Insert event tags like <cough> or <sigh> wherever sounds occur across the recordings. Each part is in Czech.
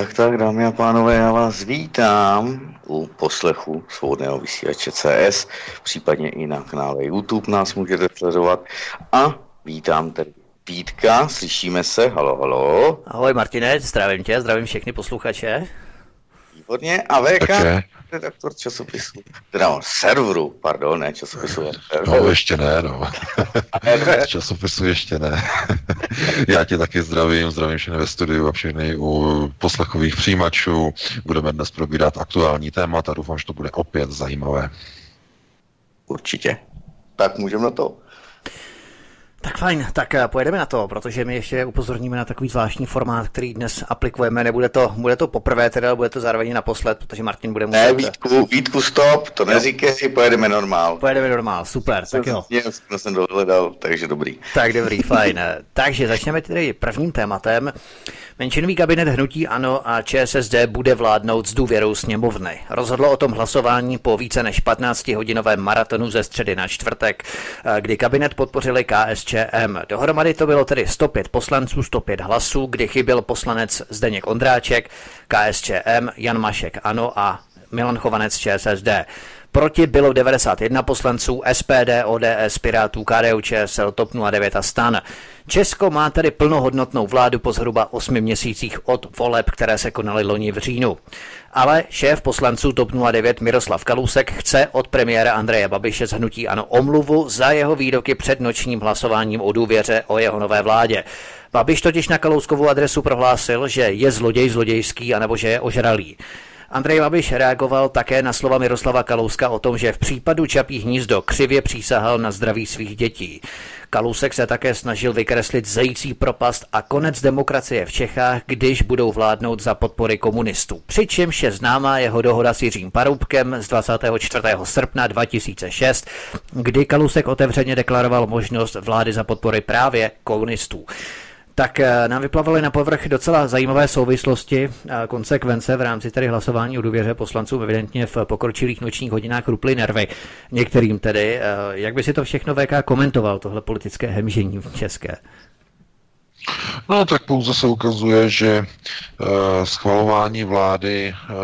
Tak, tak, dámy a pánové, já vás vítám u poslechu svobodného vysílače CS, případně i na kanále YouTube nás můžete sledovat. A vítám tady Vítka, slyšíme se, halo, halo. Ahoj Martine, zdravím tě, zdravím všechny posluchače. Výborně, a VK, Takže... redaktor časopisu, teda on, serveru, pardon, ne časopisu. No, ještě ne, no. <laughs> <laughs> časopisu ještě ne. <laughs> Já tě taky zdravím, zdravím všechny ve studiu a všechny u poslechových přijímačů. Budeme dnes probírat aktuální témata, doufám, že to bude opět zajímavé. Určitě. Tak můžeme na to. Tak fajn, tak eh, pojedeme na to, protože my ještě upozorníme na takový zvláštní formát, který dnes aplikujeme. Nebude to, bude to poprvé, teda bude to zároveň naposled, protože Martin bude muset... Ne, Vítku, Vítku, stop, to neříkej, pojedeme normál. Pojedeme normál, super, jsem, tak jo. Jsem, jsem dohledal, takže dobrý. Tak dobrý, fajn. takže začneme tedy prvním tématem. Menšinový kabinet hnutí ANO a ČSSD bude vládnout s důvěrou sněmovny. Rozhodlo o tom hlasování po více než 15-hodinovém maratonu ze středy na čtvrtek, eh, kdy kabinet podpořili KSČM. Dohromady to bylo tedy 105 poslanců, 105 hlasů, kdy chyběl poslanec Zdeněk Ondráček, KSČM, Jan Mašek ANO a Milan Chovanec ČSSD. Proti bylo 91 poslanců SPD, ODS, Pirátů, KDU, ČSL, TOP 09 a STAN. Česko má tedy plnohodnotnou vládu po zhruba 8 měsících od voleb, které se konaly loni v říjnu. Ale šéf poslanců TOP 09 Miroslav Kalousek chce od premiéra Andreje Babiše z hnutí ano omluvu za jeho výroky před nočním hlasováním o důvěře o jeho nové vládě. Babiš totiž na Kalouskovou adresu prohlásil, že je zloděj zlodějský anebo že je ožralý. Andrej Babiš reagoval také na slova Miroslava Kalouska o tom, že v případu Čapí hnízdo křivě přísahal na zdraví svých dětí. Kalousek se také snažil vykreslit zající propast a konec demokracie v Čechách, když budou vládnout za podpory komunistů. Přičemž je známá jeho dohoda s Jiřím Paroubkem z 24. srpna 2006, kdy Kalousek otevřeně deklaroval možnost vlády za podpory právě komunistů tak eh, nám vyplavaly na povrch docela zajímavé souvislosti a konsekvence v rámci tedy hlasování o důvěře poslancům evidentně v pokročilých nočních hodinách ruply nervy. Některým tedy. Eh, jak by si to všechno VK komentoval, tohle politické hemžení v České? No tak pouze se ukazuje, že uh, schvalování vlády uh,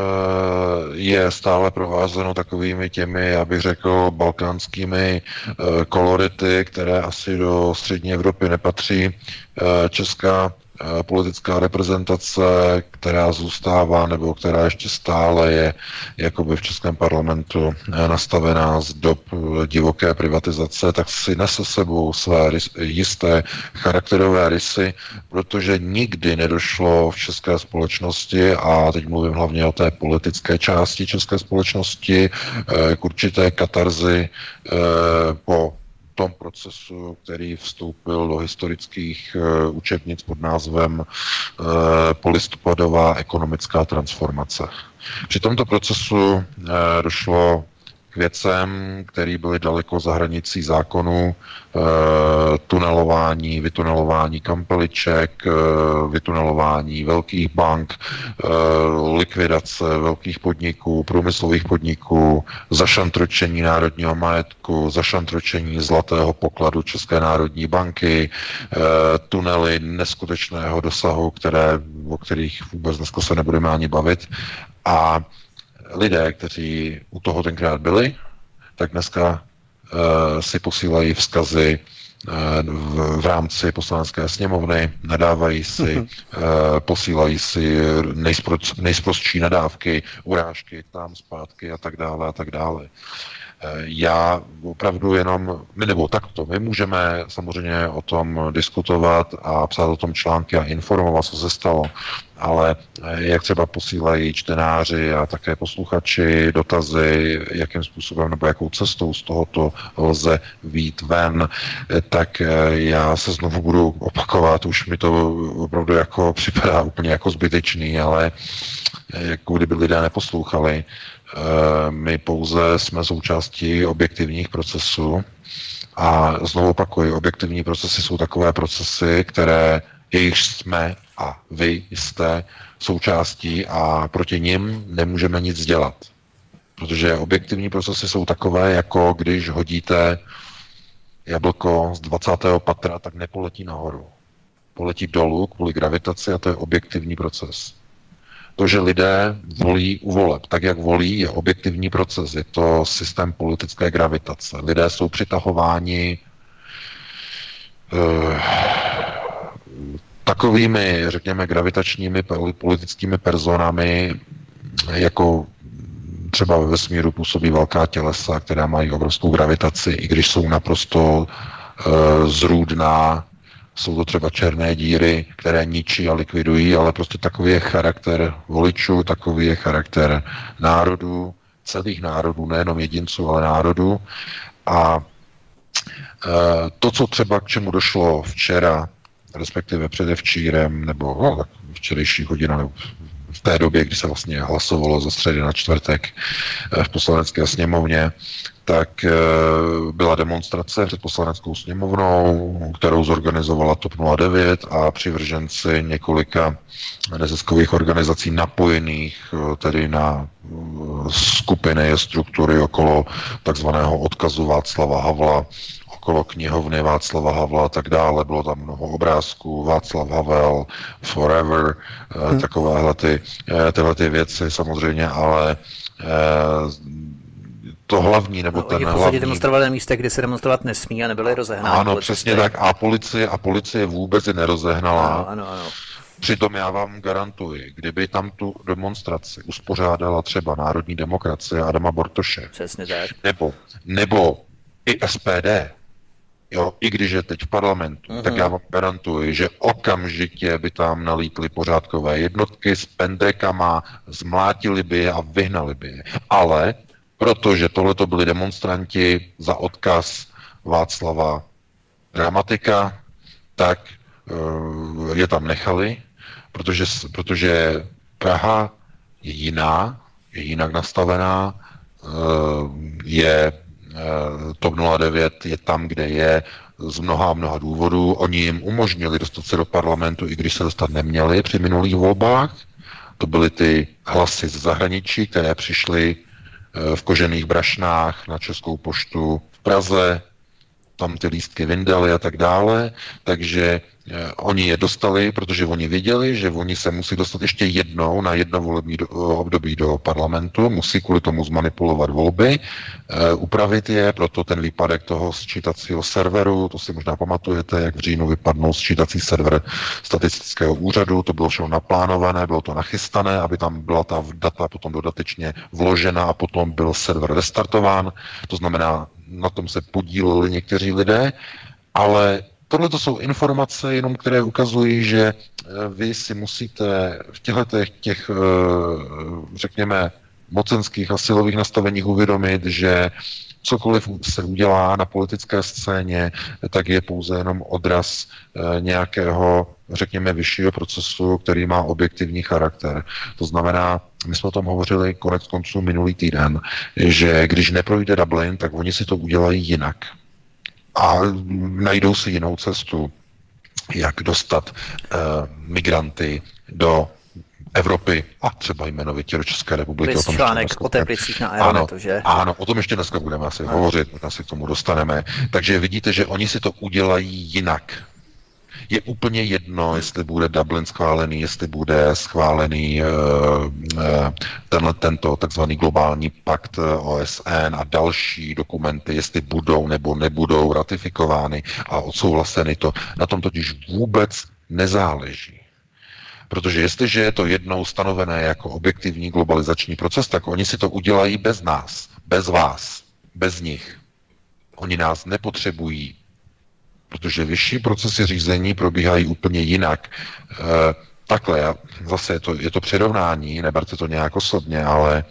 je stále provázeno takovými těmi, já bych řekl, balkánskými uh, kolority, které asi do střední Evropy nepatří. Uh, Česká politická reprezentace, která zůstává nebo která ještě stále je jakoby v Českém parlamentu eh, nastavená z dob eh, divoké privatizace, tak si nese sebou své jisté charakterové rysy, protože nikdy nedošlo v české společnosti, a teď mluvím hlavně o té politické části české společnosti, k určité katarzy po tom procesu, který vstoupil do historických uh, učebnic pod názvem uh, polistopadová ekonomická transformace. Při tomto procesu uh, došlo věcem, které byly daleko za hranicí zákonu, e, tunelování, vytunelování kampeliček, e, vytunelování velkých bank, e, likvidace velkých podniků, průmyslových podniků, zašantročení národního majetku, zašantročení zlatého pokladu České národní banky, tunely neskutečného dosahu, které, o kterých vůbec dneska se nebudeme ani bavit. A lidé, kteří u toho tenkrát byli, tak dneska uh, si posílají vzkazy v, v rámci poslanecké sněmovny, nadávají si, uh, posílají si nejsprostší nadávky, urážky tam zpátky a tak dále a tak dále. Já opravdu jenom, my nebo takto, my můžeme samozřejmě o tom diskutovat a psát o tom články a informovat, co se stalo, ale jak třeba posílají čtenáři a také posluchači dotazy, jakým způsobem nebo jakou cestou z tohoto lze vít ven, tak já se znovu budu opakovat, už mi to opravdu jako <laughs> připadá úplně jako zbytečný, ale jako kdyby lidé neposlouchali. My pouze jsme součástí objektivních procesů a znovu opakuju, objektivní procesy jsou takové procesy, které jejich jsme a vy jste součástí a proti nim nemůžeme nic dělat. Protože objektivní procesy jsou takové, jako když hodíte jablko z 20. patra, tak nepoletí nahoru. Poletí dolů kvůli gravitaci a to je objektivní proces. To, že lidé volí u voleb, tak jak volí, je objektivní proces. Je to systém politické gravitace. Lidé jsou přitahováni uh, takovými, řekněme, gravitačními politickými personami, jako třeba ve vesmíru působí velká tělesa, která mají obrovskou gravitaci, i když jsou naprosto uh, zrůdná, jsou to třeba černé díry, které ničí a likvidují, ale prostě takový je charakter voličů, takový je charakter národů, celých národů, nejenom jedinců, ale národů. A e, to, co třeba k čemu došlo včera, respektive předevčírem, nebo no, tak včerejší hodina, nebo v té době, kdy se vlastně hlasovalo ze středy na čtvrtek e, v poslanecké sněmovně, tak eh, byla demonstrace před poslaneckou sněmovnou, kterou zorganizovala TOP 09 a přivrženci několika neziskových organizací napojených eh, tedy na eh, skupiny, struktury okolo takzvaného odkazu Václava Havla, okolo knihovny Václava Havla a tak dále. Bylo tam mnoho obrázků, Václav Havel, Forever, hmm. takovéhle ty, tyhle ty věci samozřejmě, ale to hlavní, nebo no, ten hlavní... hlavní... demonstrovali na místech, kde se demonstrovat nesmí a nebyly rozehnány. Ano, přesně tak. A policie, a policie vůbec je nerozehnala. Ano, ano, ano. Přitom já vám garantuji, kdyby tam tu demonstraci uspořádala třeba Národní demokracie Adama Bortoše, Přesně tak. nebo, nebo i SPD, jo, i když je teď v parlamentu, uh-huh. tak mhm. já vám garantuji, že okamžitě by tam nalítly pořádkové jednotky s pendrekama, zmlátili by je a vyhnali by je. Ale protože tohle to byli demonstranti za odkaz Václava Dramatika, tak uh, je tam nechali, protože, protože Praha je jiná, je jinak nastavená, uh, je uh, TOP 09 je tam, kde je, z mnoha mnoha důvodů. Oni jim umožnili dostat se do parlamentu, i když se dostat neměli při minulých volbách. To byly ty hlasy z zahraničí, které přišly v kožených brašnách na Českou poštu v Praze, tam ty lístky vyndali a tak dále, takže eh, oni je dostali, protože oni viděli, že oni se musí dostat ještě jednou na jedno volební do, období do parlamentu, musí kvůli tomu zmanipulovat volby, e, upravit je, proto ten výpadek toho sčítacího serveru, to si možná pamatujete, jak v říjnu vypadnul sčítací server statistického úřadu, to bylo všechno naplánované, bylo to nachystané, aby tam byla ta data potom dodatečně vložena a potom byl server restartován, to znamená na tom se podíleli někteří lidé, ale tohle to jsou informace jenom, které ukazují, že eh, vy si musíte v těchto těch, eh, řekněme, mocenských a silových nastaveních uvědomit, že cokoliv se udělá na politické scéně, tak je pouze jenom odraz eh, nějakého, řekněme, vyššího procesu, který má objektivní charakter. To znamená, my jsme o tom hovořili konec konců minulý týden, že když neprojde Dublin, tak oni si to udělají jinak. A najdou si jinou cestu, jak dostat uh, migranty do Evropy a třeba jmenovitě do České republiky. Vys o tom článek o teplicích na Aeronetu, ano, že? Ano, o tom ještě dneska budeme asi ano. hovořit, možná k tomu dostaneme. Takže vidíte, že oni si to udělají jinak. Je úplně jedno, jestli bude Dublin schválený, jestli bude schválený uh, uh, tenhle, tento takzvaný globální pakt eh, OSN a další dokumenty, jestli budou nebo nebudou ratifikovány a odsouhlaseny to. Na tom totiž vůbec nezáleží. Protože jestliže je to jednou stanovené jako objektivní globalizační proces, tak oni si to udělají bez nás, bez vás, bez nich. Oni nás nepotřebují, protože vyšší procesy řízení probíhají úplně jinak. E, takhle, zase je to, je to přirovnání, neberte to nějak osobně, ale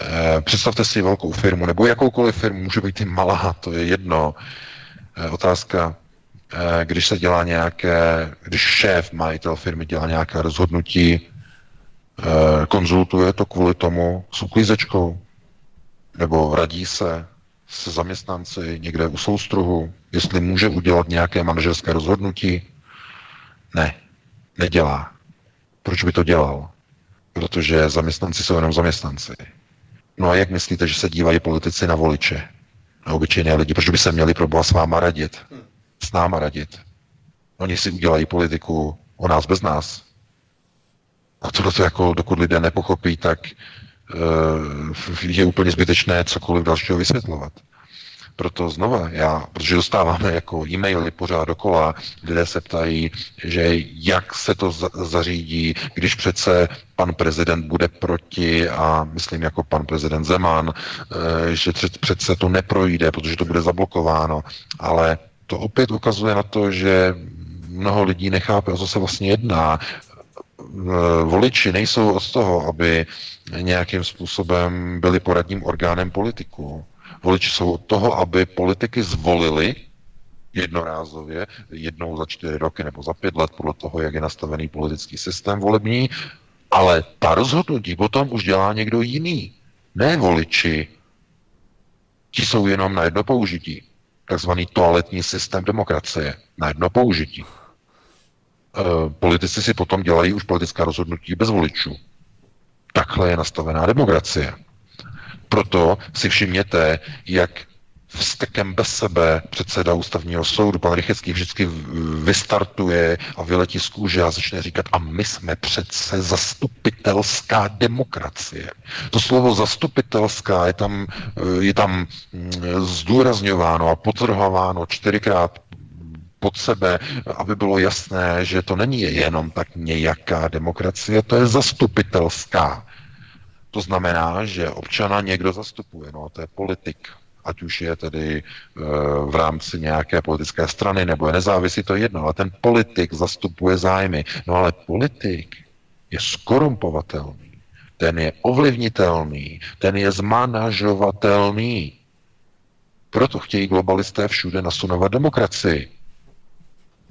e, představte si velkou firmu, nebo jakoukoliv firmu, může být i malá, to je jedno. E, otázka, Eh, když se dělá nějaké, když šéf, majitel firmy dělá nějaké rozhodnutí, konzultuje to kvůli tomu s uklízečkou, nebo radí se se zaměstnanci někde u soustruhu, jestli může udělat nějaké manažerské rozhodnutí. Ne, nedělá. Proč by to dělal? Protože zaměstnanci jsou jenom zaměstnanci. No a jak myslíte, že se dívají politici na voliče? Na obyčejné lidi? Proč by se měli pro s váma radit? S náma radit? Oni si udělají politiku o nás bez nás. A tohle to jako, dokud lidé nepochopí, tak uh, je úplně zbytečné cokoliv dalšího vysvětlovat. Proto znova, já, protože dostáváme jako e-maily pořád dokola, lidé se ptají, že jak se to zařídí, když přece pan prezident bude proti a myslím jako pan prezident Zeman, eh, že přece to neprojde, protože to bude zablokováno. Ale to opět ukazuje na to, že mnoho lidí nechápe, o co se vlastně jedná. Eh, voliči nejsou od toho, aby nějakým způsobem byli poradním orgánem politiků. Voliči jsou od toho, aby politiky zvolili jednorázově, jednou za čtyři roky nebo za pět let, podle toho, jak je nastavený politický systém volební, ale ta rozhodnutí potom už dělá někdo jiný. Ne voliči. Ti jsou jenom na jedno použití. Takzvaný toaletní systém demokracie. Na jedno použití. E, politici si potom dělají už politická rozhodnutí bez voličů. Takhle je nastavená demokracie. Proto si všimněte, jak vstekem bez sebe předseda ústavního soudu, pan Rychecký, vždycky vystartuje a vyletí z kůže a začne říkat, a my jsme přece zastupitelská demokracie. To slovo zastupitelská je tam, je tam mm, zdůrazňováno a potrhováno čtyřikrát pod sebe, aby bylo jasné, že to není jenom tak nějaká demokracie, to je zastupitelská. To znamená, že občana někdo zastupuje, no to je politik, ať už je tedy e, v rámci nějaké politické strany nebo je nezávislý, to je jedno, ale ten politik zastupuje zájmy. No ale politik je skorumpovatelný, ten je ovlivnitelný, ten je zmanažovatelný. Proto chtějí globalisté všude nasunovat demokracii.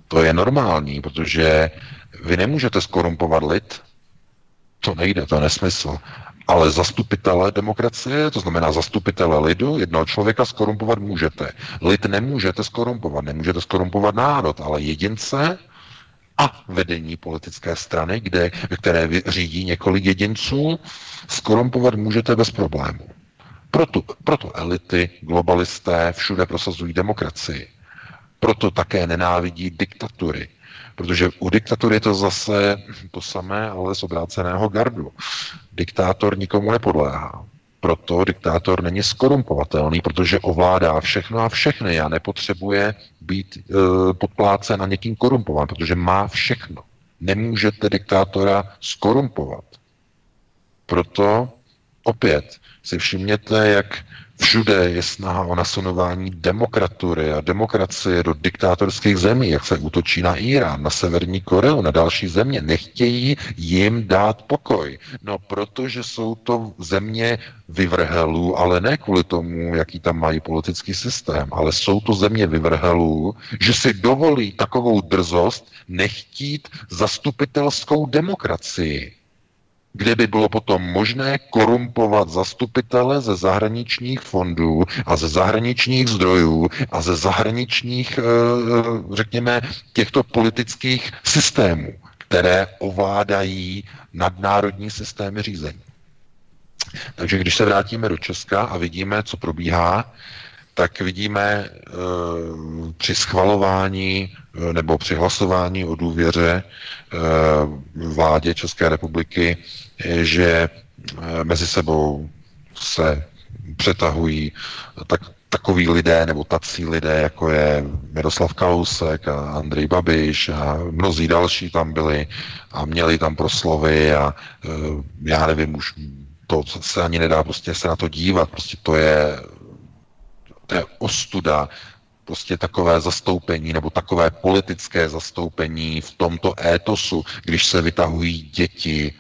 To je normální, protože vy nemůžete skorumpovat lid, to nejde, to je nesmysl ale zastupitele demokracie, to znamená zastupitele lidu, jednoho člověka skorumpovat můžete. Lid nemůžete skorumpovat, nemůžete skorumpovat národ, ale jedince a vedení politické strany, kde, které řídí několik jedinců, skorumpovat můžete bez problému. Proto, proto elity, globalisté všude prosazují demokracii. Proto také nenávidí diktatury, Protože u diktatury je to zase to samé, ale z obráceného gardu. Diktátor nikomu nepodléhá. Proto diktátor není skorumpovatelný, protože ovládá všechno a všechny a nepotřebuje být e, podplácen a někým korumpován, protože má všechno. Nemůžete diktátora skorumpovat. Proto opět si všimněte, jak Všude je snaha o nasunování demokratury a demokracie do diktátorských zemí, jak se útočí na Irán, na Severní Koreu, na další země. Nechtějí jim dát pokoj. No, protože jsou to země vyvrhelů, ale ne kvůli tomu, jaký tam mají politický systém, ale jsou to země vyvrhelů, že si dovolí takovou drzost nechtít zastupitelskou demokracii kde by bylo potom možné korumpovat zastupitele ze zahraničních fondů a ze zahraničních zdrojů a ze zahraničních, eh, řekněme, těchto politických systémů, které ovládají nadnárodní systémy řízení. Takže když se vrátíme do Česka a vidíme, co probíhá, tak vidíme e, při schvalování e, nebo při hlasování o důvěře e, vládě České republiky že eh, mezi sebou se přetahují tak, takový lidé nebo tací lidé, jako je Miroslav Kalousek a Andrej Babiš a mnozí další tam byli a měli tam proslovy a eh, já nevím, už to se ani nedá prostě se na to dívat, prostě to je, to je ostuda, prostě takové zastoupení nebo takové politické zastoupení v tomto étosu, když se vytahují děti,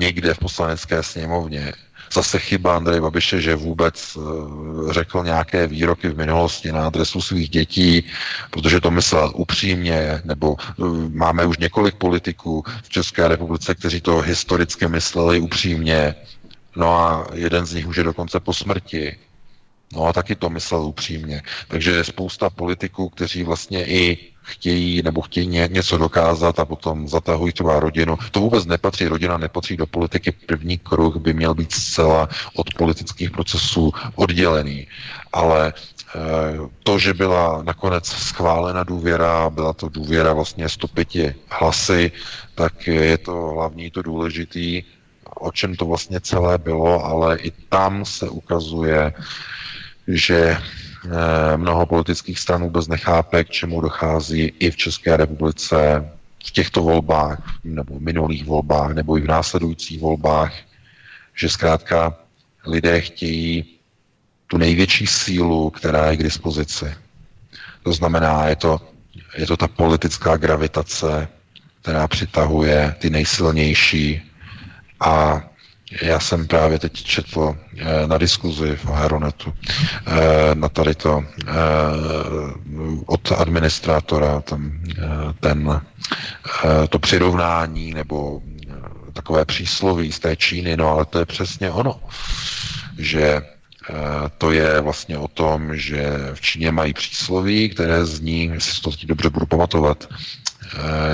někde v poslanecké sněmovně. zase chyba Andreje Babiše, že vůbec uh, řekl nějaké výroky v minulosti na adresu svých dětí, protože to myslel upřímně, nebo uh, máme už několik politiků v České republice, kteří to historicky mysleli upřímně, no a jeden z nich už je dokonce po smrti. No a taky to myslel upřímně. Takže je spousta politiků, kteří vlastně i chtějí nebo chtějí ně, něco dokázat a potom zatahují třeba rodinu. To vůbec nepatří, rodina nepatří do politiky. První kruh by měl být zcela od politických procesů oddělený. Ale eh, to, že byla nakonec schválena důvěra, byla to důvěra vlastně 105 hlasy, tak je to hlavní, to důležitý, o čem to vlastně celé bylo, ale i tam se ukazuje, že mnoho politických stran vůbec nechápe, k čemu dochází i v České republice v těchto volbách, nebo v minulých volbách, nebo i v následujících volbách, že zkrátka lidé chtějí tu největší sílu, která je k dispozici. To znamená, je to, je to ta politická gravitace, která přitahuje ty nejsilnější a já jsem právě teď četl eh, na diskuzi v Aeronetu eh, na tady to eh, od administrátora ten, ten, to přirovnání nebo takové přísloví z té Číny, no ale to je přesně ono, že to je vlastně o tom, že v Číně mají přísloví, které zní, jestli si to teď dobře budu pamatovat,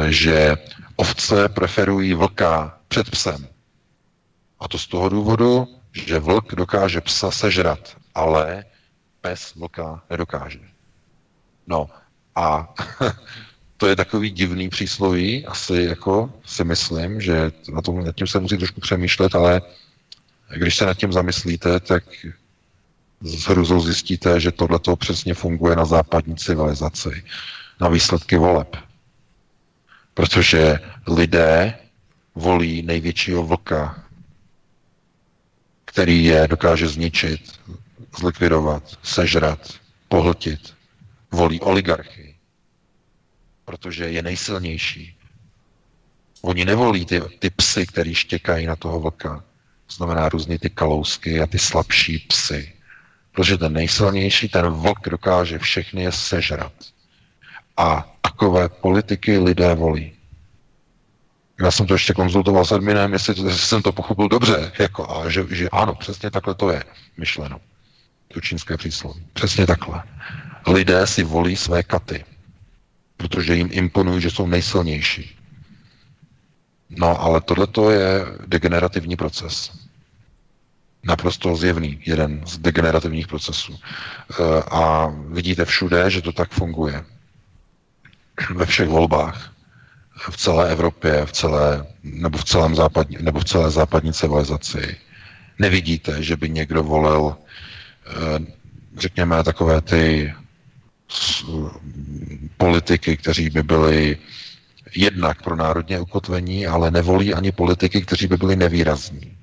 že ovce preferují vlka před psem. A to z toho důvodu, že vlk dokáže psa sežrat, ale pes vlka nedokáže. No a <laughs> to je takový divný přísloví, asi jako si myslím, že na tom, nad tím se musí trošku přemýšlet, ale když se nad tím zamyslíte, tak s hruzou zjistíte, že tohle přesně funguje na západní civilizaci, na výsledky voleb. Protože lidé volí největšího vlka který je dokáže zničit, zlikvidovat, sežrat, pohltit. Volí oligarchy, protože je nejsilnější. Oni nevolí ty, ty psy, který štěkají na toho vlka. Znamená různě ty kalousky a ty slabší psy. Protože ten nejsilnější, ten vlk dokáže všechny je sežrat. A takové politiky lidé volí. Já jsem to ještě konzultoval s adminem, jestli, to, jestli jsem to pochopil dobře, jako, a že, že ano, přesně takhle to je myšleno. To čínské přísloví. Přesně takhle. Lidé si volí své katy, protože jim imponují, že jsou nejsilnější. No, ale tohle je degenerativní proces. Naprosto zjevný, jeden z degenerativních procesů. E, a vidíte všude, že to tak funguje. Ve všech volbách v celé Evropě, v celé, nebo, v celém západní, nebo v celé západní civilizaci. Nevidíte, že by někdo volil, eh, řekněme, takové ty politiky, kteří by byli jednak pro národně ukotvení, ale nevolí ani politiky, kteří by byli nevýrazní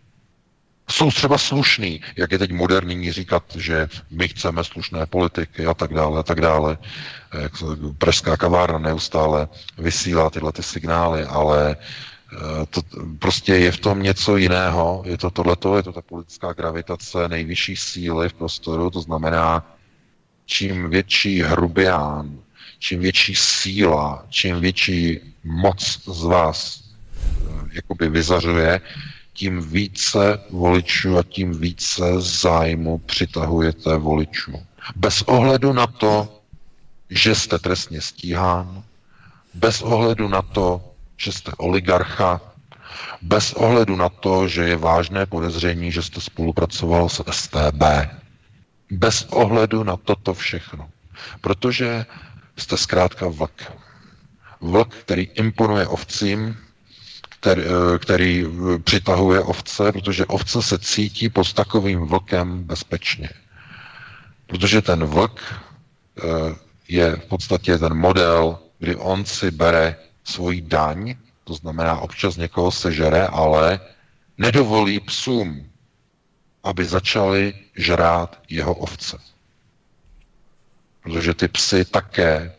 jsou třeba slušný, jak je teď moderní říkat, že my chceme slušné politiky a tak dále a tak dále. Pražská kavárna neustále vysílá tyhle ty signály, ale eh, to prostě je v tom něco jiného. Je to tohleto, je to ta politická gravitace nejvyšší síly v prostoru, to znamená, čím větší hrubián, čím větší síla, čím větší moc z vás eh, jakoby vyzařuje, tím více voličů a tím více zájmu přitahujete voličů. Bez ohledu na to, že jste trestně stíhán, bez ohledu na to, že jste oligarcha, bez ohledu na to, že je vážné podezření, že jste spolupracoval s STB. Bez ohledu na toto všechno. Protože jste zkrátka vlk. Vlk, který imponuje ovcím, který, eh, který eh, přitahuje ovce, protože ovce se cítí pod takovým vlkem bezpečně. Protože ten vlk eh, je v podstatě ten model, kdy on si bere svoji daň, to znamená občas někoho sežere, ale nedovolí psům, aby začali žrát jeho ovce. Protože ty psy také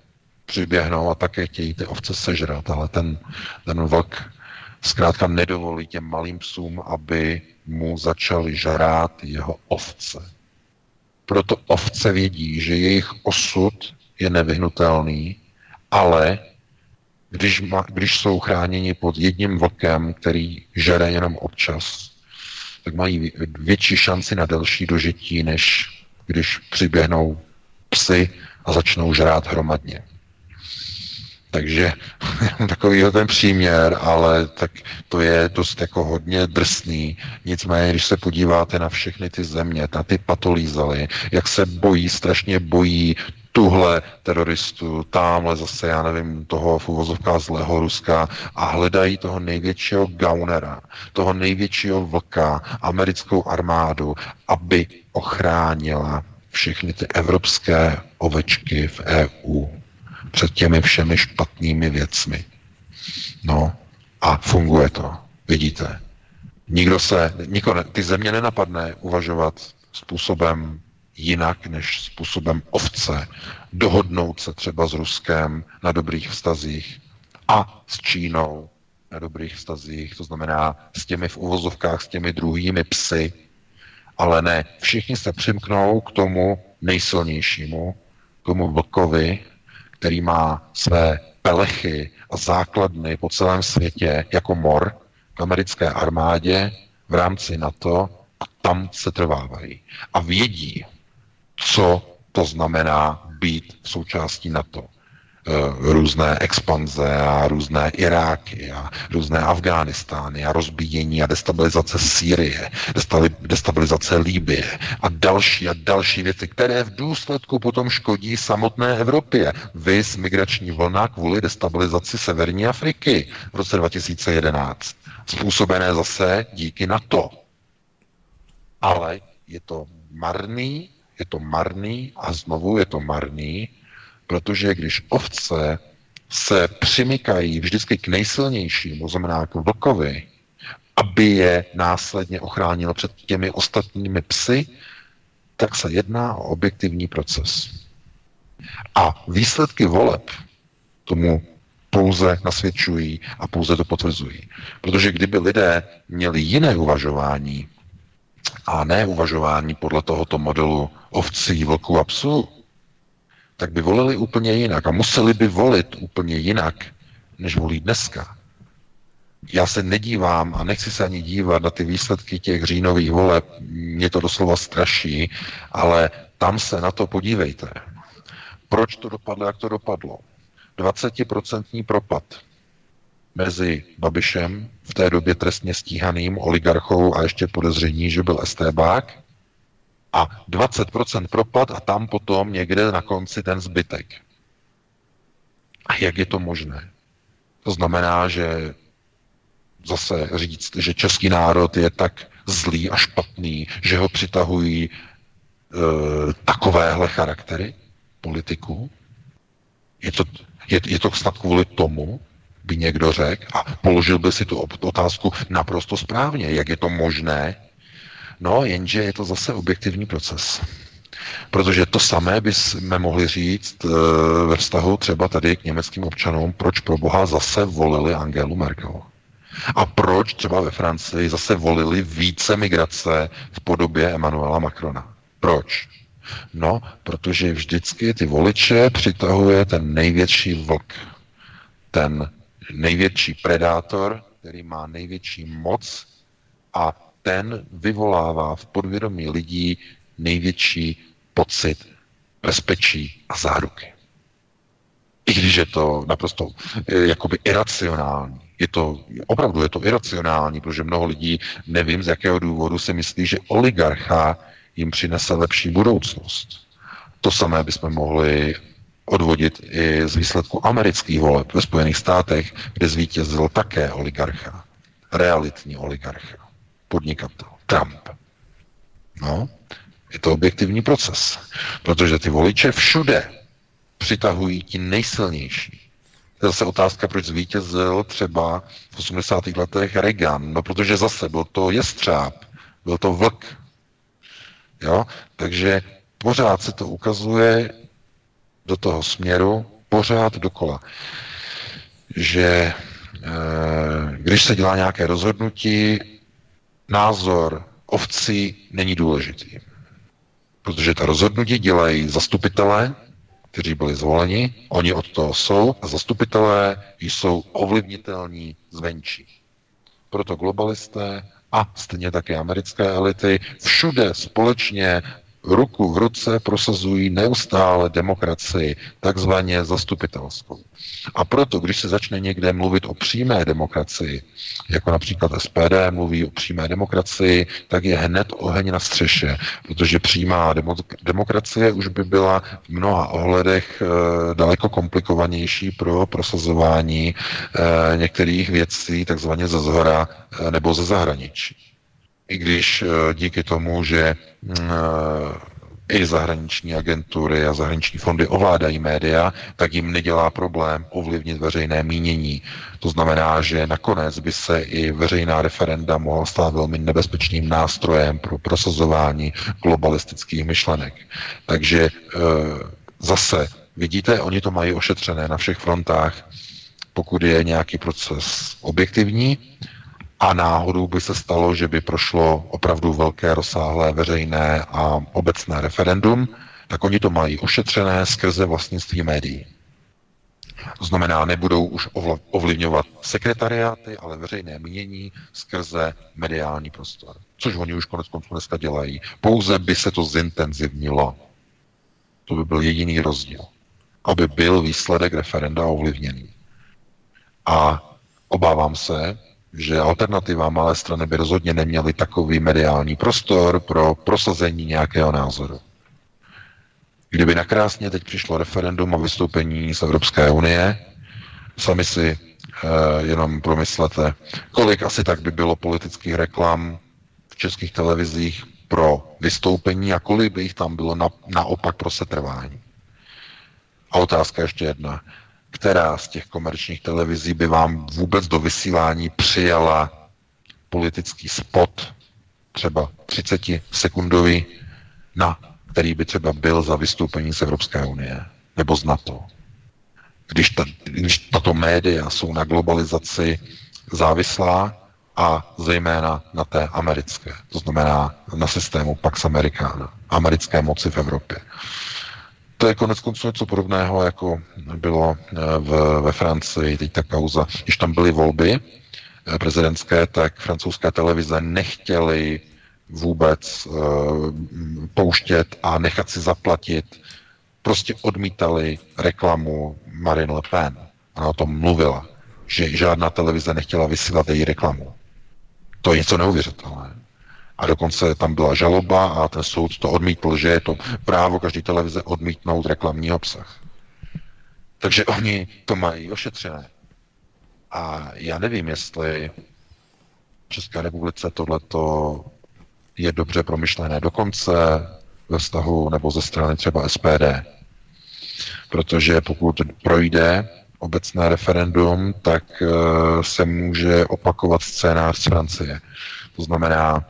přiběhnou a také chtějí ty ovce sežrat, ale ten, ten vlk zkrátka nedovolí těm malým psům, aby mu začaly žrát jeho ovce. Proto ovce vědí, že jejich osud je nevyhnutelný, ale když, ma, když jsou chráněni pod jedním vlkem, který žere jenom občas, tak mají větší šanci na delší dožití, než když přiběhnou psy a začnou žrát hromadně. Takže <laughs> takový ten příměr, ale tak to je dost jako hodně drsný. Nicméně, když se podíváte na všechny ty země, na ty patolízaly, jak se bojí, strašně bojí tuhle teroristu, tamhle zase, já nevím, toho v uvozovkách zlého Ruska a hledají toho největšího gaunera, toho největšího vlka, americkou armádu, aby ochránila všechny ty evropské ovečky v EU před těmi všemi špatnými věcmi. No a funguje to, vidíte. Nikdo se, nikdo, ty země nenapadne uvažovat způsobem jinak než způsobem ovce, dohodnout se třeba s Ruskem na dobrých vztazích a s Čínou na dobrých vztazích, to znamená s těmi v uvozovkách, s těmi druhými psy, ale ne, všichni se přimknou k tomu nejsilnějšímu, k tomu vlkovi, který má své pelechy a základny po celém světě jako mor k americké armádě v rámci NATO a tam se trvávají. A vědí, co to znamená být v součástí NATO. Eh, různé expanze a různé Iráky a různé Afghánistány a rozbíjení a destabilizace Sýrie, destabilizace Líbie a další a další věci, které v důsledku potom škodí samotné Evropě. Vys migrační vlna kvůli destabilizaci Severní Afriky v roce 2011. Způsobené zase díky NATO. Ale je to marný, je to marný a znovu je to marný, Protože když ovce se přimykají vždycky k nejsilnějšímu, znamená k vlkovi, aby je následně ochránil před těmi ostatními psy, tak se jedná o objektivní proces. A výsledky voleb tomu pouze nasvědčují a pouze to potvrzují. Protože kdyby lidé měli jiné uvažování a ne uvažování podle tohoto modelu ovcí, vlků a psů, tak by volili úplně jinak a museli by volit úplně jinak, než volí dneska. Já se nedívám a nechci se ani dívat na ty výsledky těch říjnových voleb, mě to doslova straší, ale tam se na to podívejte. Proč to dopadlo, jak to dopadlo? 20% propad mezi Babišem, v té době trestně stíhaným oligarchou a ještě podezření, že byl STBák, a 20% propad a tam potom někde na konci ten zbytek. A jak je to možné? To znamená, že zase říct, že český národ je tak zlý a špatný, že ho přitahují e, takovéhle charaktery politiků? Je to, je, je to snad kvůli tomu, by někdo řekl a položil by si tu otázku naprosto správně. Jak je to možné, No, jenže je to zase objektivní proces. Protože to samé bychom mohli říct e, ve vztahu třeba tady k německým občanům, proč pro Boha zase volili Angelu Merkel. A proč třeba ve Francii zase volili více migrace v podobě Emmanuela Macrona. Proč? No, protože vždycky ty voliče přitahuje ten největší vlk, ten největší predátor, který má největší moc a ten vyvolává v podvědomí lidí největší pocit bezpečí a záruky. I když je to naprosto eh, jakoby iracionální. Je to, opravdu je to iracionální, protože mnoho lidí, nevím z jakého důvodu, si myslí, že oligarcha jim přinese lepší budoucnost. To samé bychom mohli odvodit i z výsledku amerických voleb ve Spojených státech, kde zvítězil také oligarcha, realitní oligarcha podnikatel. Trump. No, je to objektivní proces, protože ty voliče všude přitahují ti nejsilnější. To je zase otázka, proč zvítězil třeba v 80. letech Reagan. No, protože zase byl to jestřáb, byl to vlk. Jo? Takže pořád se to ukazuje do toho směru, pořád dokola, že e, když se dělá nějaké rozhodnutí, názor ovcí není důležitý. Protože ta rozhodnutí dělají zastupitelé, kteří byli zvoleni, oni od toho jsou a zastupitelé jsou ovlivnitelní zvenčí. Proto globalisté a stejně také americké elity všude společně ruku v ruce prosazují neustále demokracii, takzvaně zastupitelskou. A proto, když se začne někde mluvit o přímé demokracii, jako například SPD mluví o přímé demokracii, tak je hned oheň na střeše, protože přímá demokracie už by byla v mnoha ohledech e, daleko komplikovanější pro prosazování e, některých věcí, takzvaně ze zhora e, nebo ze zahraničí i když eh, díky tomu, že mm, eh, i zahraniční agentury a zahraniční fondy ovládají média, tak jim nedělá problém ovlivnit veřejné mínění. To znamená, že nakonec by se i veřejná referenda mohla stát velmi nebezpečným nástrojem pro prosazování globalistických myšlenek. Takže e, zase, vidíte, oni to mají ošetřené na všech frontách. Pokud je nějaký proces objektivní, a náhodou by se stalo, že by prošlo opravdu velké, rozsáhlé veřejné a obecné referendum, tak oni to mají ošetřené skrze vlastnictví médií. To znamená, nebudou už ovlivňovat sekretariáty, ale veřejné mínění skrze mediální prostor. Což oni už konec konců dneska dělají. Pouze by se to zintenzivnilo. To by byl jediný rozdíl. Aby byl výsledek referenda ovlivněný. A obávám se, že alternativa malé strany by rozhodně neměly takový mediální prostor pro prosazení nějakého názoru. Kdyby nakrásně teď přišlo referendum o vystoupení z Evropské unie, sami si e, jenom promyslete, kolik asi tak by bylo politických reklam v českých televizích pro vystoupení a kolik by jich tam bylo na, naopak pro setrvání. A otázka ještě jedna která z těch komerčních televizí by vám vůbec do vysílání přijala politický spot, třeba 30 sekundový, na který by třeba byl za vystoupení z Evropské unie nebo z NATO. Když, ta, když tato média jsou na globalizaci závislá a zejména na té americké, to znamená na systému Pax Americana, americké moci v Evropě. To je konec konců něco podobného, jako bylo eh, v, ve Francii teď ta kauza. Když tam byly volby eh, prezidentské, tak francouzské televize nechtěly vůbec uh, pouštět a nechat si zaplatit. Prostě odmítali reklamu Marine Le Pen. Ona o tom mluvila, že žádná televize nechtěla vysílat její reklamu. To je něco neuvěřitelného. A dokonce tam byla žaloba a ten soud to odmítl, že je to právo každé televize odmítnout reklamní obsah. Takže oni to mají ošetřené. A já nevím, jestli v České republice tohleto je dobře promyšlené dokonce ve vztahu nebo ze strany třeba SPD. Protože pokud projde obecné referendum, tak eh, se může opakovat scénář z Francie. To znamená,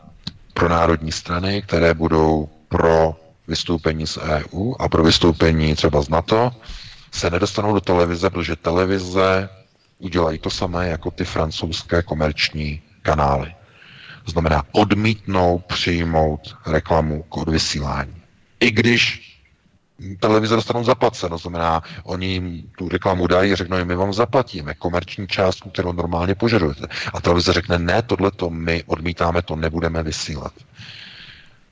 pro národní strany, které budou pro vystoupení z EU a pro vystoupení třeba z NATO, se nedostanou do televize, protože televize udělají to samé jako ty francouzské komerční kanály. To znamená odmítnou přijmout reklamu k odvysílání. I když televize dostanou zaplaceno, znamená, oni jim tu reklamu dají řeknou, my vám zaplatíme komerční částku, kterou normálně požadujete. A televize řekne, ne, tohle to my odmítáme, to nebudeme vysílat.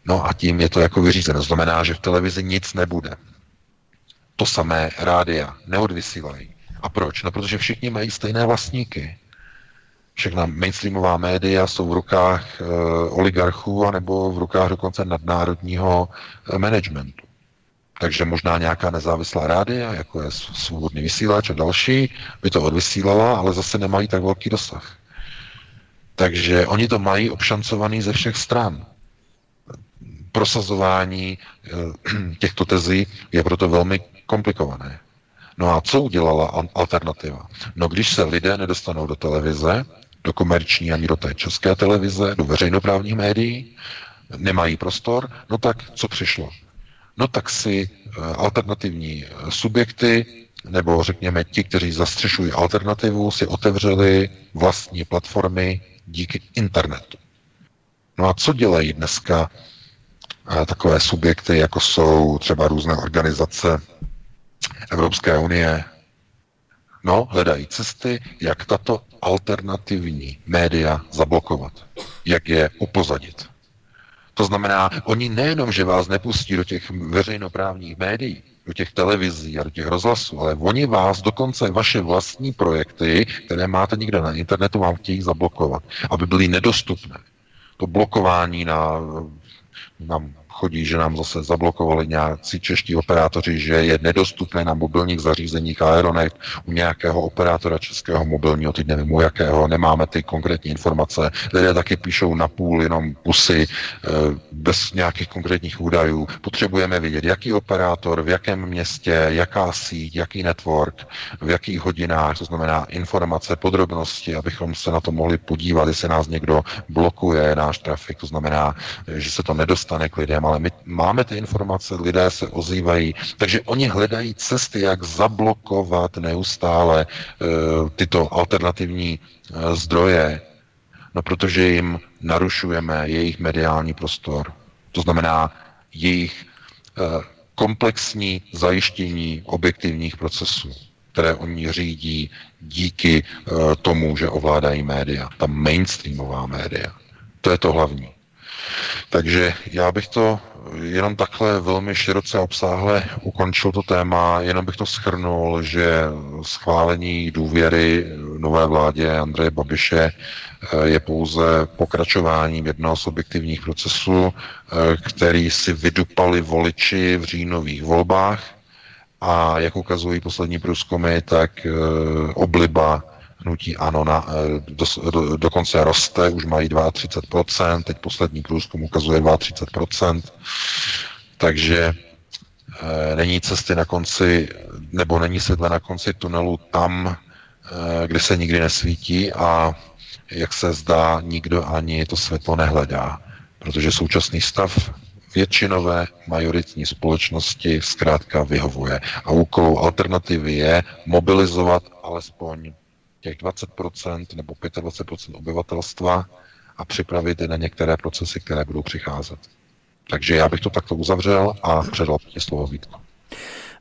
No a tím je to jako vyřízeno. Znamená, že v televizi nic nebude. To samé rádia neodvysílají. A proč? No, protože všichni mají stejné vlastníky. Všechna mainstreamová média jsou v rukách e, oligarchů anebo v rukách dokonce nadnárodního e, managementu. Takže možná nějaká nezávislá rádia, jako je svobodný vysílač a další, by to odvysílala, ale zase nemají tak velký dosah. Takže oni to mají obšancovaný ze všech stran. Prosazování eh, <clears throat> těchto tezí je proto velmi komplikované. No a co udělala alternativa? No když se lidé nedostanou do televize, do komerční ani do té české televize, do veřejnoprávních médií, nemají prostor, no tak co přišlo? No tak si eh, alternativní eh, subjekty, nebo řekněme ti, kteří zastřešují alternativu, si otevřeli vlastní platformy díky internetu. No a co dělají dneska eh, takové subjekty, jako jsou třeba různé organizace Evropské unie? No, hledají cesty, jak tato alternativní média zablokovat, jak je upozadit. To znamená, oni nejenom, že vás nepustí do těch veřejnoprávních médií, do těch televizí a do těch rozhlasů, ale oni vás dokonce vaše vlastní projekty, které máte někde na internetu, vám chtějí zablokovat, aby byly nedostupné. To blokování na, na chodí, že nám zase zablokovali nějací čeští operátoři, že je nedostupné na mobilních zařízeních Aeronet u nějakého operátora českého mobilního, teď nevím u jakého, nemáme ty konkrétní informace. Lidé taky píšou na půl jenom pusy eh, bez nějakých konkrétních údajů. Potřebujeme vědět, jaký operátor, v jakém městě, jaká síť, jaký network, v jakých hodinách, to znamená informace, podrobnosti, abychom se na to mohli podívat, jestli nás někdo blokuje náš trafik, to znamená, že se to nedostane k lidem, ale my máme ty informace, lidé se ozývají, takže oni hledají cesty, jak zablokovat neustále uh, tyto alternativní uh, zdroje, no protože jim narušujeme jejich mediální prostor. To znamená jejich uh, komplexní zajištění objektivních procesů, které oni řídí díky tomu, že ovládají média, ta mainstreamová média. To je to hlavní. Takže já bych to jenom takhle velmi široce a obsáhle ukončil to téma, jenom bych to schrnul, že schválení důvěry nové vládě Andreje Babiše eh, je pouze pokračováním jednoho z objektivních procesů, eh, který si vydupali voliči v říjnových volbách. A jak ukazují poslední průzkumy, tak eh, obliba hnutí ANO na, eh, do, do, dokonce roste, už mají 32%, teď poslední průzkum ukazuje 32%, takže e, není cesty na konci, nebo není světle na konci tunelu tam, e, kde se nikdy nesvítí a jak se zdá, nikdo ani to světlo nehledá, protože současný stav většinové majoritní společnosti zkrátka vyhovuje. A úkolou alternativy je mobilizovat alespoň těch 20% nebo 25% obyvatelstva a připravit je na některé procesy, které budou přicházet. Takže já bych to takto uzavřel a předal ti slovo Vítku.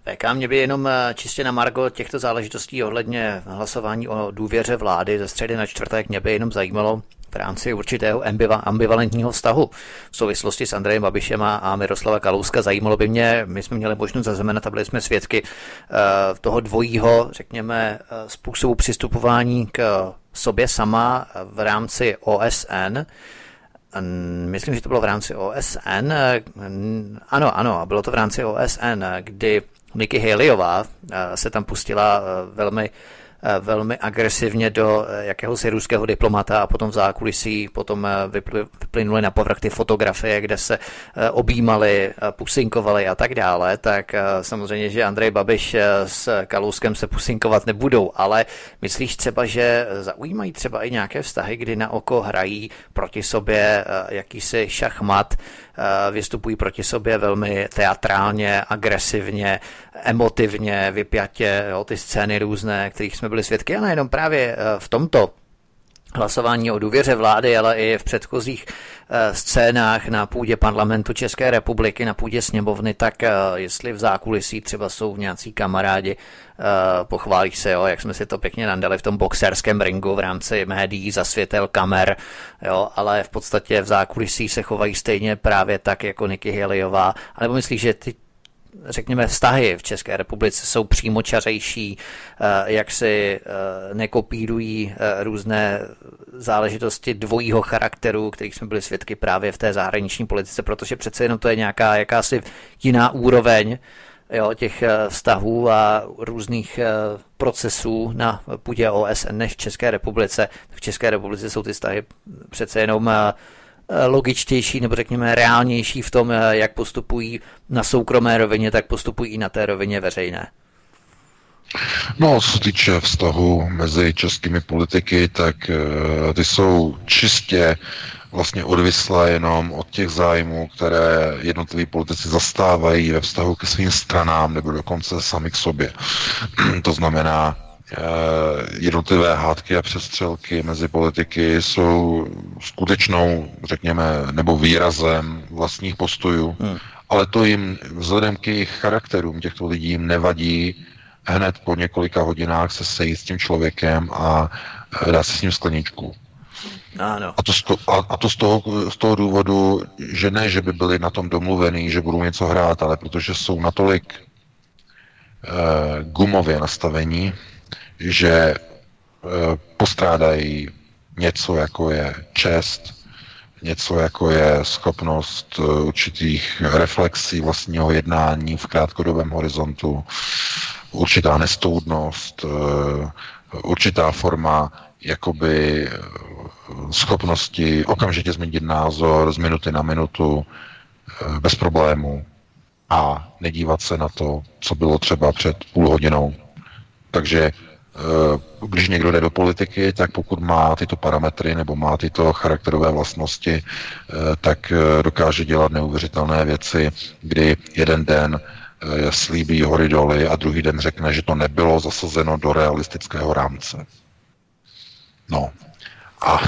VK, mě by jenom eh, čistě na Margo těchto záležitostí ohledně hlasování o důvěře vlády ze středy na čtvrtek, mě by jenom zajímalo, v rámci určitého ambivalentního vztahu v souvislosti s Andrejem Babišem a Miroslava Kalouska. Zajímalo by mě, my jsme měli možnost zaznamenat a byli jsme svědky eh, toho dvojího, řekněme, eh, způsobu přistupování k sobě sama v rámci OSN. Myslím, že to bylo v rámci OSN. Ano, ano, bylo to v rámci OSN, kdy Nikki Haleyová eh, se tam pustila velmi velmi agresivně do eh, jakéhosi ruského diplomata a potom v zákulisí potom eh, vyplynuly na povrch ty fotografie, kde se objímali, pusinkovali a tak dále, tak samozřejmě, že Andrej Babiš s Kalouskem se pusinkovat nebudou, ale myslíš třeba, že zaujímají třeba i nějaké vztahy, kdy na oko hrají proti sobě jakýsi šachmat, vystupují proti sobě velmi teatrálně, agresivně, emotivně, vypjatě, jo, ty scény různé, kterých jsme byli svědky a nejenom právě eh, v tomto hlasování o důvěře vlády, ale i v předchozích eh, scénách na půdě parlamentu České republiky, na půdě sněmovny, tak eh, jestli v zákulisí třeba jsou nějací kamarádi, pochválí se, jo, jak jsme si to pěkně nandali v tom boxerském ringu v rámci médií, za světel kamer, jo, ale v podstatě v zákulisí se chovají stejně právě tak jako Nikki Haleyová. Alebo myslíš, že ty řekněme, vztahy v České republice jsou přímočařejší, eh, jak si eh, nekopírují eh, různé záležitosti dvojího charakteru, kterých jsme byli svědky právě v té zahraniční politice, protože přece jenom to je nějaká jakási jiná úroveň jo, těch vztahů a různých procesů na půdě OSN než v České republice. V České republice jsou ty vztahy přece jenom logičtější nebo řekněme reálnější v tom, eh, jak postupují na soukromé rovině, tak postupují i na té rovině veřejné. No, co se týče vztahu mezi českými politiky, tak uh, ty jsou čistě vlastně odvislé jenom od těch zájmů, které jednotliví politici zastávají ve vztahu ke svým stranám nebo dokonce sami k sobě. <clears throat> to znamená, jednotlivé hádky a přestřelky mezi politiky jsou skutečnou, řekněme, nebo výrazem vlastních postojů, hmm. ale to jim vzhledem k jejich charakterům těchto lidí jim nevadí hned po několika hodinách se sejít s tím člověkem a dát si s ním skleničku. Ano. A to, z, a, a to z, toho, z toho důvodu, že ne, že by byli na tom domluvený, že budou něco hrát, ale protože jsou natolik eh, gumově nastavení, že eh, postrádají něco, jako je čest, něco, jako je schopnost eh, určitých reflexí vlastního jednání v krátkodobém horizontu, určitá nestoudnost, eh, určitá forma jakoby eh, schopnosti okamžitě změnit názor z minuty na minutu bez problému a nedívat se na to, co bylo třeba před půl hodinou. Takže když někdo jde do politiky, tak pokud má tyto parametry nebo má tyto charakterové vlastnosti, tak dokáže dělat neuvěřitelné věci, kdy jeden den slíbí hory doly a druhý den řekne, že to nebylo zasazeno do realistického rámce. No, a,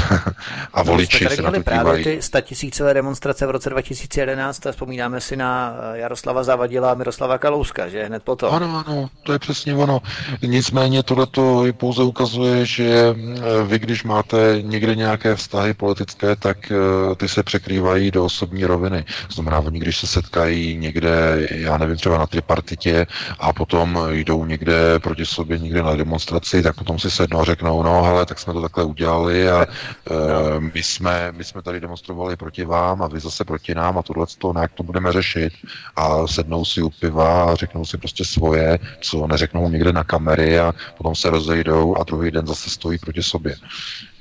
a voliči se na to právě ty statisícové demonstrace v roce 2011 a vzpomínáme si na eh, Jaroslava Zavadila a Miroslava Kalouska, že hned potom. Ano, ano, to je přesně ono. Nicméně tohleto pouze ukazuje, že eh, vy, když máte někde nějaké vztahy politické, tak eh, ty se překrývají do osobní roviny. Znamená, oni když se setkají někde, já nevím, třeba na tripartitě a potom jdou někde proti sobě, někde na demonstraci, tak potom si sednou a řeknou, no hele, tak jsme to takhle udělali a no. my, jsme, my jsme tady demonstrovali proti vám a vy zase proti nám a tohle to nějak to budeme řešit. A sednou si u piva a řeknou si prostě svoje, co neřeknou někde na kamery a potom se rozejdou a druhý den zase stojí proti sobě.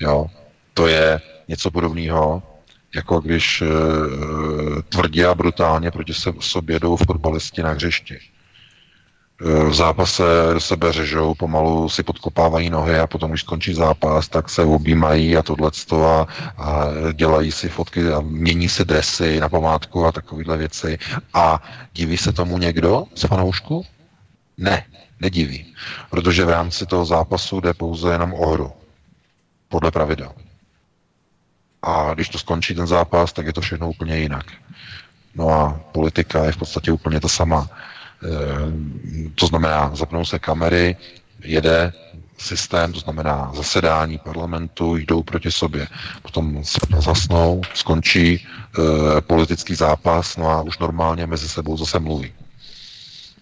Jo. To je něco podobného, jako když e, tvrdě a brutálně proti se, sobě jdou fotbalisti na hřišti v zápase sebe řežou, pomalu si podkopávají nohy a potom, když skončí zápas, tak se objímají a tohle a, a dělají si fotky a mění si dresy na památku a takovéhle věci. A diví se tomu někdo z fanoušku? Ne, nediví. Protože v rámci toho zápasu jde pouze jenom o hru. Podle pravidel. A když to skončí ten zápas, tak je to všechno úplně jinak. No a politika je v podstatě úplně to sama. Eh, to znamená, zapnou se kamery, jede systém, to znamená zasedání parlamentu, jdou proti sobě. Potom zasnou, skončí e, politický zápas, no a už normálně mezi sebou zase mluví.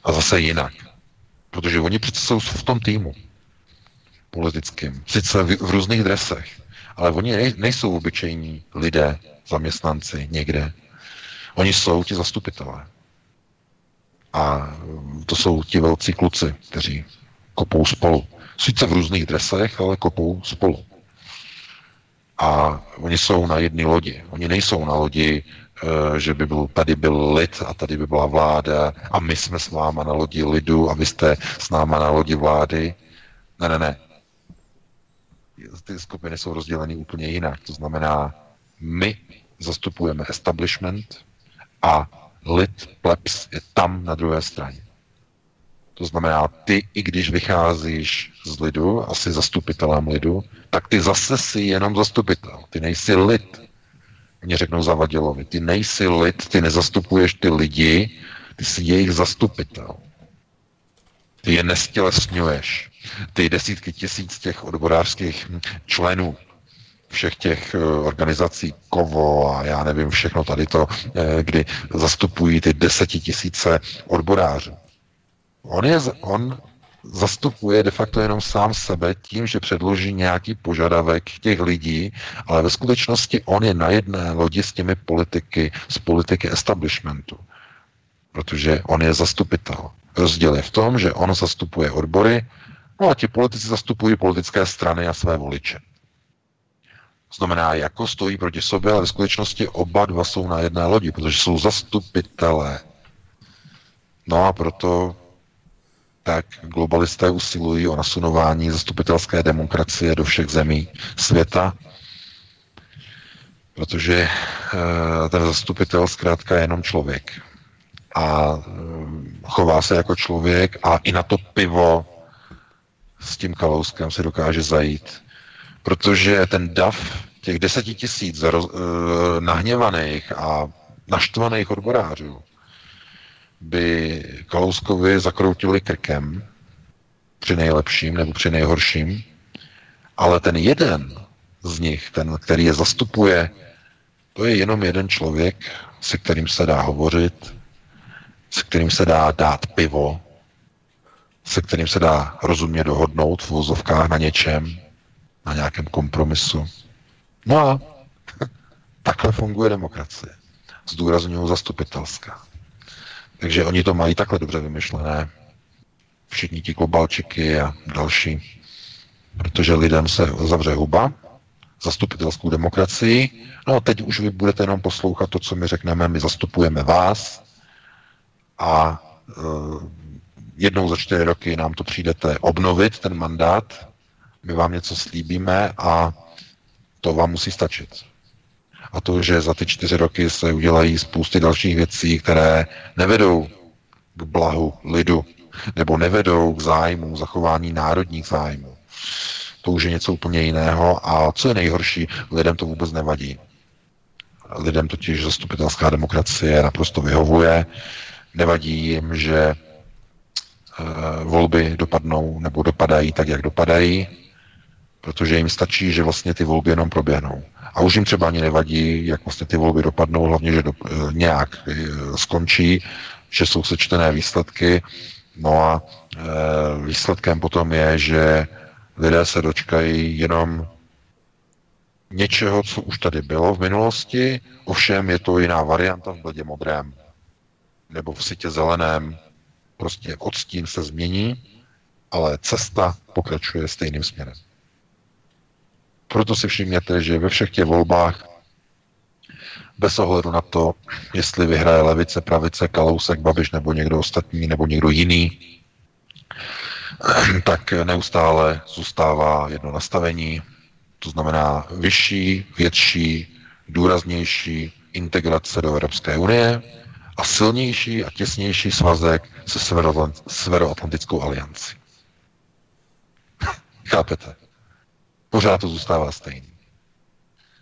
A zase jinak. Protože oni přece jsou v tom týmu politickým. Sice v, v různých dresech, ale oni nejsou obyčejní lidé, zaměstnanci někde. Oni jsou ti zastupitelé. A to jsou ti velcí kluci, kteří kopou spolu. Sice v různých dresech, ale kopou spolu. A oni jsou na jedné lodi. Oni nejsou na lodi, eh, že by byl, tady byl lid a tady by byla vláda a my jsme s váma na lodi lidu a vy jste s náma na lodi vlády. Ne, ne, ne. Ty skupiny jsou rozděleny úplně jinak. To znamená, my zastupujeme establishment a lid, plebs je tam na druhé straně. To znamená, ty, i když vycházíš z lidu, asi zastupitelem lidu, tak ty zase si jenom zastupitel. Ty nejsi lid. Oni řeknou Zavadilovi, ty nejsi lid, ty nezastupuješ ty lidi, ty jsi jejich zastupitel. Ty je nestělesňuješ. Ty desítky tisíc těch odborářských členů, všech těch eh, organizací Kovo a já nevím všechno tady to, eh, kdy zastupují ty desetitisíce odborářů. On, je, on zastupuje de facto jenom sám sebe tím, že předloží nějaký požadavek těch lidí, ale ve skutečnosti on je na jedné lodi s těmi politiky, z politiky establishmentu. Protože on je zastupitel. Rozdíl je v tom, že on zastupuje odbory, no a ti politici zastupují politické strany a své voliče. Znamená, jako stojí proti sobě, ale ve skutečnosti oba dva jsou na jedné lodi, protože jsou zastupitelé. No a proto tak globalisté usilují o nasunování zastupitelské demokracie do všech zemí světa, protože eh, ten zastupitel zkrátka je jenom člověk. A eh, chová se jako člověk a i na to pivo s tím Kalouskem si dokáže zajít. Protože ten DAF těch deseti tisíc uh, nahněvaných a naštvaných odborářů by Kalouskovi zakroutili krkem při nejlepším nebo při nejhorším, ale ten jeden z nich, ten, který je zastupuje, to je jenom jeden člověk, se kterým se dá hovořit, se kterým se dá dát pivo, se kterým se dá rozumně dohodnout v vozovkách na něčem, na nějakém kompromisu. No a <laughs> takhle funguje demokracie. Zdůraznuju zastupitelská. Takže oni to mají takhle dobře vymyšlené. Všichni ti globalčiky a další. Protože lidem se zavře huba, zastupitelskou demokracii. No a teď už vy budete jenom poslouchat to, co my řekneme, my zastupujeme vás a e, jednou za čtyři roky nám to přijdete obnovit, ten mandát, my vám něco slíbíme a to vám musí stačit. A to, že za ty čtyři roky se udělají spousty dalších věcí, které nevedou k blahu lidu, nebo nevedou k zájmu, zachování národních zájmů. To už je něco úplně jiného a co je nejhorší, lidem to vůbec nevadí. Lidem totiž zastupitelská demokracie naprosto vyhovuje. Nevadí jim, že e, volby dopadnou nebo dopadají tak, jak dopadají, protože jim stačí, že vlastně ty volby jenom proběhnou. A už jim třeba ani nevadí, jak vlastně ty volby dopadnou, hlavně, že do, e, nějak e, skončí, že jsou sečtené výsledky. No a e, výsledkem potom je, že lidé se dočkají jenom něčeho, co už tady bylo v minulosti, ovšem je to jiná varianta v bledě modrém nebo v sitě zeleném. Prostě odstín se změní, ale cesta pokračuje stejným směrem. Proto si všimněte, že ve všech těch volbách, bez ohledu na to, jestli vyhraje levice, pravice, Kalousek, Babiš nebo někdo ostatní, nebo někdo jiný, <clears throat> tak neustále zůstává jedno nastavení, to znamená vyšší, větší, důraznější integrace do Evropské unie a silnější a těsnější svazek se Severoatlantickou aliancí. <laughs> Chápete? Pořád to zůstává stejný.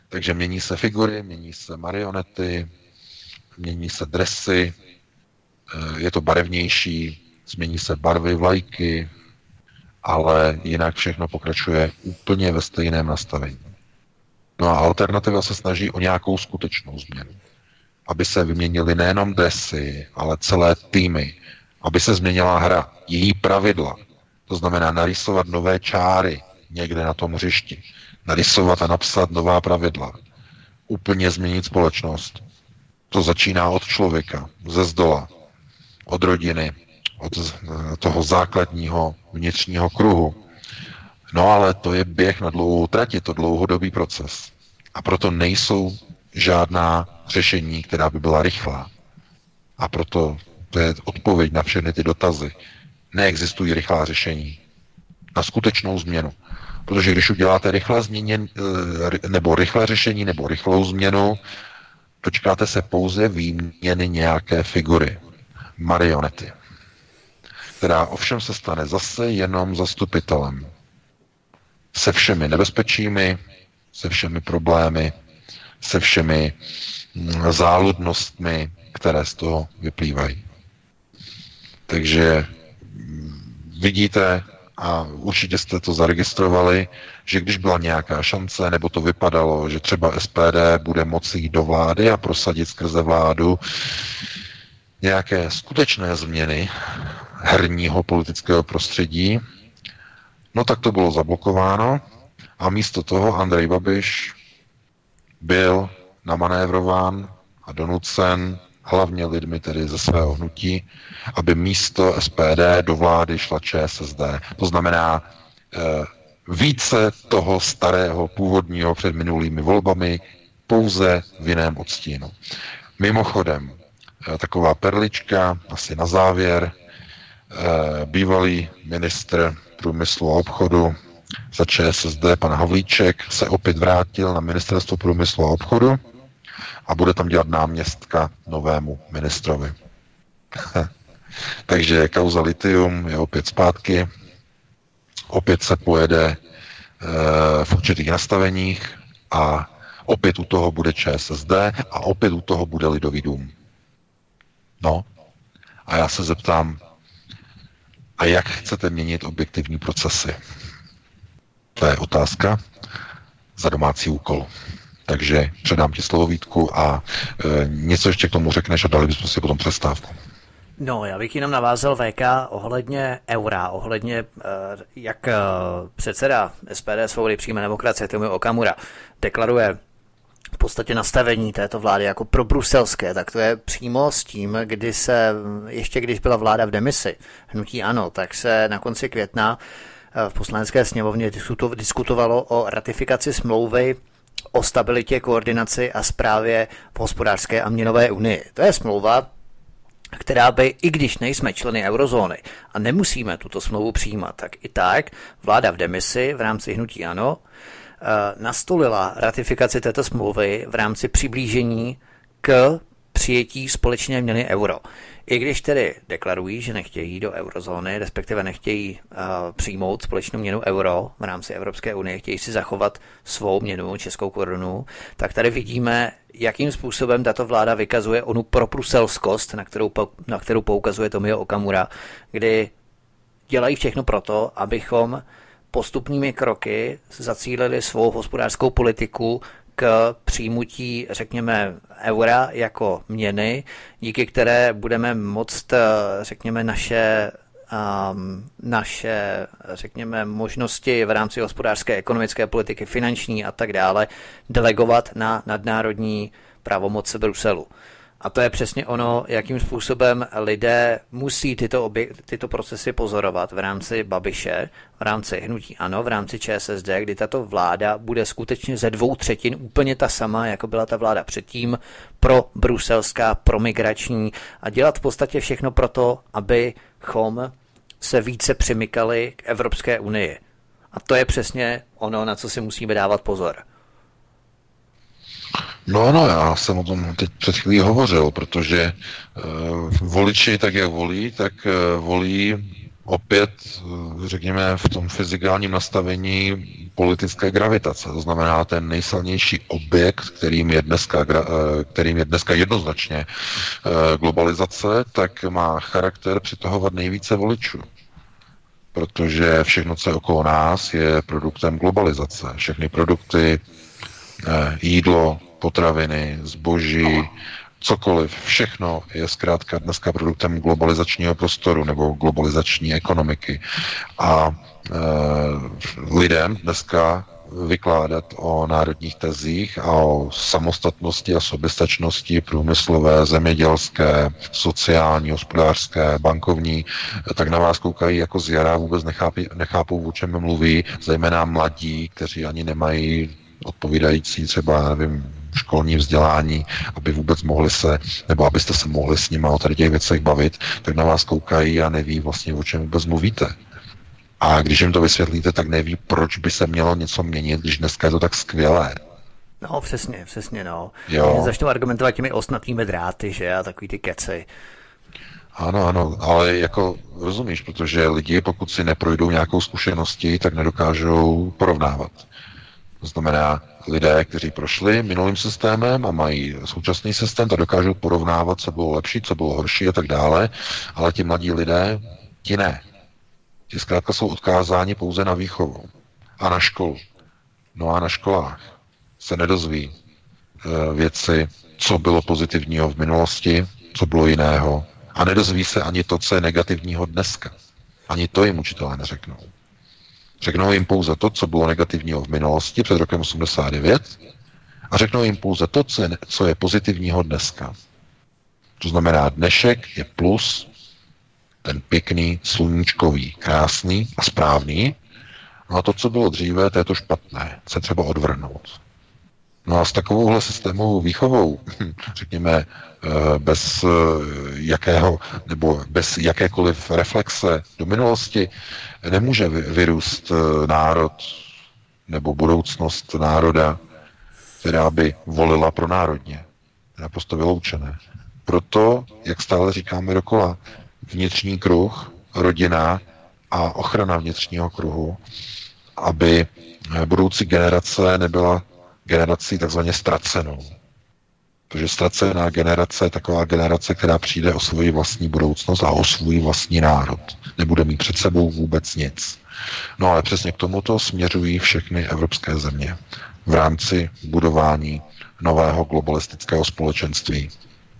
Takže mění se figury, mění se marionety, mění se dresy, eh, je to barevnější, změní se barvy vlajky, ale jinak všechno pokračuje úplně ve stejném nastavení. No a alternativa se snaží o nějakou skutečnou změnu. Aby se vyměnily nejenom dresy, ale celé týmy. Aby se změnila hra, její pravidla. To znamená narysovat nové čáry někde na tom hřišti. Narysovat a napsat nová pravidla. Úplně změnit společnost. To začíná od člověka, ze zdola, od rodiny, od toho základního vnitřního kruhu. No ale to je běh na dlouhou trať, je to dlouhodobý proces. A proto nejsou žádná řešení, která by byla rychlá. A proto to je odpověď na všechny ty dotazy. Neexistují rychlá řešení na skutečnou změnu. Protože když uděláte rychle změně, eh, nebo rychlé řešení, nebo rychlou změnu, dočkáte se pouze výměny nějaké figury, marionety která ovšem se stane zase jenom zastupitelem. Se všemi nebezpečími, se všemi problémy, se všemi mm, záludnostmi, které z toho vyplývají. Takže mm, vidíte, a určitě jste to zaregistrovali, že když byla nějaká šance, nebo to vypadalo, že třeba SPD bude moci jít do vlády a prosadit skrze vládu nějaké skutečné změny herního politického prostředí, no tak to bylo zablokováno a místo toho Andrej Babiš byl namanévrován a donucen hlavně lidmi tedy ze svého hnutí, aby místo SPD do vlády šla ČSSD. To znamená e, více toho starého, původního před minulými volbami, pouze v jiném odstínu. Mimochodem, e, taková perlička, asi na závěr, Eh, bývalý ministr průmyslu a obchodu za ČSSD, pan Havlíček, se opět vrátil na ministerstvo průmyslu a obchodu a bude tam dělat náměstka novému ministrovi. <laughs> Takže kauza litium je opět zpátky opět se pojede e, v určitých nastaveních a opět u toho bude ČSSD a opět u toho bude Lidový dům. No, a já se zeptám, a jak chcete měnit objektivní procesy? To je otázka za domácí úkol. Takže předám ti slovo Vítku a e, něco ještě k tomu řekneš a dali bychom si potom přestávku. No, já bych jenom navázal VK ohledně eura, ohledně, eh, jak eh, předseda SPD Svobody přímé demokracie Tomio Okamura deklaruje v podstatě nastavení této vlády jako pro bruselské, tak to je přímo s tím, kdy se, ještě když byla vláda v demisi, hnutí ano, tak se na konci května eh, v poslanecké sněmovně diskutovalo o ratifikaci smlouvy o stabilitě, koordinaci a správě v hospodářské a měnové unii. To je smlouva, která by, i když nejsme členy eurozóny a nemusíme tuto smlouvu přijímat, tak i tak vláda v demisi v rámci hnutí ANO eh, nastolila ratifikaci této smlouvy v rámci přiblížení k přijetí společné měny euro. I když tedy deklarují, že nechtějí do eurozóny, respektive nechtějí uh, přijmout společnou měnu euro v rámci Evropské unie, chtějí si zachovat svou měnu, českou korunu, tak tady vidíme, jakým způsobem tato vláda vykazuje onu propruselskost, na kterou, na kterou poukazuje Tomio Okamura, kdy dělají všechno proto, abychom postupnými kroky zacílili svou hospodářskou politiku k přijímutí, řekněme, eura jako měny, díky které budeme moct, řekněme, naše um, naše, řekněme, možnosti v rámci hospodářské, ekonomické politiky, finanční a tak dále delegovat na nadnárodní pravomoce Bruselu. A to je přesně ono, jakým způsobem lidé musí tyto, obě, tyto procesy pozorovat v rámci Babiše, v rámci Hnutí Ano, v rámci ČSSD, kdy tato vláda bude skutečně ze dvou třetin úplně ta sama, jako byla ta vláda předtím, pro bruselská, pro migrační a dělat v podstatě všechno pro to, abychom se více přimykali k Evropské unii. A to je přesně ono, na co si musíme dávat pozor. No ano, já jsem o tom teď před chvílí hovořil, protože uh, voliči tak, jak volí, tak uh, volí opět, uh, řekněme, v tom fyzikálním nastavení politické gravitace. To znamená ten nejsilnější objekt, kterým je dneska, kterým je dneska jednoznačně globalizace, tak má charakter přitahovat nejvíce voličů protože všechno, co je okolo nás, je produktem globalizace. Všechny produkty, jídlo, potraviny, zboží, cokoliv, všechno je zkrátka dneska produktem globalizačního prostoru nebo globalizační ekonomiky. A e, lidem dneska vykládat o národních tezích a o samostatnosti a soběstačnosti průmyslové, zemědělské, sociální, hospodářské, bankovní, tak na vás koukají jako z jara, vůbec nechápí, nechápou, o čem mluví, zejména mladí, kteří ani nemají odpovídající třeba, nevím, školní vzdělání, aby vůbec mohli se, nebo abyste se mohli s nimi o tady těch věcech bavit, tak na vás koukají a neví vlastně, o čem vůbec mluvíte. A když jim to vysvětlíte, tak neví, proč by se mělo něco měnit, když dneska je to tak skvělé. No, přesně, přesně, no. Jo. Začnou argumentovat těmi osnatými dráty, že, a takový ty keci. Ano, ano, ale jako rozumíš, protože lidi, pokud si neprojdou nějakou zkušeností, tak nedokážou porovnávat. To znamená, lidé, kteří prošli minulým systémem a mají současný systém, tak dokážou porovnávat, co bylo lepší, co bylo horší a tak dále, ale ti mladí lidé, ti ne. Ti zkrátka jsou odkázáni pouze na výchovu a na školu. No a na školách se nedozví e, věci, co bylo pozitivního v minulosti, co bylo jiného. A nedozví se ani to, co je negativního dneska. Ani to jim učitelé neřeknou. Řeknou jim pouze to, co bylo negativního v minulosti před rokem 89 a řeknou jim pouze to, co je, co je pozitivního dneska. To znamená, dnešek je plus, ten pěkný, sluníčkový, krásný a správný, no a to, co bylo dříve, to je to špatné, se třeba odvrhnout. No a s takovouhle systémovou výchovou, <laughs> řekněme, eh, bez eh, jakého, nebo bez jakékoliv reflexe do minulosti, nemůže vyrůst eh, národ nebo budoucnost národa, která by volila pro národně. Je naprosto vyloučené. Proto, jak stále říkáme dokola, vnitřní kruh, rodina a ochrana vnitřního kruhu, aby budoucí generace nebyla generací takzvaně ztracenou. Protože ztracená generace je taková generace, která přijde o svoji vlastní budoucnost a o svůj vlastní národ. Nebude mít před sebou vůbec nic. No ale přesně k tomuto směřují všechny evropské země v rámci budování nového globalistického společenství,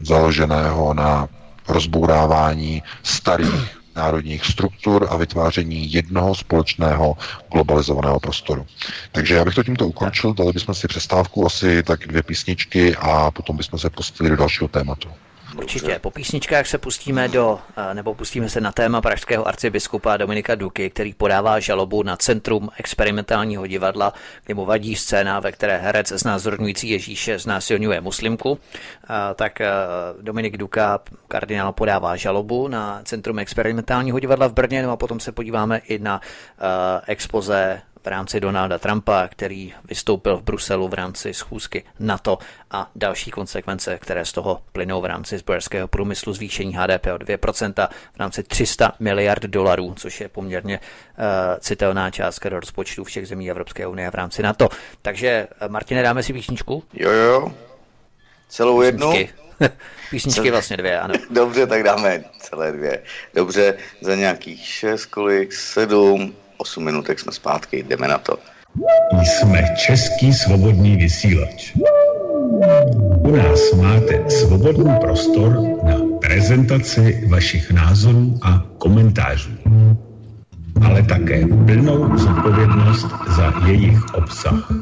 založeného na rozbourávání starých národních struktur a vytváření jednoho společného globalizovaného prostoru. Takže já bych to tímto ukončil, dali bychom si přestávku asi tak dvě písničky a potom bychom se pustili do dalšího tématu. Určitě. Po písničkách se pustíme do, eh, nebo pustíme se na téma pražského arcibiskupa Dominika Duky, který podává žalobu na Centrum experimentálního divadla, kde mu vadí scéna, ve které herec znázorňující Ježíše znásilňuje muslimku. Eh, tak eh, Dominik Duka, kardinál, podává žalobu na Centrum experimentálního divadla v Brně, no a potom se podíváme i na expoze rámci Donalda Trumpa, který vystoupil v Bruselu v rámci schůzky NATO a další konsekvence, které z toho plynou v rámci zbrojerského průmyslu, zvýšení HDP o 2% v rámci 300 miliard dolarů, což je poměrně uh, citelná částka do rozpočtu všech zemí Evropské unie v rámci NATO. Takže, eh, Martine, dáme si písničku? Jo, jo. Celou jednu? <laughs> Písničky vlastně dvě, ano. <laughs> Dobře, tak dáme celé dvě. Dobře, za nějakých šest, kolik, sedm, 8 minutek jsme zpátky, jdeme na to. Jsme český svobodný vysílač. U nás máte svobodný prostor na prezentaci vašich názorů a komentářů, ale také plnou zodpovědnost za jejich obsah.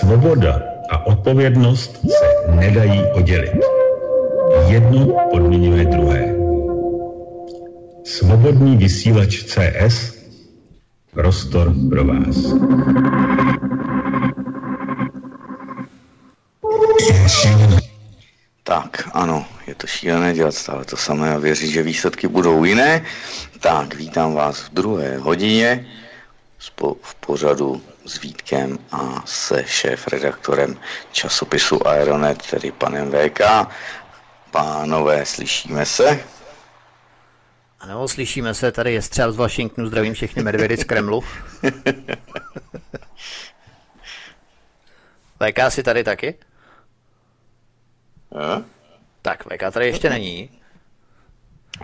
Svoboda a odpovědnost se nedají oddělit. Jedno podmiňuje druhé. Svobodný vysílač CS prostor pro vás. Tak, ano, je to šílené dělat stále to samé a věřit, že výsledky budou jiné. Tak, vítám vás v druhé hodině v pořadu s Vítkem a se šéf-redaktorem časopisu Aeronet, tedy panem VK. Pánové, slyšíme se? Ano, slyšíme se, tady je střel z Washingtonu, zdravím všechny medvědy z Kremlu. <laughs> VK si tady taky? A? Tak, VK tady ještě není.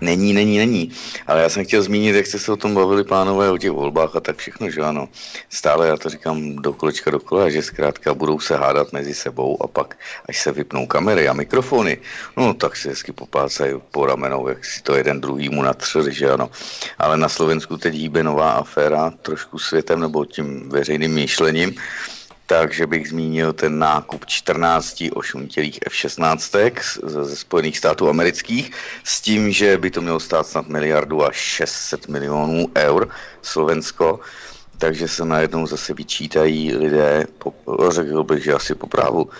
Není, není, není. Ale já jsem chtěl zmínit, jak jste se o tom bavili, pánové, o těch volbách a tak všechno, že ano. Stále já to říkám do kolečka do kola, že zkrátka budou se hádat mezi sebou a pak, až se vypnou kamery a mikrofony, no tak si hezky poplácají po ramenou, jak si to jeden druhýmu natřeli, že ano. Ale na Slovensku teď hýbe nová aféra trošku světem nebo tím veřejným myšlením takže bych zmínil ten nákup 14 ošuntělých F-16 ze Spojených států amerických s tím, že by to mělo stát snad miliardu až 600 milionů eur Slovensko, takže se najednou zase vyčítají lidé, řekl bych, že asi po právu,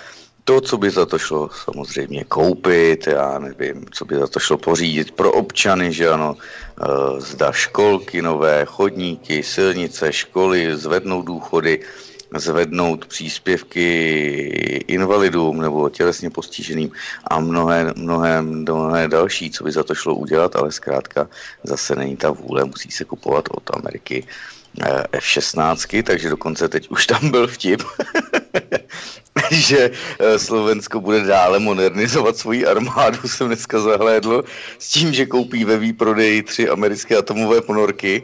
to, co by za to šlo samozřejmě koupit, já nevím, co by za to šlo pořídit pro občany, že ano, e, zda školky nové, chodníky, silnice, školy, zvednou důchody, zvednout příspěvky invalidům nebo tělesně postiženým a mnohé, mnohé, mnohé další, co by za to šlo udělat, ale zkrátka zase není ta vůle, musí se kupovat od Ameriky eh, F-16, takže dokonce teď už tam byl vtip, <laughs> že eh, Slovensko bude dále modernizovat svoji armádu, <laughs> jsem dneska zahlédl, s tím, že koupí ve výprodeji tři americké atomové ponorky,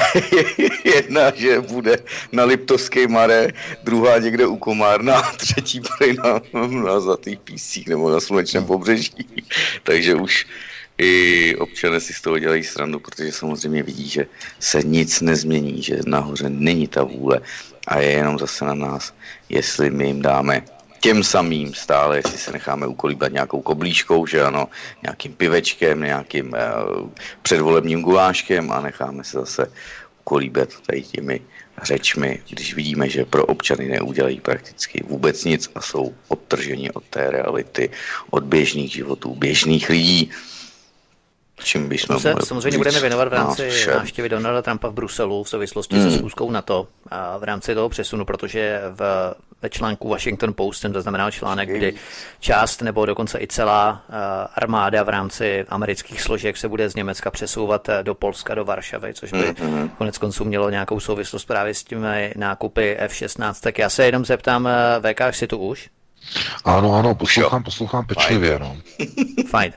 <laughs> Jedna, že bude na Liptovské mare, druhá někde u Komárna a <laughs> třetí bude na, na Zlatých písích nebo na Slunečném pobřeží. <laughs> Takže už i občané si z toho dělají srandu, protože samozřejmě vidí, že se nic nezmění, že nahoře není ta vůle a je jenom zase na nás, jestli my jim dáme těm samým stále, jestli se necháme ukolíbat nějakou koblížkou, že ano, nějakým pivečkem, nějakým uh, předvolebním guláškem a necháme se zase ukolíbat tady těmi řečmi, když vidíme, že pro občany neudělají prakticky vůbec nic a jsou odtrženi od té reality, od běžných životů, běžných lidí. Čím bychom se samozřejmě budeme věnovat v rámci no, návštěvy Donalda Trumpa v Bruselu v souvislosti hmm. se schůzkou NATO a v rámci toho přesunu, protože v, ve článku Washington Post jsem zaznamenal článek, kdy část nebo dokonce i celá uh, armáda v rámci amerických složek se bude z Německa přesouvat eh, do Polska, do Varšavy, což by hmm. konec konců mělo nějakou souvislost právě s těmi nákupy F-16. Tak já se jenom zeptám, VK, si tu už? Ano, ano, poslouchám, poslouchám pečlivě. No. Fajn.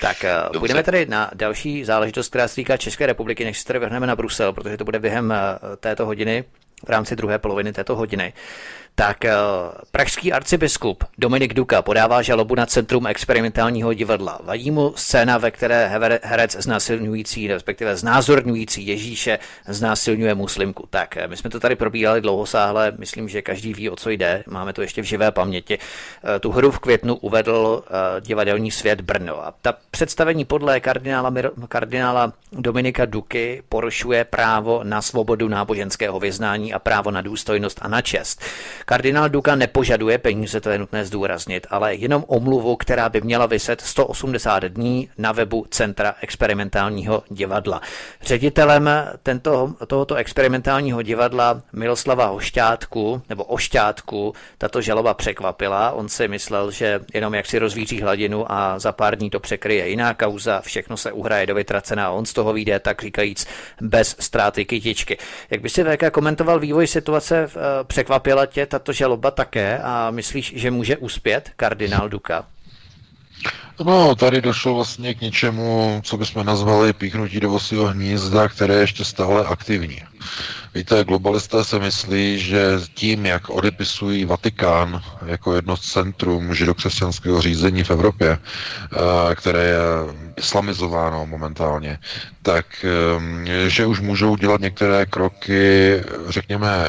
Tak eh, Dobře. půjdeme tady na další záležitost, která se týká České republiky, než se tady vrhneme na Brusel, protože to bude během eh, této hodiny, v rámci druhé poloviny této hodiny tak eh, pražský arcibiskup Dominik Duka podává žalobu na Centrum experimentálního divadla. Vadí mu scéna, ve které herec znásilňující, respektive znázorňující Ježíše znásilňuje muslimku. Tak, eh, my jsme to tady probírali dlouhosáhle, myslím, že každý ví, o co jde, máme to ještě v živé paměti. Eh, tu hru v květnu uvedl divadelní svět Brno. A ta představení podle kardinála, kardinála Dominika Duky porušuje právo na svobodu náboženského vyznání a právo na důstojnost a na čest. Kardinál Duka nepožaduje peníze, to je nutné zdůraznit, ale jenom omluvu, která by měla vyset 180 dní na webu Centra experimentálního divadla. Ředitelem tento, tohoto experimentálního divadla Miloslava Hošťátku, nebo Ošťátku, tato žaloba překvapila. On si myslel, že jenom jak si rozvíří hladinu a za pár dní to překryje jiná kauza, všechno se uhraje do vytracena a on z toho vyjde, tak říkajíc, bez ztráty kytičky. Jak by si VK komentoval vývoj situace, eh, překvapila tě tato žaloba také a myslíš, že může uspět kardinál Duka? No, tady došlo vlastně k něčemu, co bychom nazvali píchnutí do vosího hnízda, které je ještě stále aktivní. Víte, globalisté se myslí, že tím, jak odepisují Vatikán jako jedno z centrum židokřesťanského řízení v Evropě, eh, které je islamizováno momentálně, tak eh, že už můžou dělat některé kroky, řekněme,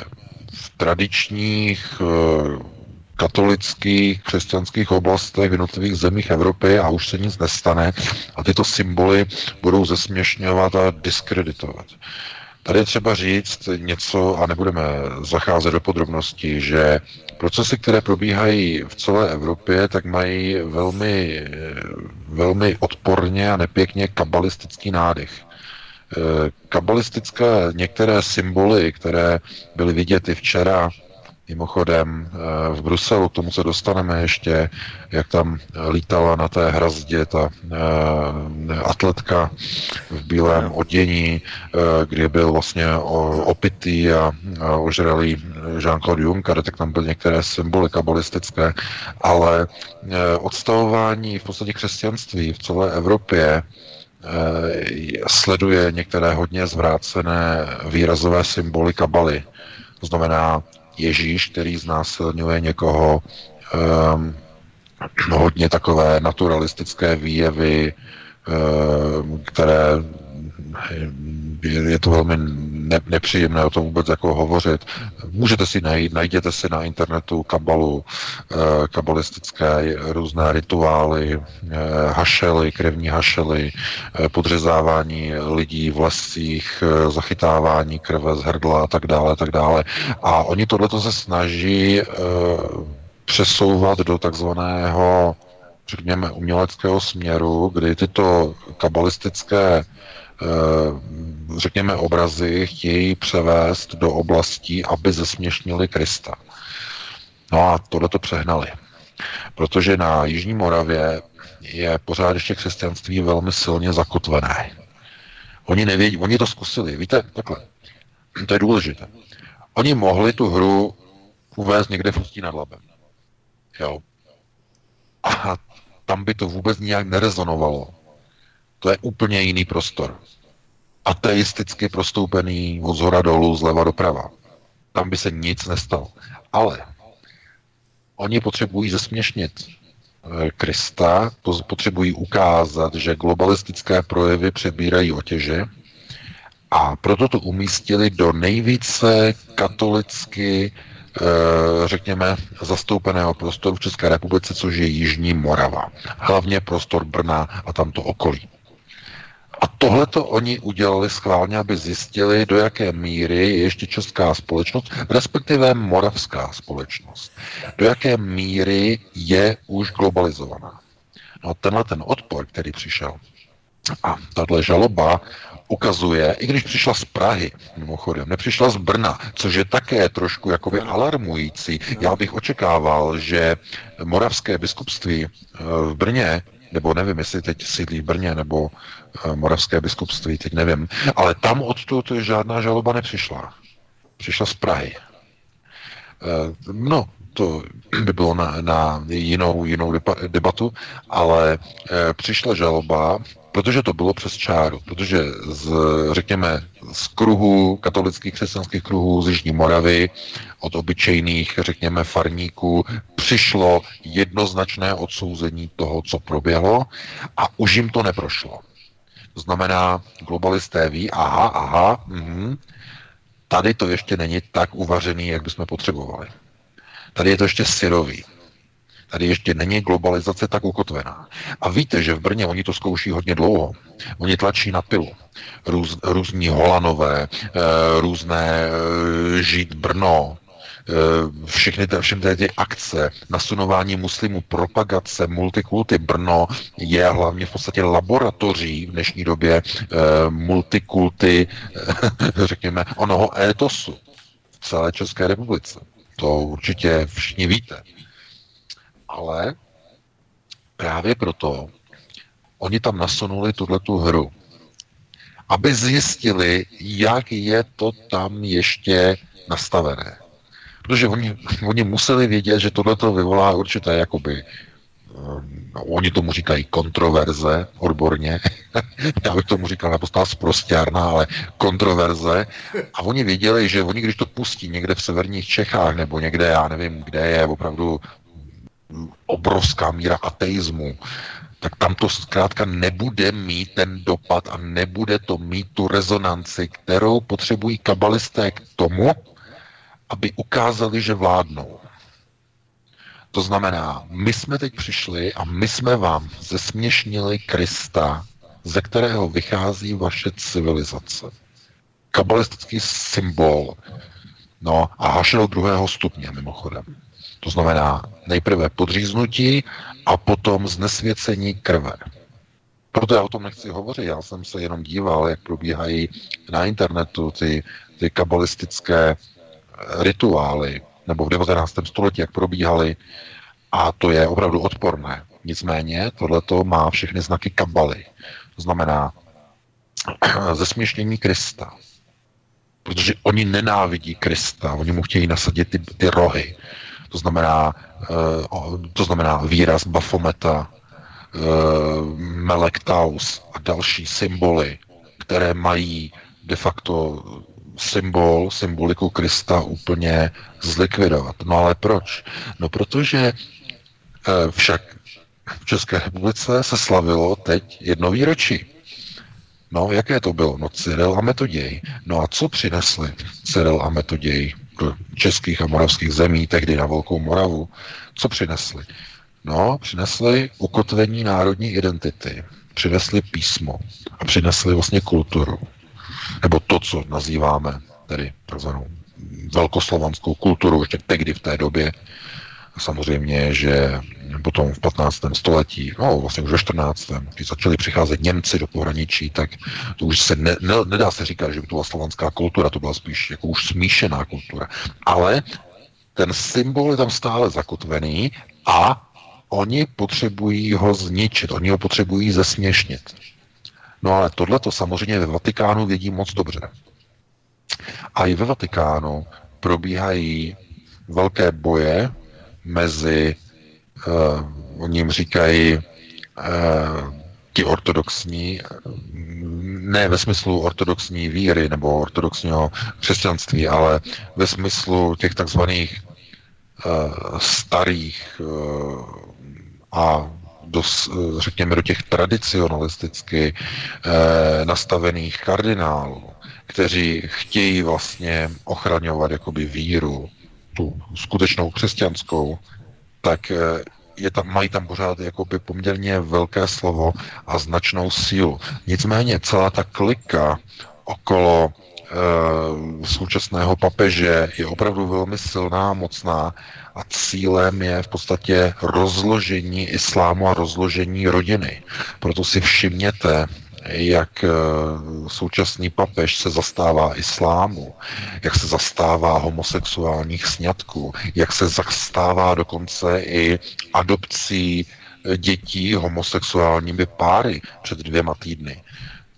tradičních eh, katolických, křesťanských oblastech v jednotlivých zemích Evropy a už se nic nestane a tyto symboly budou zesměšňovat a diskreditovat. Tady je třeba říct něco, a nebudeme zacházet do podrobností, že procesy, které probíhají v celé Evropě, tak mají velmi, velmi odporně a nepěkně kabalistický nádech. Eh, kabalistické některé symboly, které byly vidět i včera, mimochodem eh, v Bruselu, k tomu se dostaneme ještě, jak tam lítala na té hrazdě ta uh, atletka v bílém odění, kde byl vlastně opitý a, ožralý Jean-Claude Juncker, tak tam byly některé symboly kabalistické, ale odstavování v podstatě křesťanství v celé Evropě Eh, sleduje některé hodně zvrácené výrazové symboly kabaly. To znamená Ježíš, který znásilňuje někoho, um, hodně takové naturalistické výjevy, um, které je to velmi ne, nepříjemné o tom vůbec jako hovořit. Můžete si najít, najděte si na internetu kabalu, eh, kabalistické různé rituály, eh, hašely, krevní hašely, eh, podřezávání lidí v lesích, zachytávání krve z hrdla a tak dále, tak dále. A oni tohleto se snaží přesouvat do takzvaného řekněme, uměleckého směru, kdy tyto kabalistické řekněme, obrazy chtějí převést do oblastí, aby zesměšnili Krista. No a tohle to přehnali. Protože na Jižní Moravě je pořád ještě křesťanství velmi silně zakotvené. Oni nevědí, oni to zkusili, víte, takhle. To je důležité. Oni mohli tu hru uvést někde v Ústí nad Labem. Jo. A tam by to vůbec nijak nerezonovalo. To je úplně jiný prostor. Ateisticky prostoupený od zhora dolů, zleva doprava. Tam by se nic nestalo. Ale oni potřebují zesměšnit eh, Krista, potřebují ukázat, že globalistické projevy přebírají otěže a proto to umístili do nejvíce katolicky, eh, řekněme, zastoupeného prostoru v České republice, což je Jižní Morava. Hlavně prostor Brna a tamto okolí. A tohle to oni udělali schválně, aby zjistili, do jaké míry je ještě česká společnost, respektive moravská společnost, do jaké míry je už globalizovaná. No tenhle ten odpor, který přišel, A tahle žaloba ukazuje, i když přišla z Prahy, mimochodem, nepřišla z Brna, což je také trošku jakoby alarmující. Já bych očekával, že moravské biskupství eh, v Brně, nebo nevím, jestli teď sídlí v Brně, nebo eh, moravské biskupství, teď nevím, ale tam odtud žádná žaloba nepřišla. Přišla z Prahy. Eh, no, to by bylo na, na jinou, jinou debatu, ale e, přišla žaloba protože to bylo přes čáru, protože z, řekněme, z kruhu, katolických křesťanských kruhů z Jižní Moravy, od obyčejných, řekněme, farníků, přišlo jednoznačné odsouzení toho, co proběhlo a už jim to neprošlo. To znamená, globalisté ví, aha, aha, mhm, tady to ještě není tak uvařený, jak bychom potřebovali. Tady je to ještě syrový. Tady ještě není globalizace tak ukotvená. A víte, že v Brně oni to zkouší hodně dlouho. Oni tlačí na pilu. Růz, různí Holanové, eh, různé eh, Žít Brno, eh, všechny ty, všechny ty akce, nasunování muslimů, propagace, multikulty. Brno je hlavně v podstatě laboratoří v dnešní době multikulty, <laughs> řekněme, onoho étosu v celé České republice. To určitě všichni víte. Ale právě proto oni tam nasunuli tuto hru, aby zjistili, jak je to tam ještě nastavené. Protože oni, oni museli vědět, že tohle vyvolá určité jakoby no, oni tomu říkají kontroverze odborně, <laughs> já bych tomu říkal naprosto zprostěrná, ale kontroverze. A oni věděli, že oni, když to pustí někde v severních Čechách nebo někde, já nevím, kde je opravdu obrovská míra ateismu, tak tam to zkrátka nebude mít ten dopad a nebude to mít tu rezonanci, kterou potřebují kabalisté k tomu, aby ukázali, že vládnou. To znamená, my jsme teď přišli a my jsme vám zesměšnili Krista, ze kterého vychází vaše civilizace. Kabalistický symbol. No a Hašel druhého stupně, mimochodem. To znamená nejprve podříznutí a potom znesvěcení krve. Proto já o tom nechci hovořit, já jsem se jenom díval, jak probíhají na internetu ty, ty kabalistické rituály, nebo v 19. století, jak probíhaly, a to je opravdu odporné. Nicméně tohleto má všechny znaky kabaly. To znamená <clears throat> zesměšnění Krista. Protože oni nenávidí Krista, oni mu chtějí nasadit ty, ty rohy. To znamená, uh, to znamená výraz Bafometa, uh, Melektaus a další symboly, které mají de facto symbol, symboliku Krista úplně zlikvidovat. No ale proč? No protože uh, však v České republice se slavilo teď jedno výročí. No, jaké to bylo? No, Cyril a Metoděj. No a co přinesli Cyril a Metoděj? Do českých a moravských zemí, tehdy na Velkou Moravu, co přinesli? No, přinesli ukotvení národní identity, přinesli písmo a přinesli vlastně kulturu. Nebo to, co nazýváme tedy takzvanou velkoslovanskou kulturu, ještě tehdy v té době, Samozřejmě, že potom v 15. století, no vlastně už ve 14. když začali přicházet Němci do pohraničí, tak to už se ne, ne, nedá se říkat, že by to byla slovanská kultura, to byla spíš jako už smíšená kultura. Ale ten symbol je tam stále zakotvený a oni potřebují ho zničit, oni ho potřebují zesměšnit. No ale tohle to samozřejmě ve Vatikánu vědí moc dobře. A i ve Vatikánu probíhají velké boje mezi, uh, oni jim říkají, uh, ti ortodoxní, ne ve smyslu ortodoxní víry nebo ortodoxního křesťanství, ale ve smyslu těch takzvaných uh, starých uh, a do, řekněme do těch tradicionalisticky uh, nastavených kardinálů, kteří chtějí vlastně ochraňovat jakoby víru, tu skutečnou křesťanskou, tak eh, je tam, mají tam pořád jakoby poměrně velké slovo a značnou sílu. Nicméně celá ta klika okolo e, současného papeže je opravdu velmi silná, mocná a cílem je v podstatě rozložení islámu a rozložení rodiny. Proto si všimněte, jak současný papež se zastává islámu, jak se zastává homosexuálních sňatků, jak se zastává dokonce i adopcí dětí homosexuálními páry před dvěma týdny.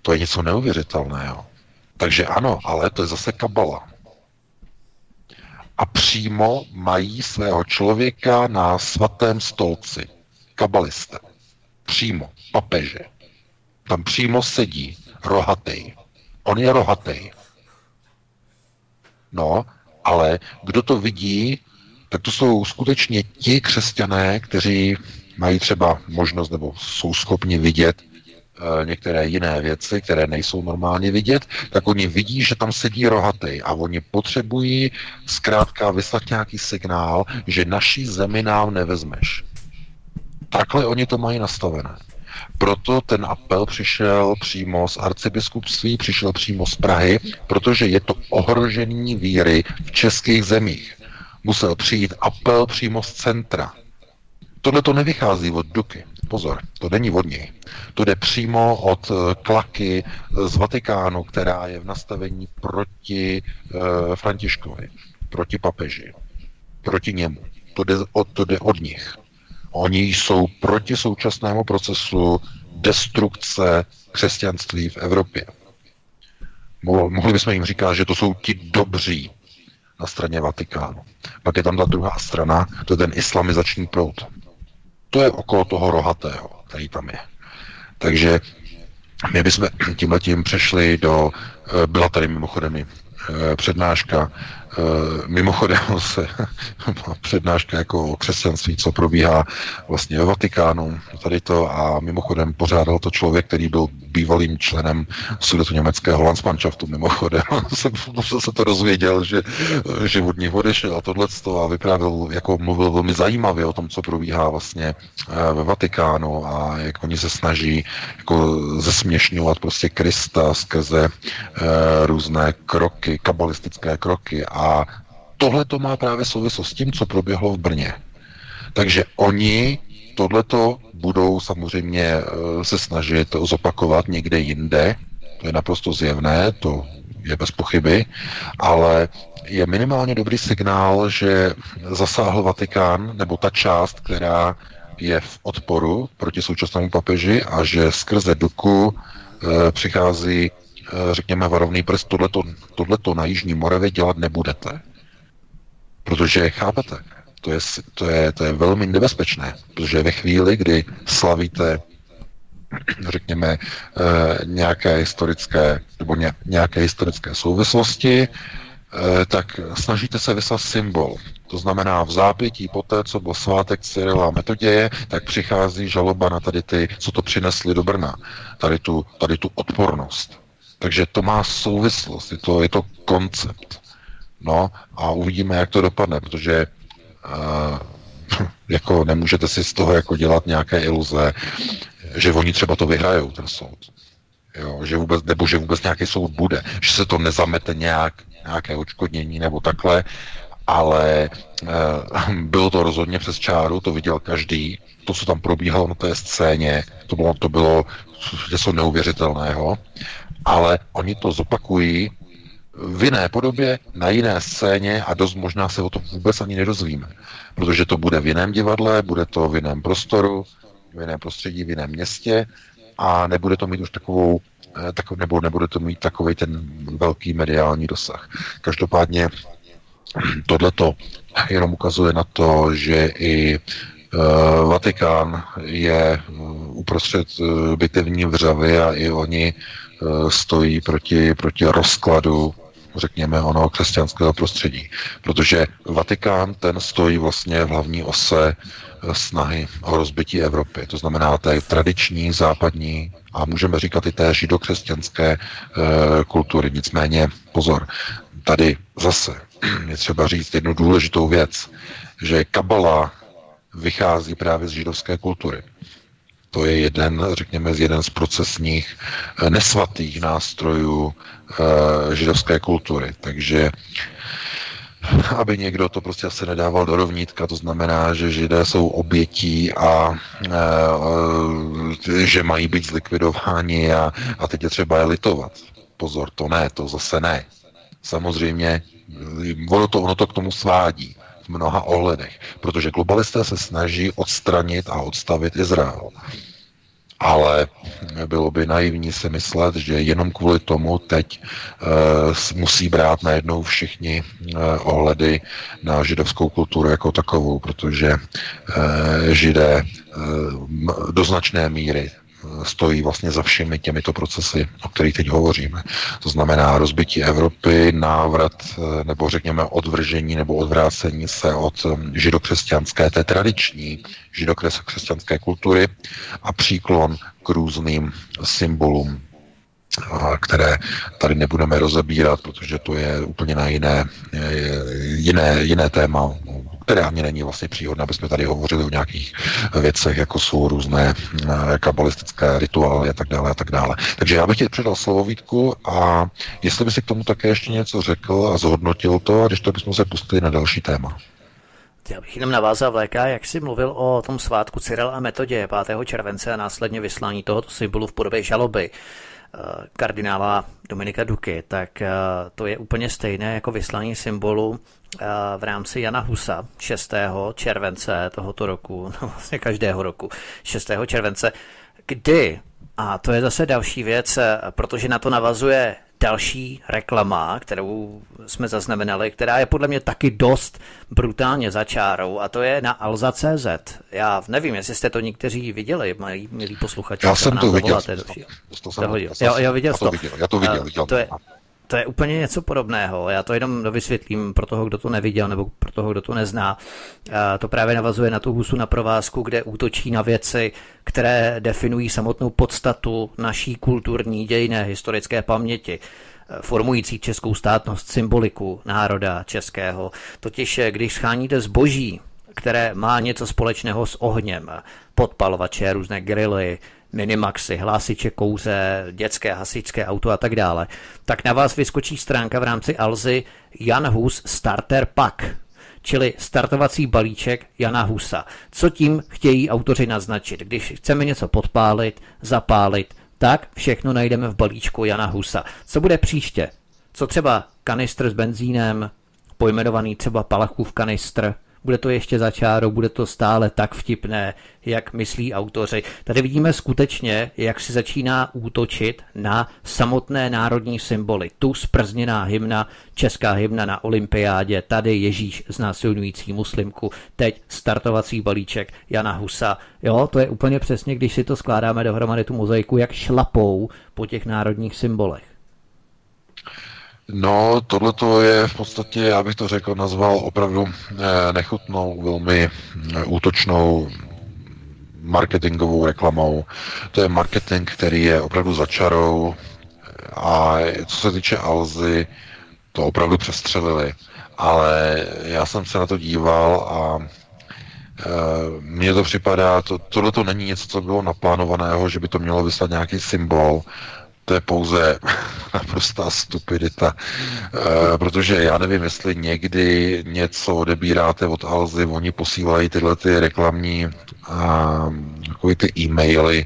To je něco neuvěřitelného. Takže ano, ale to je zase kabala. A přímo mají svého člověka na svatém stolci. Kabaliste. Přímo. Papeže. Tam přímo sedí. Rohatej. On je rohatej. No, ale kdo to vidí, tak to jsou skutečně ti křesťané, kteří mají třeba možnost nebo jsou schopni vidět e, některé jiné věci, které nejsou normálně vidět, tak oni vidí, že tam sedí rohatý a oni potřebují zkrátka vyslat nějaký signál, že naší zemi nám nevezmeš. Takhle oni to mají nastavené. Proto ten apel přišel přímo z arcibiskupství, přišel přímo z Prahy, protože je to ohrožení víry v českých zemích. Musel přijít apel přímo z centra. Tohle to nevychází od Duky. Pozor, to není od něj. To jde přímo od eh, klaky eh, z Vatikánu, která je v nastavení proti uh, Františkovi, proti papeži, proti němu. To jde, od, to jde od nich. Oni jsou proti současnému procesu destrukce křesťanství v Evropě. Mohli bychom jim říkat, že to jsou ti dobří na straně Vatikánu. Pak je tam ta druhá strana, to je ten islamizační proud. To je okolo toho rohatého, který tam je. Takže my bychom tímhle tím přešli do, eh, byla tady mimochodem eh, přednáška mimochodem <laughs> se přednáška jako o křesťanství, co probíhá vlastně ve Vatikánu, tady to a mimochodem pořádal to člověk, který byl bývalým členem sudetu německého Landsmannschaftu, mimochodem. <laughs> Jsem, se to rozvěděl, že, že od nich odešel a tohle a vyprávěl, jako mluvil velmi zajímavě o tom, co probíhá vlastně eh, ve Vatikánu a jak oni se snaží jako zesměšňovat prostě Krista skrze e, různé kroky, kabalistické kroky a a tohle to má právě souvislost s tím, co proběhlo v Brně. Takže oni tohleto budou samozřejmě eh, se snažit zopakovat někde jinde, to je naprosto zjevné, to je bez pochyby, ale je minimálně dobrý signál, že zasáhl Vatikán, nebo ta část, která je v odporu proti současnému papeži a že skrze Duku e, přichází Eh, řekněme, varovný prst, tohleto, tohleto na Jižní Moravě dělat nebudete. Protože, chápete, to je, to, je, to je velmi nebezpečné, protože ve chvíli, kdy slavíte <clears throat> řekněme, eh, nějaké historické, nebo nějaké historické souvislosti, eh, tak snažíte se vyslat symbol. To znamená v zápětí po té, co byl svátek Cyrila Metoděje, tak přichází žaloba na tady ty, co to přinesli do Brna. Tady tu, tady tu odpornost. Takže to má souvislost, je to, je to koncept. No a uvidíme, jak to dopadne, protože uh, <laughs> jako nemůžete si z toho jako dělat nějaké iluze, že oni třeba to vyhrajou, ten soud. Jo, že vůbec, nebo že vůbec nějaký soud bude, že se to nezamete nějak, nějaké odškodnění nebo takhle, ale uh, <laughs> bylo to rozhodně přes čáru, to viděl každý, to, co tam probíhalo na té scéně, to bylo, to bylo něco neuvěřitelného ale oni to zopakují v jiné podobě, na jiné scéně a dost možná se o tom vůbec ani nedozvíme. Protože to bude v jiném divadle, bude to v jiném prostoru, v jiném prostředí, v jiném městě a nebude to mít už takovou, eh, tak, nebo nebude to mít takový ten velký mediální dosah. Každopádně <clears throat> tohleto jenom ukazuje na to, že i uh, Vatikán je uprostřed uh, bitevní vřavy a i oni Eh, stojí proti, proti rozkladu řekněme, ono křesťanského prostředí. Protože Vatikán ten stojí vlastně v hlavní ose eh, snahy o rozbití Evropy. To znamená té tradiční, západní a můžeme říkat i té židokřesťanské e, kultury. Nicméně, pozor, tady zase <clears throat> je třeba říct jednu důležitou věc, že Kabala vychází právě z židovské kultury. To je jeden, řekněme, z jeden z procesních eh, nesvatých nástrojů e, židovské kultury. Takže aby někdo to prostě asi nedával do rovnítka, to znamená, že židé jsou obětí a e, že mají být zlikvidováni a, a teď je třeba je litovat. Pozor, to ne, to zase ne. Samozřejmě ono to, ono to k tomu svádí v mnoha ohledech, protože globalisté se snaží odstranit a odstavit Izrael. Ale bylo by naivní si myslet, že jenom kvůli tomu teď uh, musí brát najednou všichni uh, ohledy na židovskou kulturu jako takovou, protože uh, židé uh, do značné míry stojí vlastně za všemi těmito procesy, o kterých teď hovoříme. To znamená rozbití Evropy, návrat nebo řekněme odvržení nebo odvrácení se od židokřesťanské, té tradiční židokřesťanské kultury a příklon k různým symbolům které tady nebudeme rozebírat, protože to je úplně na jiné, jiné, jiné téma, které ani není vlastně příhodné, aby jsme tady hovořili o nějakých věcech, jako jsou různé eh, kabalistické rituály a tak dále a tak dále. Takže já bych ti předal slovo Vítku a jestli by si k tomu také ještě něco řekl a zhodnotil to, a když to bychom se pustili na další téma. Já bych jenom navázal VK, jak jsi mluvil o tom svátku Cyril a metodě 5. července a následně vyslání tohoto symbolu v podobě žaloby eh, kardinála Dominika Duky, tak eh, to je úplně stejné jako vyslání symbolu v rámci Jana Husa 6. července tohoto roku, <laughs> no vlastně každého roku, 6. července, kdy, a to je zase další věc, protože na to navazuje další reklama, kterou jsme zaznamenali, která je podle mě taky dost brutálně začárou a to je na Alza.cz. Já nevím, jestli jste to někteří viděli, mají milí posluchači. Já jsem to viděl. To, to, to, já, já viděl to. Viděl, já to viděl, viděl. To je, to je úplně něco podobného. Já to jenom dovysvětlím pro toho, kdo to neviděl nebo pro toho, kdo to nezná. To právě navazuje na tu husu na provázku, kde útočí na věci, které definují samotnou podstatu naší kulturní, dějné, historické paměti formující českou státnost, symboliku národa českého. Totiž, když scháníte zboží, které má něco společného s ohněm, podpalovače, různé grily, minimaxy, hlásiče kouře, dětské hasičské auto a tak dále, tak na vás vyskočí stránka v rámci Alzy Jan Hus Starter Pack, čili startovací balíček Jana Husa. Co tím chtějí autoři naznačit? Když chceme něco podpálit, zapálit, tak všechno najdeme v balíčku Jana Husa. Co bude příště? Co třeba kanistr s benzínem, pojmenovaný třeba Palachův kanistr, bude to ještě za čárou, bude to stále tak vtipné, jak myslí autoři. Tady vidíme skutečně, jak si začíná útočit na samotné národní symboly. Tu sprzněná hymna, česká hymna na olympiádě, tady Ježíš znásilňující muslimku, teď startovací balíček Jana Husa. Jo, to je úplně přesně, když si to skládáme dohromady tu mozaiku, jak šlapou po těch národních symbolech. No, tohle to je v podstatě, já bych to řekl, nazval opravdu eh, nechutnou, velmi eh, útočnou marketingovou reklamou. To je marketing, který je opravdu začarou a co se týče Alzy, to opravdu přestřelili. Ale já jsem se na to díval a mně to připadá, to, tohle to není něco, co bylo naplánovaného, že by to mělo vyslat nějaký symbol to je pouze <laughs> naprostá stupidita, e, protože já nevím, jestli někdy něco odebíráte od Alzy, oni posílají tyhle ty reklamní a, takové ty e-maily,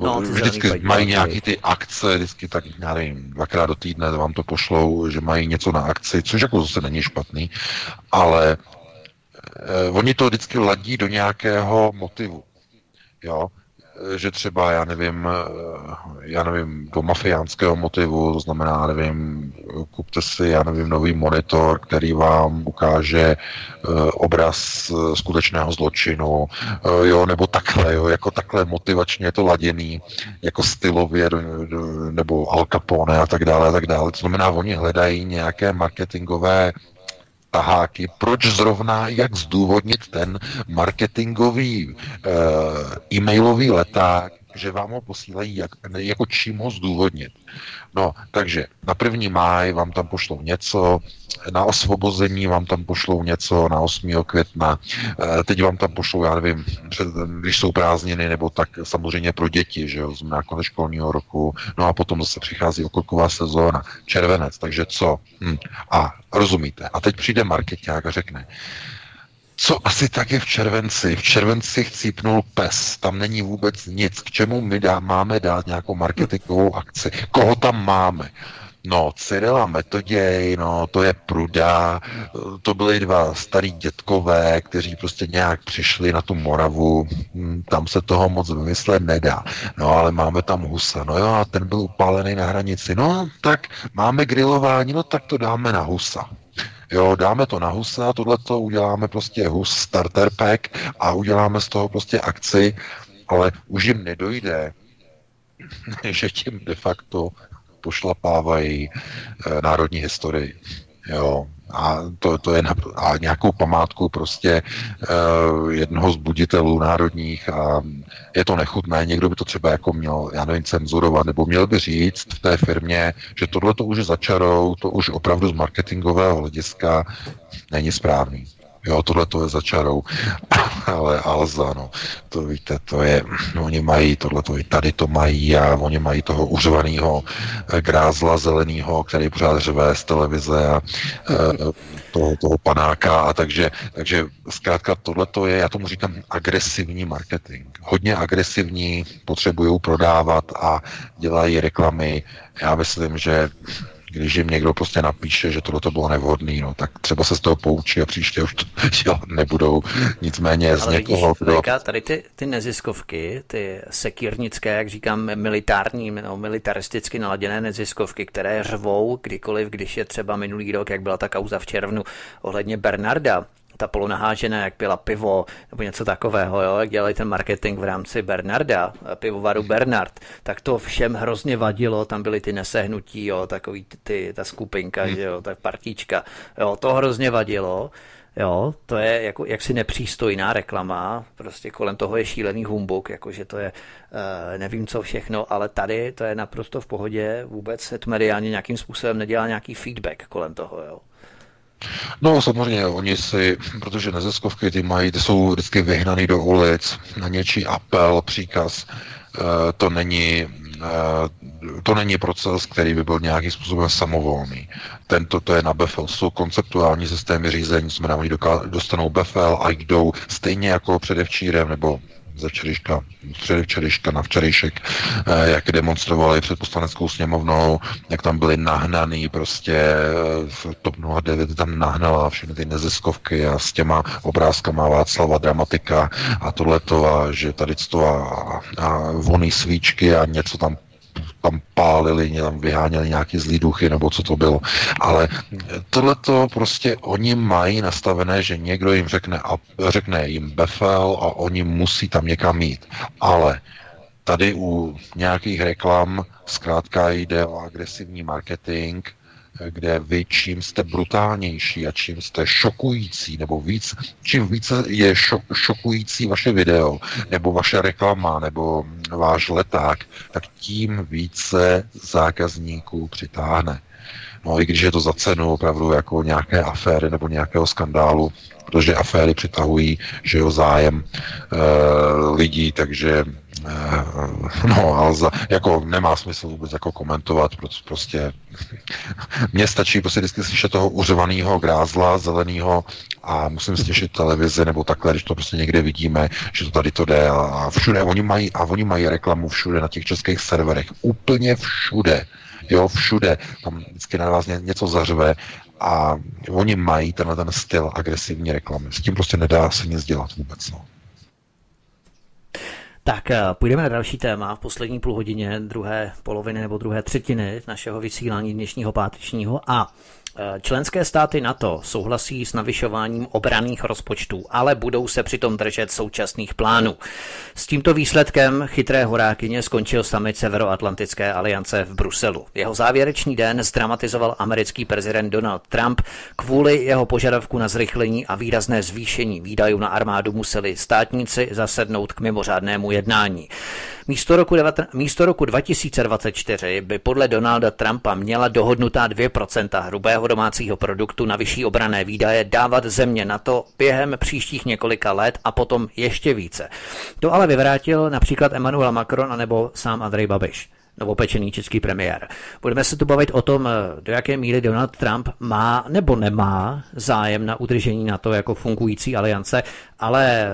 no, vždycky mají nějaké ty akce, vždycky tak, já nevím, dvakrát do týdne vám to pošlou, že mají něco na akci, což jako zase není špatný, ale e, oni to vždycky ladí do nějakého motivu. Jo? Že třeba, já nevím, eh, já nevím, do mafiánského motivu, to znamená, nevím, kupte si, já nevím, nový monitor, který vám ukáže eh, obraz eh, skutečného zločinu, jo, nebo takhle, jo, jako takhle motivačně je to laděný, jako stylově, nebo Al Capone a tak dále, a tak dále. To znamená, oni hledají nějaké marketingové taháky, proč zrovna, jak zdůvodnit ten marketingový e, e-mailový leták že vám ho posílají jak, jako čím ho zdůvodnit. No, takže na první máj vám tam pošlou něco, na osvobození vám tam pošlou něco na 8. května, eh, teď vám tam pošlou, já nevím, před, když jsou prázdniny, nebo tak samozřejmě pro děti, že jo, znamená konec školního roku, no a potom zase přichází okolková sezóna, červenec, takže co? Hm. A rozumíte, a teď přijde marketák a řekne, co asi tak je v červenci? V červenci chcípnul pes, tam není vůbec nic. K čemu my dá, máme dát nějakou marketingovou akci? Koho tam máme? No, Cyrila Metoděj, no, to je pruda, to byli dva starý dětkové, kteří prostě nějak přišli na tu Moravu, hm, tam se toho moc vymyslet nedá. No, ale máme tam Husa, no jo, a ten byl upálený na hranici. No, tak máme grilování, no tak to dáme na Husa. Jo, dáme to na Husa, tohle to uděláme prostě Hus starter pack a uděláme z toho prostě akci, ale už jim nedojde, <laughs> že tím de facto pošlapávají e, národní historii. Jo, a to, to je na, a nějakou památku prostě uh, jednoho z buditelů národních a je to nechutné, někdo by to třeba jako měl, já nevím, cenzurovat, nebo měl by říct v té firmě, že tohle to už začarou, to už opravdu z marketingového hlediska není správný. Jo, tohle to je za čarou. <laughs> Ale Alza, no, to víte, to je, oni mají tohle to i tady to mají a oni mají toho uřvaného eh, grázla zeleného, který pořád řve z televize a e, toho, toho panáka a takže, takže zkrátka tohle to je, já tomu říkám agresivní marketing. Hodně agresivní, potřebují prodávat a dělají reklamy. Já myslím, že když jim někdo prostě napíše, že tohle to bylo nevhodné, no, tak třeba se z toho poučí a příště už to <laughs> dělat nebudou. Nicméně z Ale někoho, vidíš, kdo... tady ty, ty neziskovky, ty sekírnické, jak říkám, militární, no, militaristicky naladěné neziskovky, které řvou kdykoliv, když je třeba minulý rok, jak byla ta kauza v červnu ohledně Bernarda, ta polonahážená, jak byla pivo, nebo něco takového, jo, jak dělali ten marketing v rámci Bernarda, pivovaru Bernard, tak to všem hrozně vadilo, tam byly ty nesehnutí, jo, takový ty, ta skupinka, hmm. že jo, ta partička, jo, to hrozně vadilo, Jo, to je jako jaksi nepřístojná reklama, prostě kolem toho je šílený humbuk, jakože to je uh, nevím co všechno, ale tady to je naprosto v pohodě, vůbec mediálně nějakým způsobem nedělá nějaký feedback kolem toho, jo. No samozřejmě, oni si, protože neziskovky ty mají, ty jsou vždycky vyhnaný do ulic na něčí apel, příkaz, eh, to není eh, to není proces, který by byl nějakým způsobem samovolný. Tento to je na BFL, jsou konceptuální systémy řízení, znamená, oni dostanou BFL a jdou stejně jako předevčírem nebo ze včerejška, včerejška na včerejšek, eh, jak demonstrovali před poslaneckou sněmovnou, jak tam byli nahnaný prostě eh, TOP 09 tam nahnala všechny ty neziskovky a s těma obrázkama Václava dramatika a tohleto a že tady to a, a voný svíčky a něco tam tam pálili, tam vyháněli nějaký zlý duchy, nebo co to bylo. Ale tohle to prostě oni mají nastavené, že někdo jim řekne, a řekne jim befel a oni musí tam někam mít. Ale tady u nějakých reklam zkrátka jde o agresivní marketing, kde vy čím jste brutálnější a čím jste šokující, nebo víc, čím více je šok, šokující vaše video, nebo vaše reklama, nebo váš leták, tak tím více zákazníků přitáhne. No i když je to za cenu opravdu jako nějaké aféry nebo nějakého skandálu, protože aféry přitahují, že jo, zájem e, lidí, takže e, <laughs> no, ale za, jako nemá smysl vůbec jako komentovat, protože prostě <laughs> mně stačí prostě vždycky slyšet toho uřvaného grázla zeleného a musím stěšit televizi nebo takhle, když to prostě někde vidíme, že to tady to jde a všude oni mají, a oni mají reklamu všude na těch českých serverech, úplně všude jo, všude, tam vždycky na vás něco zařve a oni mají tenhle ten styl agresivní reklamy. S tím prostě nedá se nic dělat vůbec. No. Tak eh, půjdeme na další téma v poslední půl hodině druhé poloviny nebo druhé třetiny našeho vysílání dnešního pátečního a Členské státy NATO souhlasí s navyšováním obraných rozpočtů, ale budou se přitom držet současných plánů. S tímto výsledkem chytré horákyně skončil summit Severoatlantické aliance v Bruselu. Jeho závěrečný den zdramatizoval americký prezident Donald Trump. Kvůli jeho požadavku na zrychlení a výrazné zvýšení výdajů na armádu museli státníci zasednout k mimořádnému jednání. Místo roku, místo roku 2024 by podle Donalda Trumpa měla dohodnutá 2% hrubého domácího produktu na vyšší obrané výdaje dávat země na to během příštích několika let a potom ještě více. To ale vyvrátil například Emmanuel Macron anebo sám Andrej Babiš novopečený český premiér. Budeme se tu bavit o tom, do jaké míry Donald Trump má nebo nemá zájem na udržení na to jako fungující aliance, ale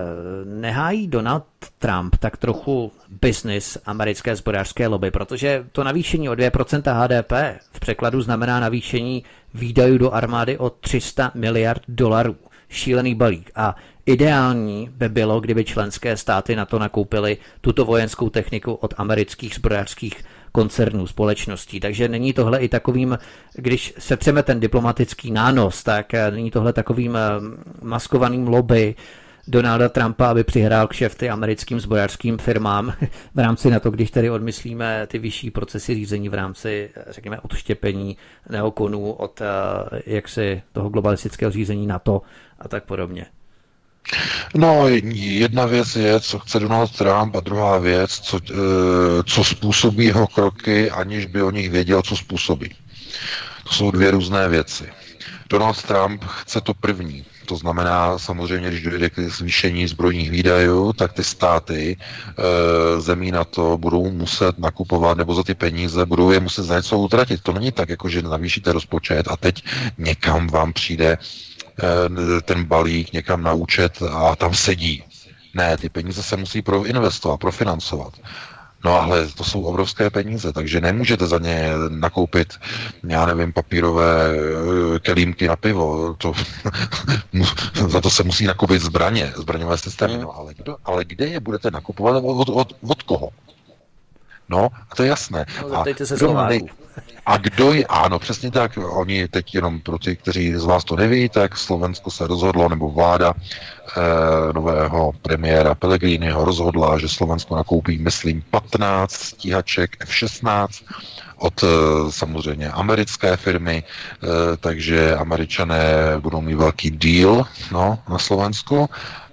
nehájí Donald Trump tak trochu business americké zbrojařské lobby, protože to navýšení o 2% HDP v překladu znamená navýšení výdajů do armády o 300 miliard dolarů. Šílený balík. A Ideální by bylo, kdyby členské státy na to nakoupily tuto vojenskou techniku od amerických zbrojařských koncernů, společností. Takže není tohle i takovým, když setřeme ten diplomatický nános, tak eh, není tohle takovým eh, maskovaným lobby Donalda Trumpa, aby přihrál kšefty americkým zbrojařským firmám <laughs> v rámci na to, když tady odmyslíme ty vyšší procesy řízení v rámci, eh, řekněme, odštěpení neokonů od jaksi toho globalistického řízení NATO a tak podobně. No, jedna věc je, co chce Donald Trump a druhá věc, co, eh, co způsobí jeho kroky, aniž by o nich věděl, co způsobí. To jsou dvě různé věci. Donald Trump chce to první. To znamená, samozřejmě, když dojde k zvýšení zbrojních výdajů, tak ty státy e, zemí na to budou muset nakupovat, nebo za ty peníze budou je muset za něco utratit. To není tak, jako že navýšíte rozpočet a teď někam vám přijde ten balík někam na účet a tam sedí. Ne, ty peníze se musí proinvestovat, profinancovat. No ale to jsou obrovské peníze, takže nemůžete za ně nakoupit, já nevím, papírové eh, kelímky na pivo. To, <laughs> za to se musí nakoupit zbraně, zbraňové systémy. No ale, kdo, ale kde je budete nakupovat? Od, od, od koho? No, a to je jasné. No, a, se kdo, nej, a kdo je, ano, přesně tak, oni teď jenom pro ty, kteří z vás to neví, tak Slovensko se rozhodlo, nebo vláda eh, nového premiéra Pellegriniho rozhodla, že Slovensko nakoupí, myslím, 15 stíhaček F-16 od eh, samozřejmě americké firmy, eh, takže američané budou mít velký deal no, na Slovensku,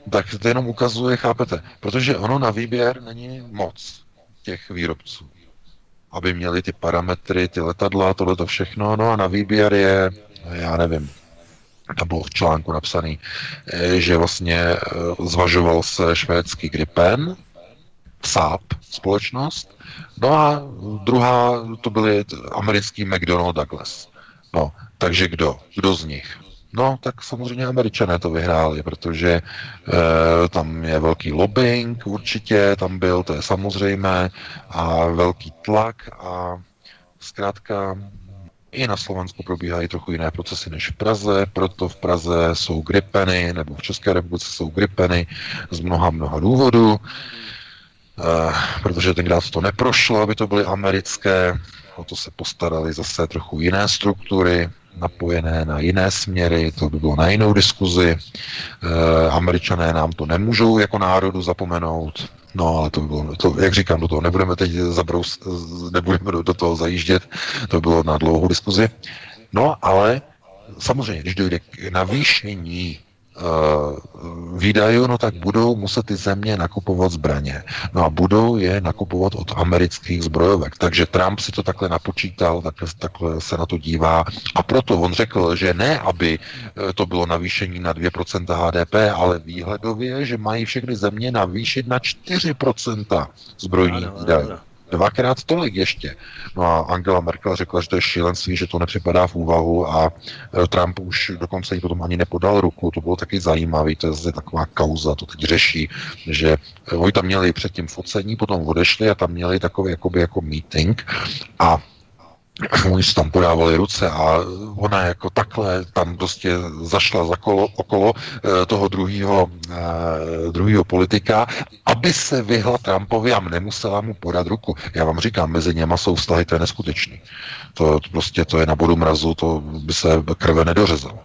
tak to jenom ukazuje, chápete, protože ono na výběr není moc těch výrobců aby měli ty parametry, ty letadla, tohle to všechno. No a na výběr je, já nevím, tam bylo v článku napsaný, eh, že vlastně eh, zvažoval se švédský Gripen, Saab společnost, no a druhá to byly americký McDonnell Douglas. No, takže kdo? Kdo z nich? No, tak samozřejmě američané to vyhráli, protože e, tam je velký lobbying určitě, tam byl, to je samozřejmé, a velký tlak a zkrátka i na Slovensku probíhají trochu jiné procesy než v Praze, proto v Praze jsou gripeny, nebo v České republice jsou gripeny z mnoha, mnoha důvodů, e, protože tenkrát to neprošlo, aby to byly americké, o to se postarali zase trochu jiné struktury, napojené na jiné směry, to by bylo na jinou diskuzi. E, američané nám to nemůžou jako národu zapomenout, No, ale to bylo, to, jak říkám, do toho nebudeme teď zabrous, nebudeme do, do toho zajíždět, to bylo na dlouhou diskuzi. No, ale samozřejmě, když dojde k navýšení výdajů, no tak budou muset ty země nakupovat zbraně. No a budou je nakupovat od amerických zbrojovek. Takže Trump si to takhle napočítal, takhle, takhle se na to dívá. A proto on řekl, že ne, aby eh, to bylo navýšení na 2% HDP, ale výhledově, že mají všechny země navýšit na 4% zbrojních výdajů. Dvakrát tolik ještě. No a Angela Merkel řekla, že to je šílenství, že to nepřipadá v úvahu a e, Trump už dokonce jí potom ani nepodal ruku. To bylo taky zajímavé, to je taková kauza, to teď řeší, že e, oni tam měli předtím focení, potom odešli a tam měli takový jakoby jako meeting a oni si tam podávali ruce a ona jako takhle tam prostě zašla za kolo, okolo eh, toho druhého eh, druhýho politika, aby se vyhla Trumpovi a nemusela mu podat ruku. Já vám říkám, mezi něma jsou vztahy, to je neskutečný. To, to prostě to je na bodu mrazu, to by se krve nedořezalo.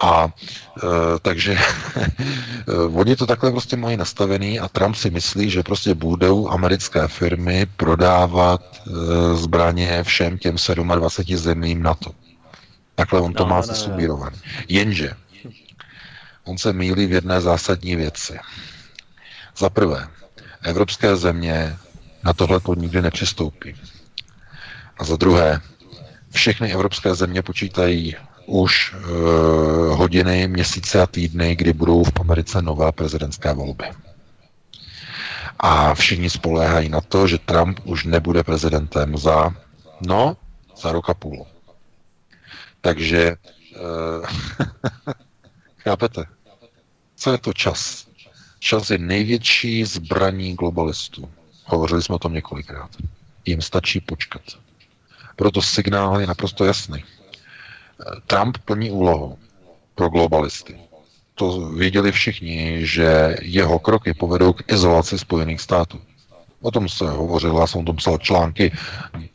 A e, takže <laughs> e, oni to takhle prostě mají nastavený a Trump si myslí, že prostě budou americké firmy prodávat e, zbraně všem těm 27 zemím NATO. Takhle on to no, má zasubírovaný. Jenže on se mílí v jedné zásadní věci. Za prvé, evropské země na tohle to nikdy nepřistoupí. A za druhé, všechny evropské země počítají už e, hodiny, měsíce a týdny, kdy budou v Americe nové prezidentské volby. A všichni spoléhají na to, že Trump už nebude prezidentem za, no, za rok a půl. Takže, e, <laughs> chápete? Co je to čas? Čas je největší zbraní globalistů. Hovořili jsme o tom několikrát. Jim stačí počkat. Proto signál je naprosto jasný. Trump plní úlohu pro globalisty. To věděli všichni, že jeho kroky povedou k izolaci Spojených států. O tom se hovořilo, já jsem o tom psal články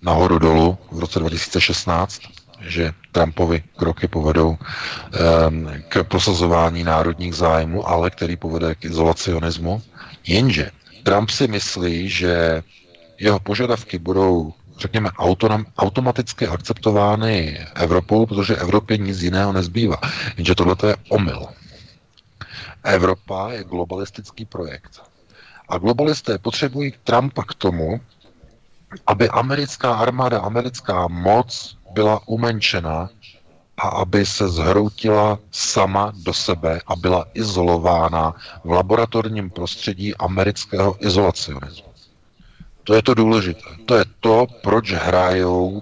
nahoru dolů v roce 2016, že Trumpovi kroky povedou um, k prosazování národních zájmů, ale který povede k izolacionismu. Jenže Trump si myslí, že jeho požadavky budou řekněme, autonom, automaticky akceptovány Evropou, protože Evropě nic jiného nezbývá. Jenže tohle je omyl. Evropa je globalistický projekt. A globalisté potřebují Trumpa k tomu, aby americká armáda, americká moc byla umenšena a aby se zhroutila sama do sebe a byla izolována v laboratorním prostředí amerického izolacionismu. To je to důležité. To je to, proč hrajou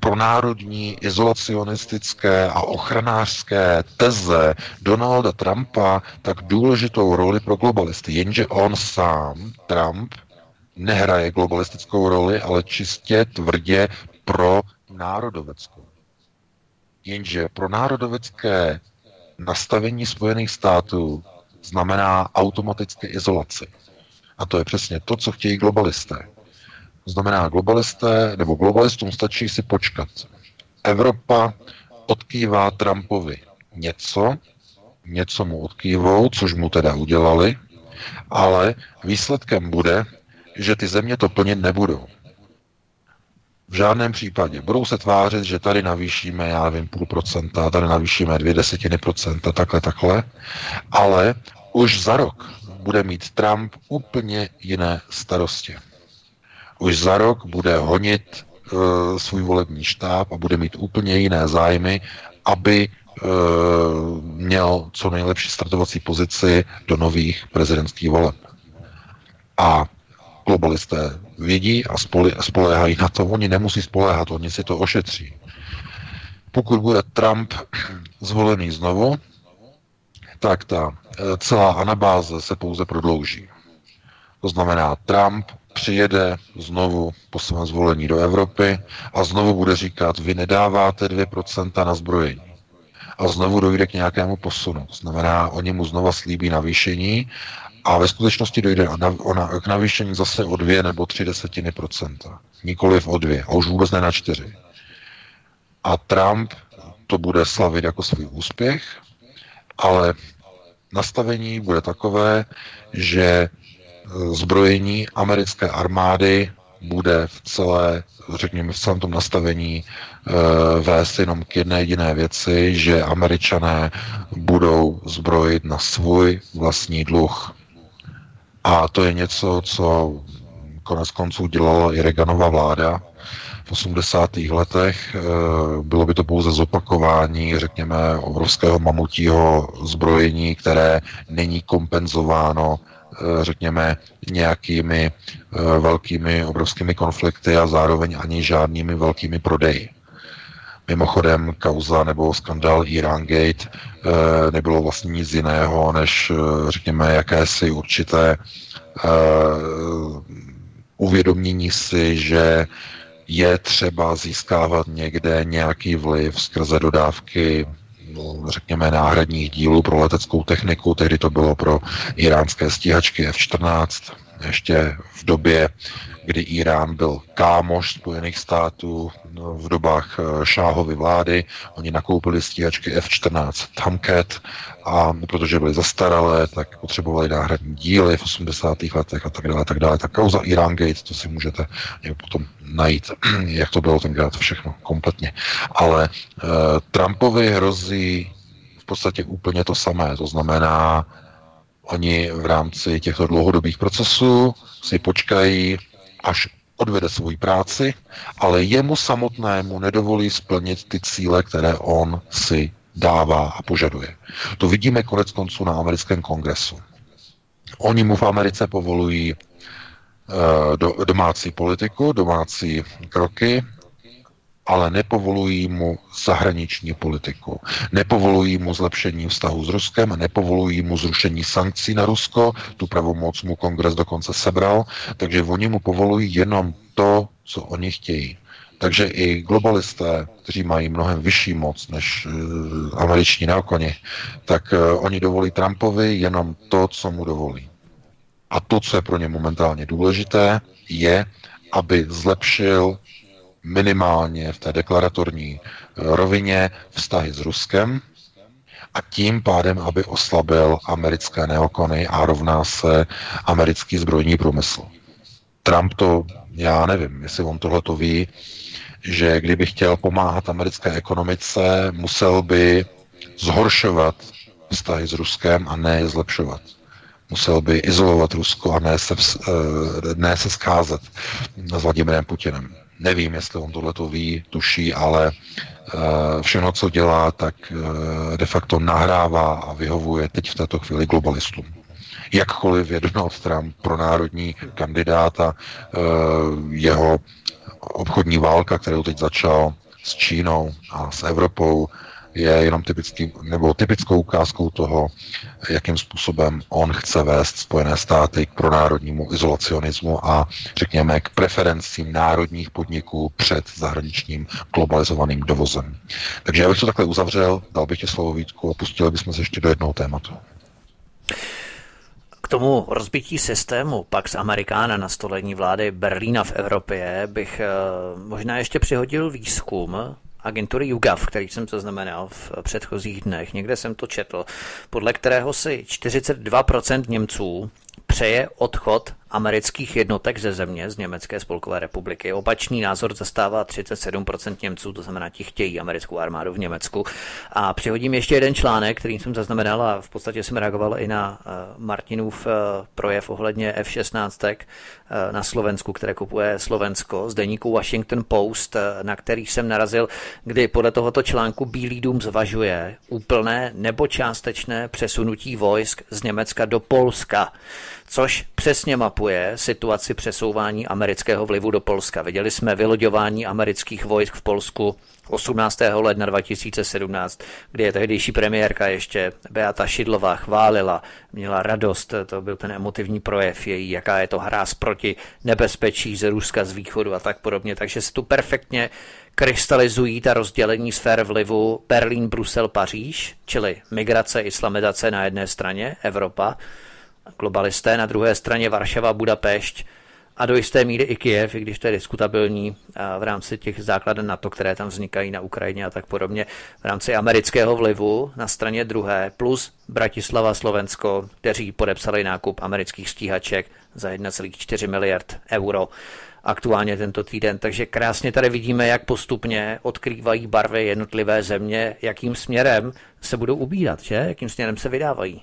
pro národní izolacionistické a ochranářské teze Donalda Trumpa tak důležitou roli pro globalisty. Jenže on sám, Trump, nehraje globalistickou roli, ale čistě tvrdě pro národoveckou. Jenže pro národovecké nastavení Spojených států znamená automatické izolaci. A to je přesně to, co chtějí globalisté. To znamená, globalisté, nebo globalistům stačí si počkat. Evropa odkývá Trumpovi něco, něco mu odkývou, což mu teda udělali, ale výsledkem bude, že ty země to plnit nebudou. V žádném případě. Budou se tvářit, že tady navýšíme, já nevím, půl procenta, tady navýšíme dvě desetiny procenta, takhle, takhle, ale už za rok bude mít Trump úplně jiné starosti už za rok bude honit uh, svůj volební štáb a bude mít úplně jiné zájmy, aby uh, měl co nejlepší startovací pozici do nových prezidentských voleb. A globalisté vědí a spoléhají na to. Oni nemusí spoléhat, oni si to ošetří. Pokud bude Trump zvolený znovu, tak ta eh, celá anabáze se pouze prodlouží. To znamená, Trump přijede znovu po svém zvolení do Evropy a znovu bude říkat, vy nedáváte 2% na zbrojení. A znovu dojde k nějakému posunu. Znamená, oni mu znova slíbí navýšení a ve skutečnosti dojde k navýšení zase o dvě nebo tři desetiny procenta. Nikoliv o dvě, a už vůbec ne na čtyři. A Trump to bude slavit jako svůj úspěch, ale nastavení bude takové, že zbrojení americké armády bude v celé, řekněme, v celém tom nastavení e, vést jenom k jedné jediné věci, že američané budou zbrojit na svůj vlastní dluh. A to je něco, co konec konců dělala i Reaganova vláda v 80. letech. E, bylo by to pouze zopakování, řekněme, obrovského mamutího zbrojení, které není kompenzováno řekněme, nějakými eh, velkými, obrovskými konflikty a zároveň ani žádnými velkými prodeji. Mimochodem, kauza nebo skandál Iran Gate eh, nebylo vlastně nic jiného, než, řekněme, jakési určité uvědomění si, že je třeba získávat někde nějaký vliv skrze dodávky řekněme, náhradních dílů pro leteckou techniku, tehdy to bylo pro iránské stíhačky F-14, ještě v době, kdy Irán byl kámoš Spojených států no, v dobách eh, šáhovy vlády. Oni nakoupili stíhačky F-14 Tomcat a protože byly zastaralé, tak potřebovali náhradní díly v 80. letech a tak dále, tak dále. Ta kauza Iran Gate, to si můžete potom najít, <clears throat> jak to bylo tenkrát všechno kompletně. Ale uh, Trumpovi hrozí v podstatě úplně to samé. To znamená, oni v rámci těchto dlouhodobých procesů si počkají, až odvede svoji práci, ale jemu samotnému nedovolí splnit ty cíle, které on si dává a požaduje. To vidíme konec konců na americkém kongresu. Oni mu v Americe povolují uh, do, domácí politiku, domácí kroky, ale nepovolují mu zahraniční politiku. Nepovolují mu zlepšení vztahu s Ruskem, nepovolují mu zrušení sankcí na Rusko, tu pravomoc mu kongres dokonce sebral, takže oni mu povolují jenom to, co oni chtějí. Takže i globalisté, kteří mají mnohem vyšší moc než uh, američní neokoni, tak uh, oni dovolí Trumpovi jenom to, co mu dovolí. A to, co je pro ně momentálně důležité, je, aby zlepšil minimálně v té deklaratorní eh, rovině vztahy s Ruskem a tím pádem, aby oslabil americké neokony a rovná se americký zbrojní průmysl. Trump to, já nevím, jestli on tohle to ví, že kdyby chtěl pomáhat americké ekonomice, musel by zhoršovat vztahy s Ruskem a ne je zlepšovat. Musel by izolovat Rusko a ne se, eh, ne se skázet s Vladimirem Putinem. Nevím, jestli on tohle to ví, tuší, ale uh, všechno, co dělá, tak uh, de facto nahrává a vyhovuje teď v této chvíli globalistům. Jakkoliv je Donald Trump pro národní kandidáta, jeho obchodní válka, kterou teď začal s Čínou a s Evropou, je jenom typický, nebo typickou ukázkou toho, jakým způsobem on chce vést Spojené státy k pronárodnímu izolacionismu a řekněme k preferencím národních podniků před zahraničním globalizovaným dovozem. Takže já bych to takhle uzavřel, dal bych ti slovo Vítku a pustili bychom se ještě do jednoho tématu. K tomu rozbití systému pak z Amerikána na stolení vlády Berlína v Evropě bych eh, možná ještě přihodil výzkum, agentury YouGov, který jsem zaznamenal v předchozích dnech, někde jsem to četl, podle kterého si 42% Němců přeje odchod amerických jednotek ze země, z Německé spolkové republiky. Opačný názor zastává 37% Němců, to znamená, ti chtějí americkou armádu v Německu. A přihodím ještě jeden článek, který jsem zaznamenal a v podstatě jsem reagoval i na uh, Martinův uh, projev ohledně F-16 uh, na Slovensku, které kupuje Slovensko, z deníku Washington Post, na který jsem narazil, kdy podle tohoto článku Bílý dům zvažuje úplné nebo částečné přesunutí vojsk z Německa do Polska což přesně mapuje situaci přesouvání amerického vlivu do Polska. Viděli jsme vyloďování amerických vojsk v Polsku 18. ledna 2017, kdy je tehdejší premiérka ještě Beata Šidlová chválila, měla radost, to byl ten emotivní projev její, jaká je to hráz proti nebezpečí ze Ruska z východu a tak podobně. Takže se tu perfektně krystalizují ta rozdělení sfér vlivu Berlín, Brusel, Paříž, čili migrace, islamizace na jedné straně, Evropa, globalisté, na druhé straně Varšava, Budapešť a do jisté míry i Kiev, i když to je diskutabilní v rámci těch základen NATO, které tam vznikají na Ukrajině a tak podobně, v rámci amerického vlivu na straně druhé, plus Bratislava, Slovensko, kteří podepsali nákup amerických stíhaček za 1,4 miliard euro aktuálně tento týden. Takže krásně tady vidíme, jak postupně odkrývají barvy jednotlivé země, jakým směrem se budou ubírat, že? jakým směrem se vydávají.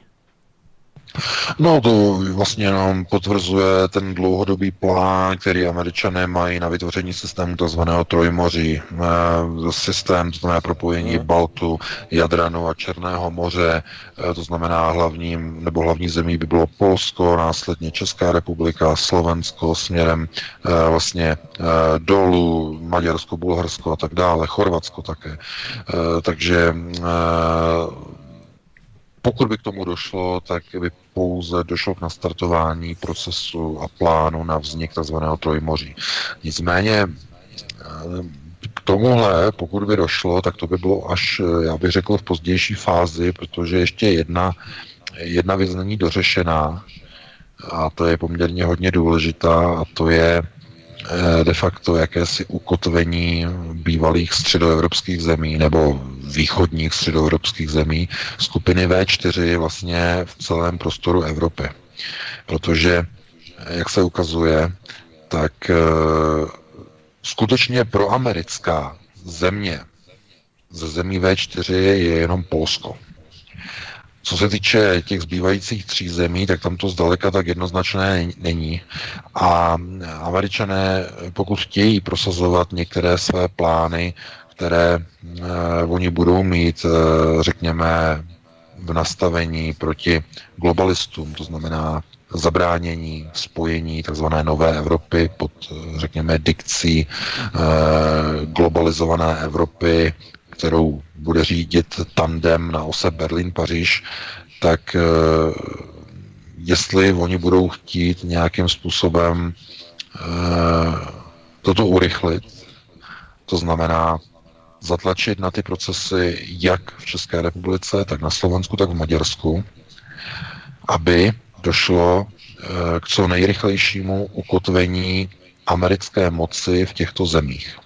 No to vlastně nám potvrzuje ten dlouhodobý plán, který američané mají na vytvoření systému tzv. trojmoří. Eh, systém, to znamená propojení hmm. Baltu, Jadranu a Černého moře, eh, to znamená hlavním, nebo hlavní zemí by bylo Polsko, následně Česká republika, Slovensko směrem eh, vlastně dolů, Maďarsko, Bulharsko a tak dále, Chorvatsko také. Takže pokud by k tomu došlo, tak by pouze došlo k nastartování procesu a plánu na vznik tzv. trojmoří. Nicméně eh, k tomuhle, pokud by došlo, tak to by bylo až, eh, já bych řekl, v pozdější fázi, protože ještě jedna, jedna věc není dořešená a to je poměrně hodně důležitá a to je de facto jakési ukotvení bývalých středoevropských zemí nebo východních středoevropských zemí skupiny V4 vlastně v celém prostoru Evropy. Protože, eh, jak se ukazuje, tak e, skutečně proamerická země ze zemí V4 je jenom Polsko. Co se týče těch zbývajících tří zemí, tak tam to zdaleka tak jednoznačné není. A američané, pokud chtějí prosazovat některé své plány, které eh, oni budou mít, eh, řekněme, v nastavení proti globalistům, to znamená zabránění spojení tzv. nové Evropy pod, eh, řekněme, dikcí globalizované Evropy, kterou bude řídit tandem na ose Berlin-Paříž, tak jestli oni budou chtít nějakým způsobem toto urychlit, to znamená zatlačit na ty procesy jak v České republice, tak na Slovensku, tak v Maďarsku, aby došlo eh, k co nejrychlejšímu ukotvení americké moci v těchto zemích.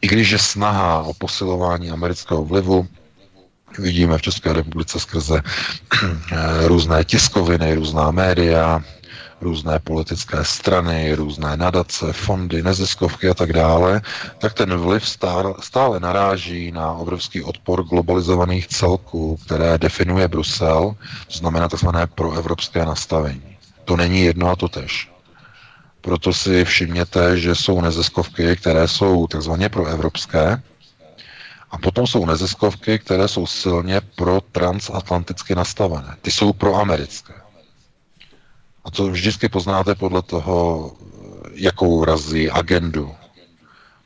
I když je snaha o posilování amerického vlivu, vidíme v České republice skrze <clears throat> eh, různé tiskoviny, různá média, různé politické strany, různé nadace, fondy, neziskovky a tak dále, tak ten vliv stále naráží na obrovský odpor globalizovaných celků, které definuje Brusel, to znamená tzv. proevropské nastavení. To není jedno a to tež. Proto si všimněte, že jsou neziskovky, které jsou takzvaně proevropské, a potom jsou neziskovky, které jsou silně pro transatlanticky nastavené. Ty jsou proamerické. A to vždycky poznáte podle toho, jakou razí agendu.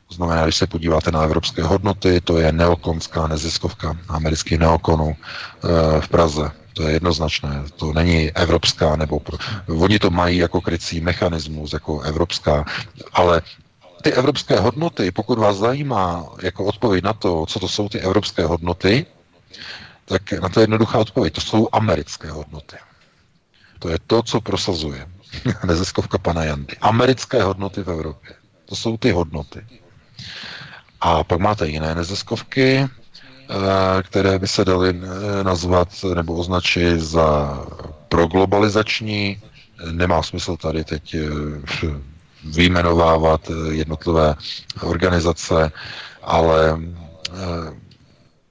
To znamená, když se podíváte na evropské hodnoty, to je neokonská neziskovka americký neokonu e, v Praze. To je jednoznačné. To není evropská, nebo pro... oni to mají jako krycí mechanismus, jako evropská, ale ty evropské hodnoty, pokud vás zajímá jako odpověď na to, co to jsou ty evropské hodnoty, tak na to je jednoduchá odpověď. To jsou americké hodnoty. To je to, co prosazuje <laughs> neziskovka pana Jandy. Americké hodnoty v Evropě. To jsou ty hodnoty. A pak máte jiné neziskovky, které by se daly eh, nazvat nebo označit za proglobalizační. Nemá smysl tady teď eh, <laughs> vyjmenovávat jednotlivé organizace, ale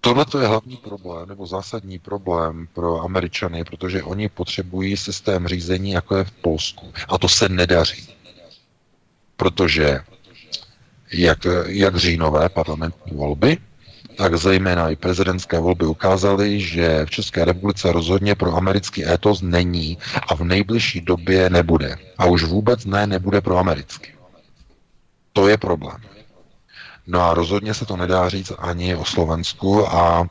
Tohle je hlavní problém, nebo zásadní problém pro Američany, protože oni potřebují systém řízení, jako je v Polsku. A to se nedaří. Protože jak, jak říjnové parlamentní volby, tak zejména i prezidentské volby ukázaly, že v České republice rozhodně pro americký étos není a v nejbližší době nebude. A už vůbec ne, nebude pro americký. To je problém. No a rozhodně se to nedá říct ani o Slovensku a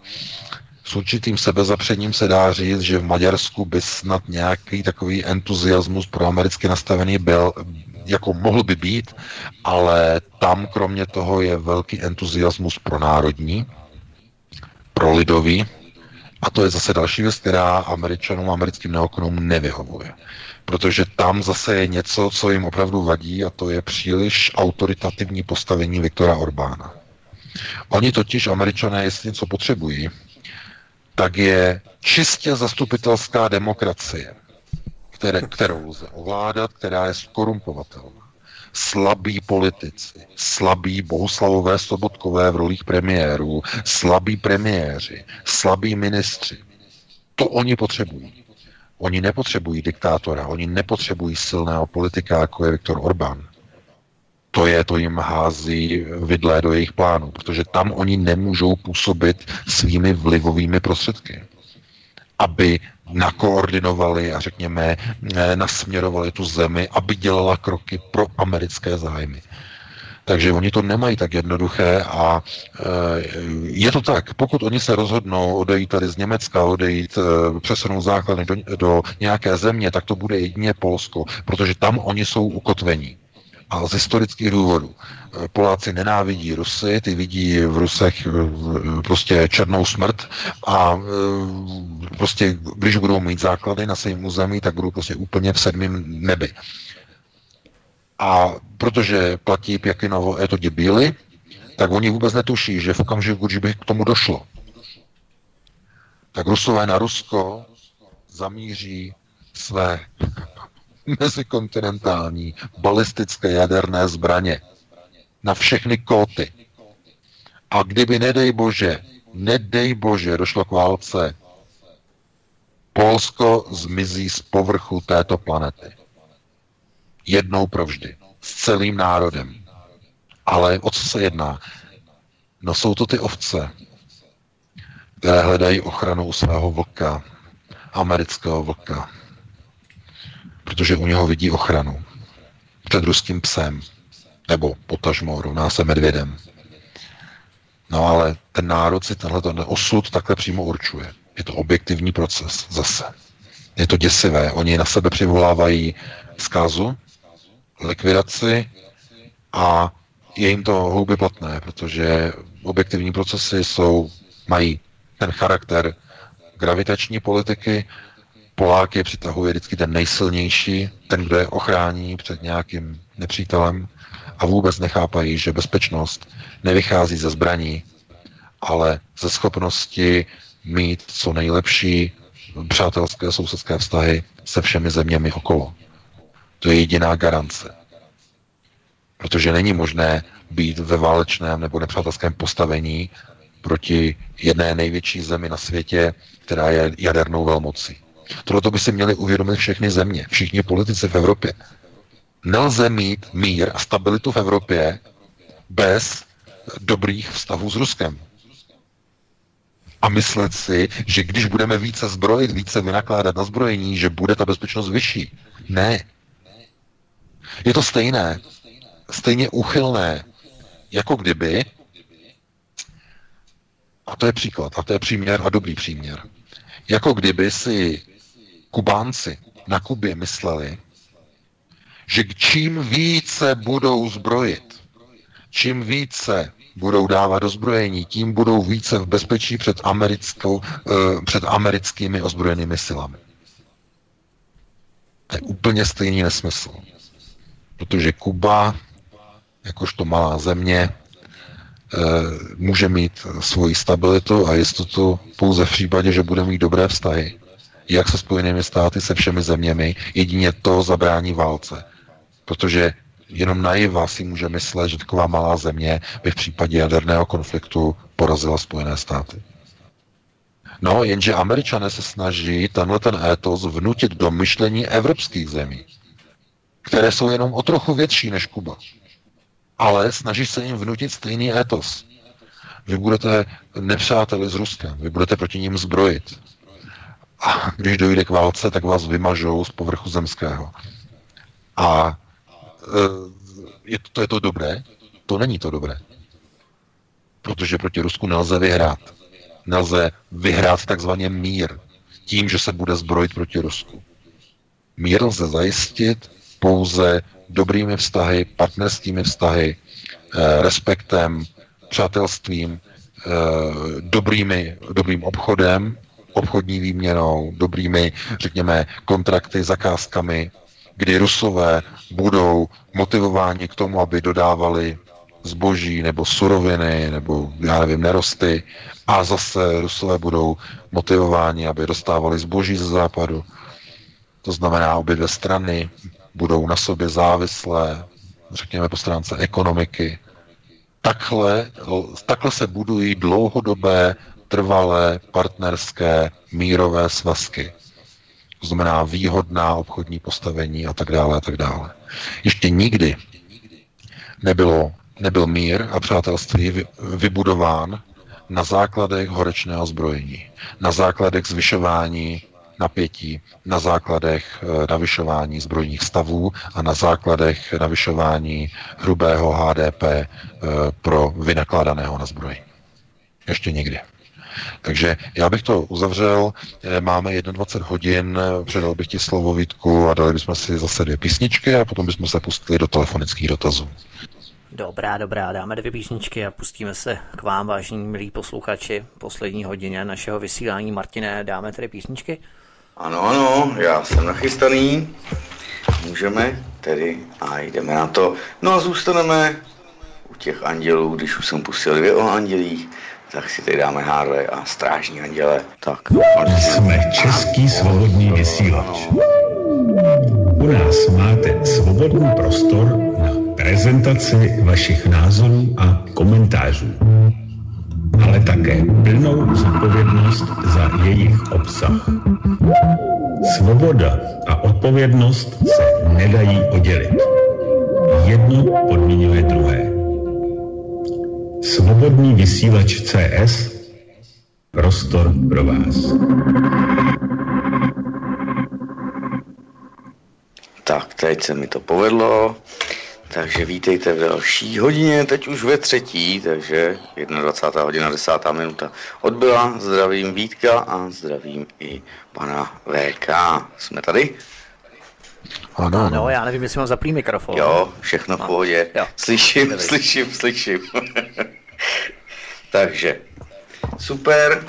s určitým sebezapřením se dá říct, že v Maďarsku by snad nějaký takový entuziasmus pro americky nastavený byl, jako mohl by být, ale tam kromě toho je velký entuziasmus pro národní, pro lidový, a to je zase další věc, která američanům, americkým neokonům nevyhovuje. Protože tam zase je něco, co jim opravdu vadí a to je příliš autoritativní postavení Viktora Orbána. Oni totiž, američané, jestli něco potřebují, tak je čistě zastupitelská demokracie, které, kterou lze ovládat, která je skorumpovatelná. Slabí politici, slabí bohuslavové sobotkové v rolích premiérů, slabí premiéři, slabí ministři. To oni potřebují. Oni nepotřebují diktátora, oni nepotřebují silného politika, jako je Viktor Orbán. To je, to jim hází vidlé do jejich plánu, protože tam oni nemůžou působit svými vlivovými prostředky, aby nakoordinovali a řekněme nasměrovali tu zemi, aby dělala kroky pro americké zájmy. Takže oni to nemají tak jednoduché a e, je to tak, pokud oni se rozhodnou odejít tady z Německa, odejít, e, přesunout základy do, do nějaké země, tak to bude jedině Polsko, protože tam oni jsou ukotvení. A z historických důvodů. E, Poláci nenávidí Rusy, ty vidí v Rusech prostě černou smrt a prostě, když budou mít základy na svém území, tak budou prostě úplně v sedmém nebi. A protože platí Pěkinovo je to děbíly, tak oni vůbec netuší, že v okamžiku, když by k tomu došlo, tak Rusové na Rusko zamíří své mezikontinentální balistické jaderné zbraně na všechny kóty. A kdyby, nedej bože, nedej bože, došlo k válce Polsko zmizí z povrchu této planety. Jednou provždy. S celým národem. Ale o co se jedná? No jsou to ty ovce, které hledají ochranu u svého vlka, amerického vlka, protože u něho vidí ochranu před ruským psem, nebo potažmo rovná se medvědem. No ale ten národ si tenhle osud takhle přímo určuje. Je to objektivní proces zase. Je to děsivé. Oni na sebe přivolávají zkázu, likvidaci a je jim to houby platné, protože objektivní procesy jsou, mají ten charakter gravitační politiky, Poláky přitahuje vždycky ten nejsilnější, ten, kdo je ochrání před nějakým nepřítelem a vůbec nechápají, že bezpečnost nevychází ze zbraní, ale ze schopnosti mít co nejlepší přátelské sousedské vztahy se všemi zeměmi okolo. To je jediná garance. Protože není možné být ve válečném nebo nepřátelském postavení proti jedné největší zemi na světě, která je jadernou velmocí. Tohle by si měli uvědomit všechny země, všichni politici v Evropě. Nelze mít mír a stabilitu v Evropě bez dobrých vztahů s Ruskem. A myslet si, že když budeme více zbrojit, více vynakládat na zbrojení, že bude ta bezpečnost vyšší. Ne. Je to stejné, stejně úchylné, jako kdyby, a to je příklad, a to je příměr a dobrý příměr, jako kdyby si Kubánci na Kubě mysleli, že čím více budou zbrojit, čím více budou dávat do zbrojení, tím budou více v bezpečí před, americkou, eh, před americkými ozbrojenými silami. To je úplně stejný nesmysl. Protože Kuba, jakožto malá země, eh, může mít svoji stabilitu a jistotu pouze v případě, že bude mít dobré vztahy jak se Spojenými státy, se všemi zeměmi, jedině to zabrání válce. Protože jenom naiva si může myslet, že taková malá země by v případě jaderného konfliktu porazila Spojené státy. No, jenže američané se snaží tenhle ten étos vnutit do myšlení evropských zemí, které jsou jenom o trochu větší než Kuba. Ale snaží se jim vnutit stejný étos. Vy budete nepřáteli s Ruskem, vy budete proti ním zbrojit, a když dojde k válce, tak vás vymažou z povrchu zemského. A e, je to, to je to dobré? To není to dobré. Protože proti Rusku nelze vyhrát. Nelze vyhrát takzvaně mír tím, že se bude zbrojit proti Rusku. Mír lze zajistit pouze dobrými vztahy, partnerskými vztahy, e, respektem, přátelstvím, e, dobrými, dobrým obchodem obchodní výměnou, dobrými, řekněme, kontrakty, zakázkami, kdy Rusové budou motivováni k tomu, aby dodávali zboží nebo suroviny nebo, já nevím, nerosty a zase Rusové budou motivováni, aby dostávali zboží ze západu. To znamená, obě dvě strany budou na sobě závislé, řekněme po stránce ekonomiky. Takhle, takhle se budují dlouhodobé trvalé partnerské mírové svazky. To znamená výhodná obchodní postavení a tak dále a tak dále. Ještě nikdy nebylo, nebyl mír a přátelství vybudován na základech horečného zbrojení, na základech zvyšování napětí, na základech eh, navyšování zbrojních stavů a na základech navyšování hrubého HDP eh, pro vynakládaného na zbrojení. Ještě nikdy. Takže já bych to uzavřel. Eh, máme 21 hodin, eh, předal bych ti slovo Vítku a dali bychom si zase dvě písničky a potom bychom se pustili do telefonických dotazů. Dobrá, dobrá, dáme dvě písničky a pustíme se k vám, vážní milí posluchači, poslední hodině našeho vysílání. Martine, dáme tedy písničky? Ano, ano, já jsem nachystaný. Můžeme tedy a jdeme na to. No a zůstaneme u těch andělů, když už jsem pustil dvě o andělích, tak si tady dáme Harley a Strážní anděle. Tak. Jsme Český svobodný vysílač. U nás máte svobodný prostor na prezentaci vašich názorů a komentářů. ale také plnou zodpovědnost za jejich obsah. Svoboda a odpovědnost se nedají oddělit. Jedno podmiňuje druhé. Svobodný vysílač CS Prostor pro vás. Tak, teď se mi to povedlo. Takže vítejte v další hodině, teď už ve třetí, takže 21. hodina 10. minuta odbyla. Zdravím Vítka a zdravím i pana VK. Jsme tady? Ano, ano, já nevím, jestli mám zaplý mikrofon. Jo, všechno v no. pohodě. Jo. Slyším, slyším, slyším. <laughs> takže, super,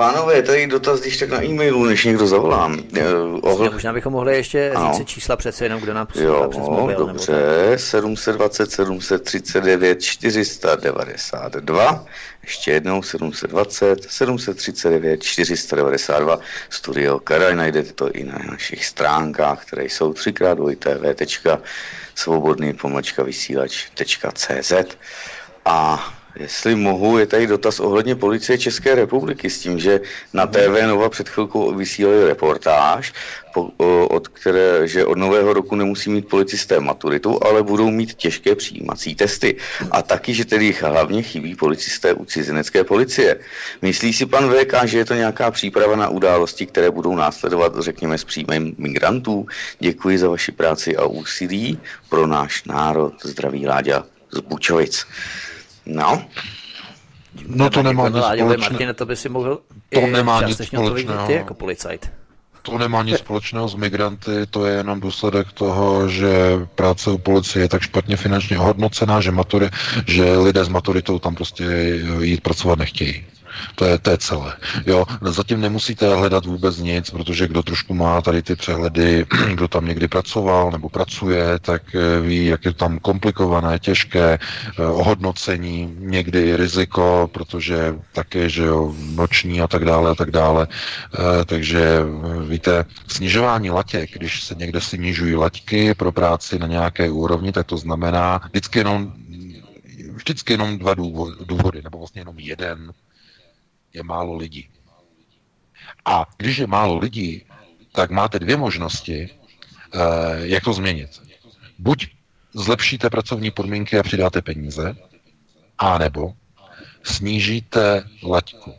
Pánové, tady dotaz, když tak na e-mailu, než někdo zavolám. Uh, ohl... Možná bychom mohli ještě ano. říct čísla přece jenom, kdo nám poslouchá přes mobil. dobře, nebo 720, 739, 492, ještě jednou 720, 739, 492, Studio Karaj, najdete to i na našich stránkách, které jsou 3x2tv. svobodný pomlčka vysílač.cz a Jestli mohu, je tady dotaz ohledně policie České republiky s tím, že na TV Nova před chvilkou vysílali reportáž, po, od které, že od nového roku nemusí mít policisté maturitu, ale budou mít těžké přijímací testy. A taky, že tedy hlavně chybí policisté u cizinecké policie. Myslí si pan VK, že je to nějaká příprava na události, které budou následovat, řekněme, s příjmem migrantů? Děkuji za vaši práci a úsilí pro náš národ. Zdraví Láďa z Bučovic. No. No to nemá nic společného. Martine, to by si mohl to nemá nic společného. Ty jako policajt. To nemá nic společného s migranty, to je jenom důsledek toho, že práce u policie je tak špatně finančně ohodnocená, že, matury, že lidé s maturitou tam prostě jít pracovat nechtějí. To je, to je celé. Jo, zatím nemusíte hledat vůbec nic, protože kdo trošku má tady ty přehledy, <clears throat> kdo tam někdy pracoval nebo pracuje, tak eh, ví, jak je tam komplikované, těžké eh, ohodnocení, někdy riziko, protože také, že jo, noční a tak dále a tak dále. Eh, takže víte, snižování latěk, když se někde snižují laťky pro práci na nějaké úrovni, tak to znamená vždycky jenom vždycky jenom dva důvody, nebo vlastně jenom jeden je málo lidí. A když je málo lidí, tak máte dvě možnosti, eh, jak to změnit. Buď zlepšíte pracovní podmínky a přidáte peníze, anebo snížíte laťku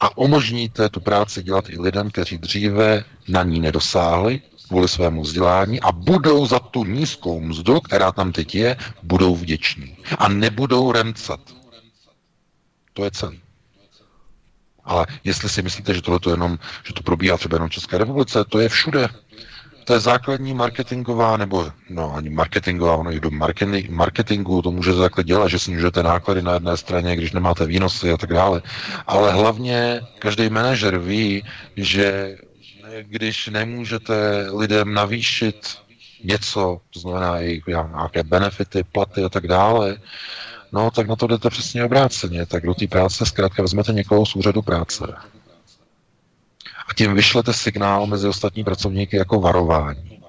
a umožníte tu práci dělat i lidem, kteří dříve na ní nedosáhli kvůli svému vzdělání a budou za tu nízkou mzdu, která tam teď je, budou vděční. A nebudou remcat. To je celý. Ale jestli si myslíte, že tohle to jenom, že to probíhá třeba jenom v České republice, to je všude. To je základní marketingová, nebo no ani marketingová, ono i do marketingu to může takhle dělat, že snižujete náklady na jedné straně, když nemáte výnosy a tak dále. Ale hlavně každý manažer ví, že když nemůžete lidem navýšit něco, to znamená i nějaké benefity, platy a tak dále, No, tak na to jdete přesně obráceně. Tak do té práce zkrátka vezmete někoho z úřadu práce. A tím vyšlete signál mezi ostatní pracovníky jako varování.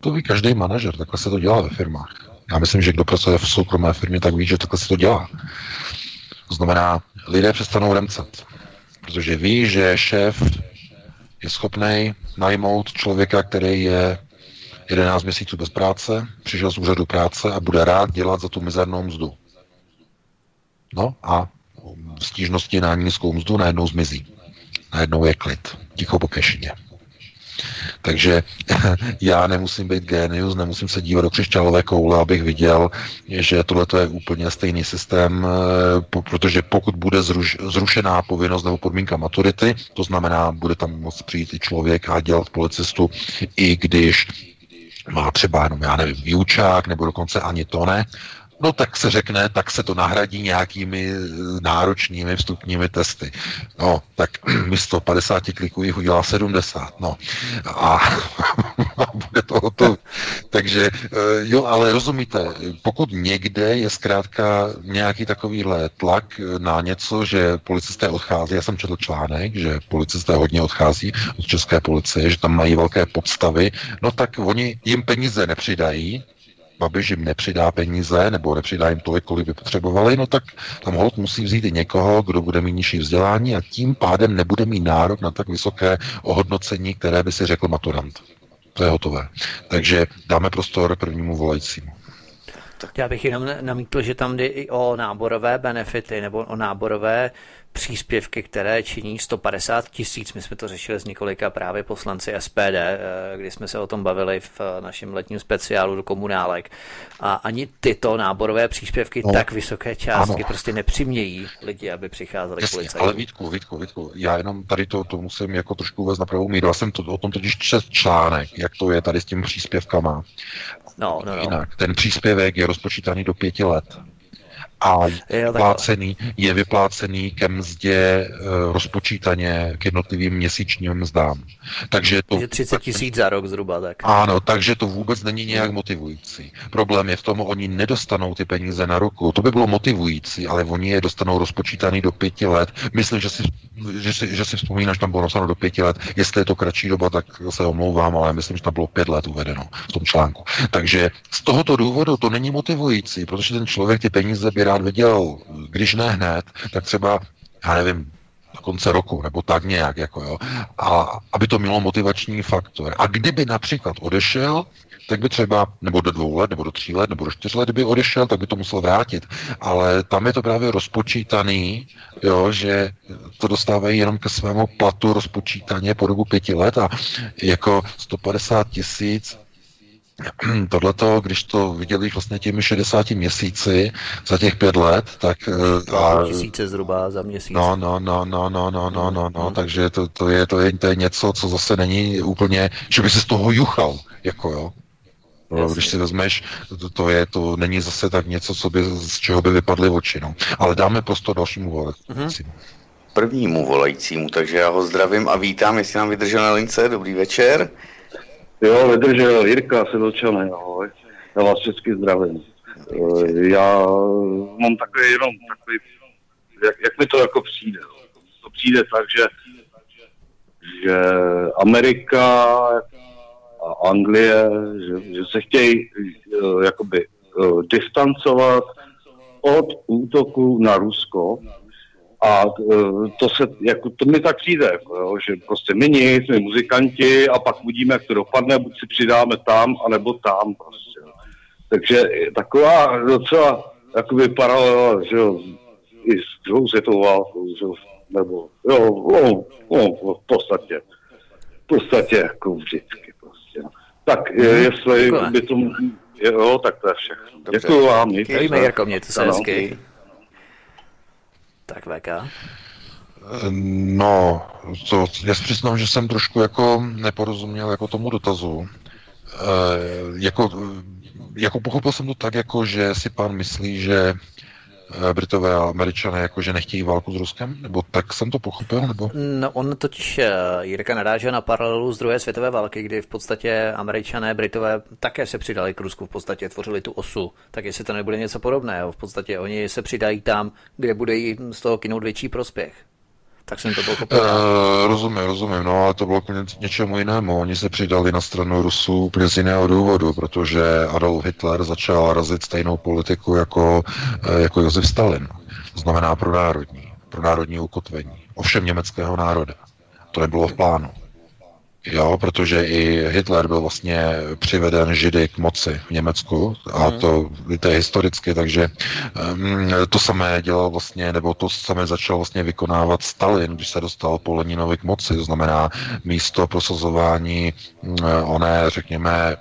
To ví každý manažer, takhle se to dělá ve firmách. Já myslím, že kdo pracuje v soukromé firmě, tak ví, že takhle se to dělá. To znamená, lidé přestanou remcat, protože ví, že šéf je schopný najmout člověka, který je 11 měsíců bez práce, přišel z úřadu práce a bude rád dělat za tu mizernou mzdu. No a stížnosti na nízkou mzdu najednou zmizí. Najednou je klid. Ticho po kešině. Takže <laughs> já nemusím být genius, nemusím se dívat do křišťálové koule, abych viděl, že tohle je úplně stejný systém, eh, protože pokud bude zruš, zrušená povinnost nebo podmínka maturity, to znamená, bude tam moct přijít i člověk a dělat policistu, i když má třeba jenom, já nevím, výučák, nebo dokonce ani to ne, No tak se řekne, tak se to nahradí nějakými eh, náročnými vstupními testy. No, tak <clears throat> místo 50 kliků jich udělá 70. No. <laughs> A, bude to hotovo. Takže eh, jo, ale rozumíte, pokud někde je zkrátka nějaký takovýhle tlak na něco, že policisté odchází, já jsem četl článek, že policisté hodně odchází od české policie, že tam mají velké podstavy, no tak oni jim peníze nepřidají, Babiš jim nepřidá peníze nebo nepřidá jim tolik, kolik by potřebovali, no tak tam hold musí vzít i někoho, kdo bude mít nižší vzdělání a tím pádem nebude mít nárok na tak vysoké ohodnocení, které by si řekl maturant. To je hotové. Takže dáme prostor prvnímu volajícímu. Já bych jenom namítl, že tam jde i o náborové benefity nebo o náborové příspěvky, které činí 150 tisíc. My jsme to řešili s několika právě poslanci SPD, eh, kdy jsme se o tom bavili v eh, našem letním speciálu do komunálek. A ani tyto náborové příspěvky no, tak vysoké částky ano. prostě nepřimějí lidi, aby přicházeli Jasně, policajti. Ale Vítku, Vítku, Vítku, já jenom tady to, to musím jako trošku uvést na pravou míru. Já jsem to, o tom totiž čet článek, jak to je tady s těmi příspěvkama. No, no, no. Jinak, ten příspěvek je rozpočítaný do pěti let a je vyplácený, je vyplácený ke mzdě e, rozpočítaně k jednotlivým měsíčním mzdám. Takže to, je 30 tisíc za rok zhruba, tak. Ano, takže to vůbec není nějak motivující. Problém je v tom, oni nedostanou ty peníze na ruku. To by bylo motivující, ale oni je dostanou rozpočítaný do pěti let. Myslím, že si, že si, že si vzpomínáš, tam bylo napsáno do pěti let. Jestli je to kratší doba, tak se omlouvám, ale myslím, že tam bylo pět let uvedeno v tom článku. Takže z tohoto důvodu to není motivující, protože ten člověk ty peníze by rád viděl, když ne hned, tak třeba, já nevím, do konce roku, nebo tak nějak, jako jo, a aby to mělo motivační faktor. A kdyby například odešel, tak by třeba, nebo do dvou let, nebo do tří let, nebo do čtyř let, kdyby odešel, tak by to musel vrátit. Ale tam je to právě rozpočítaný, jo, že to dostávají jenom ke svému platu rozpočítaně po dobu pěti let a jako 150 tisíc <clears throat> tohleto, když to viděli vlastně těmi 60 měsíci za těch pět let, tak... Eh, a, tisíce zhruba za měsíc. No, no, no, no, no, no, no, no, no hmm. takže to, to, je, to, je, to je něco, co zase není úplně, že by se z toho juchal, jako jo. No, když si vezmeš, to, to, je, to není zase tak něco, co by, z čeho by vypadly oči, no. Ale dáme prostor dalšímu volajícímu. Mm-hmm. Prvnímu volajícímu, takže já ho zdravím a vítám, jestli nám vydržel na lince. Dobrý večer. Jo, vydržel Jirka Sedlčany, ahoj. Já vás všechny zdravím. Eh, já mám takový jenom takový, jak, jak mi to jako přijde. To přijde tak, že, že Amerika a Anglie, že, že se chtějí eh, jakoby eh, distancovat od útoku na Rusko a e, to se, jako, to mi tak přijde, jako, jo, že prostě my nic, my muzikanti a pak uvidíme, jak to dopadne, buď si přidáme tam, anebo tam prostě. Takže taková docela jakoby paralela, že jo, i s druhou světovou válkou, že jo, nebo jo, no, no, v podstatě, v podstatě jako vždycky prostě. No. Tak mm, jestli by to, jo, tak to je všechno. Děkuji vám. Děkujeme, Jirko, mějte se hezky. Tak VK. No, to, já si přiznám, že jsem trošku jako neporozuměl jako tomu dotazu. E, jako, jako pochopil jsem to tak, jako že si pán myslí, že Britové a Američané jako, že nechtějí válku s Ruskem? Nebo tak jsem to pochopil? Nebo? No, on totiž eh, Jirka narážel na paralelu z druhé světové války, kdy v podstatě Američané, Britové také se přidali k Rusku, v podstatě tvořili tu osu. Tak jestli to nebude něco podobného, v podstatě oni se přidají tam, kde bude jim z toho kinout větší prospěch. Tak jsem to pochopil. Uh, rozumím, rozumím, no ale to bylo k něčemu jinému. Oni se přidali na stranu Rusů úplně z jiného důvodu, protože Adolf Hitler začal razit stejnou politiku jako, eh, jako Josef Stalin. To znamená pro národní, pro národní ukotvení. Ovšem německého národa. To nebylo v plánu. Jo, protože i Hitler byl vlastně přiveden Židy k moci v Německu a mm. to, to je historicky, takže um, to samé dělal vlastně, nebo to samé začal vlastně vykonávat Stalin, když se dostal po Leninovi k moci, to znamená místo prosazování um, oné, řekněme,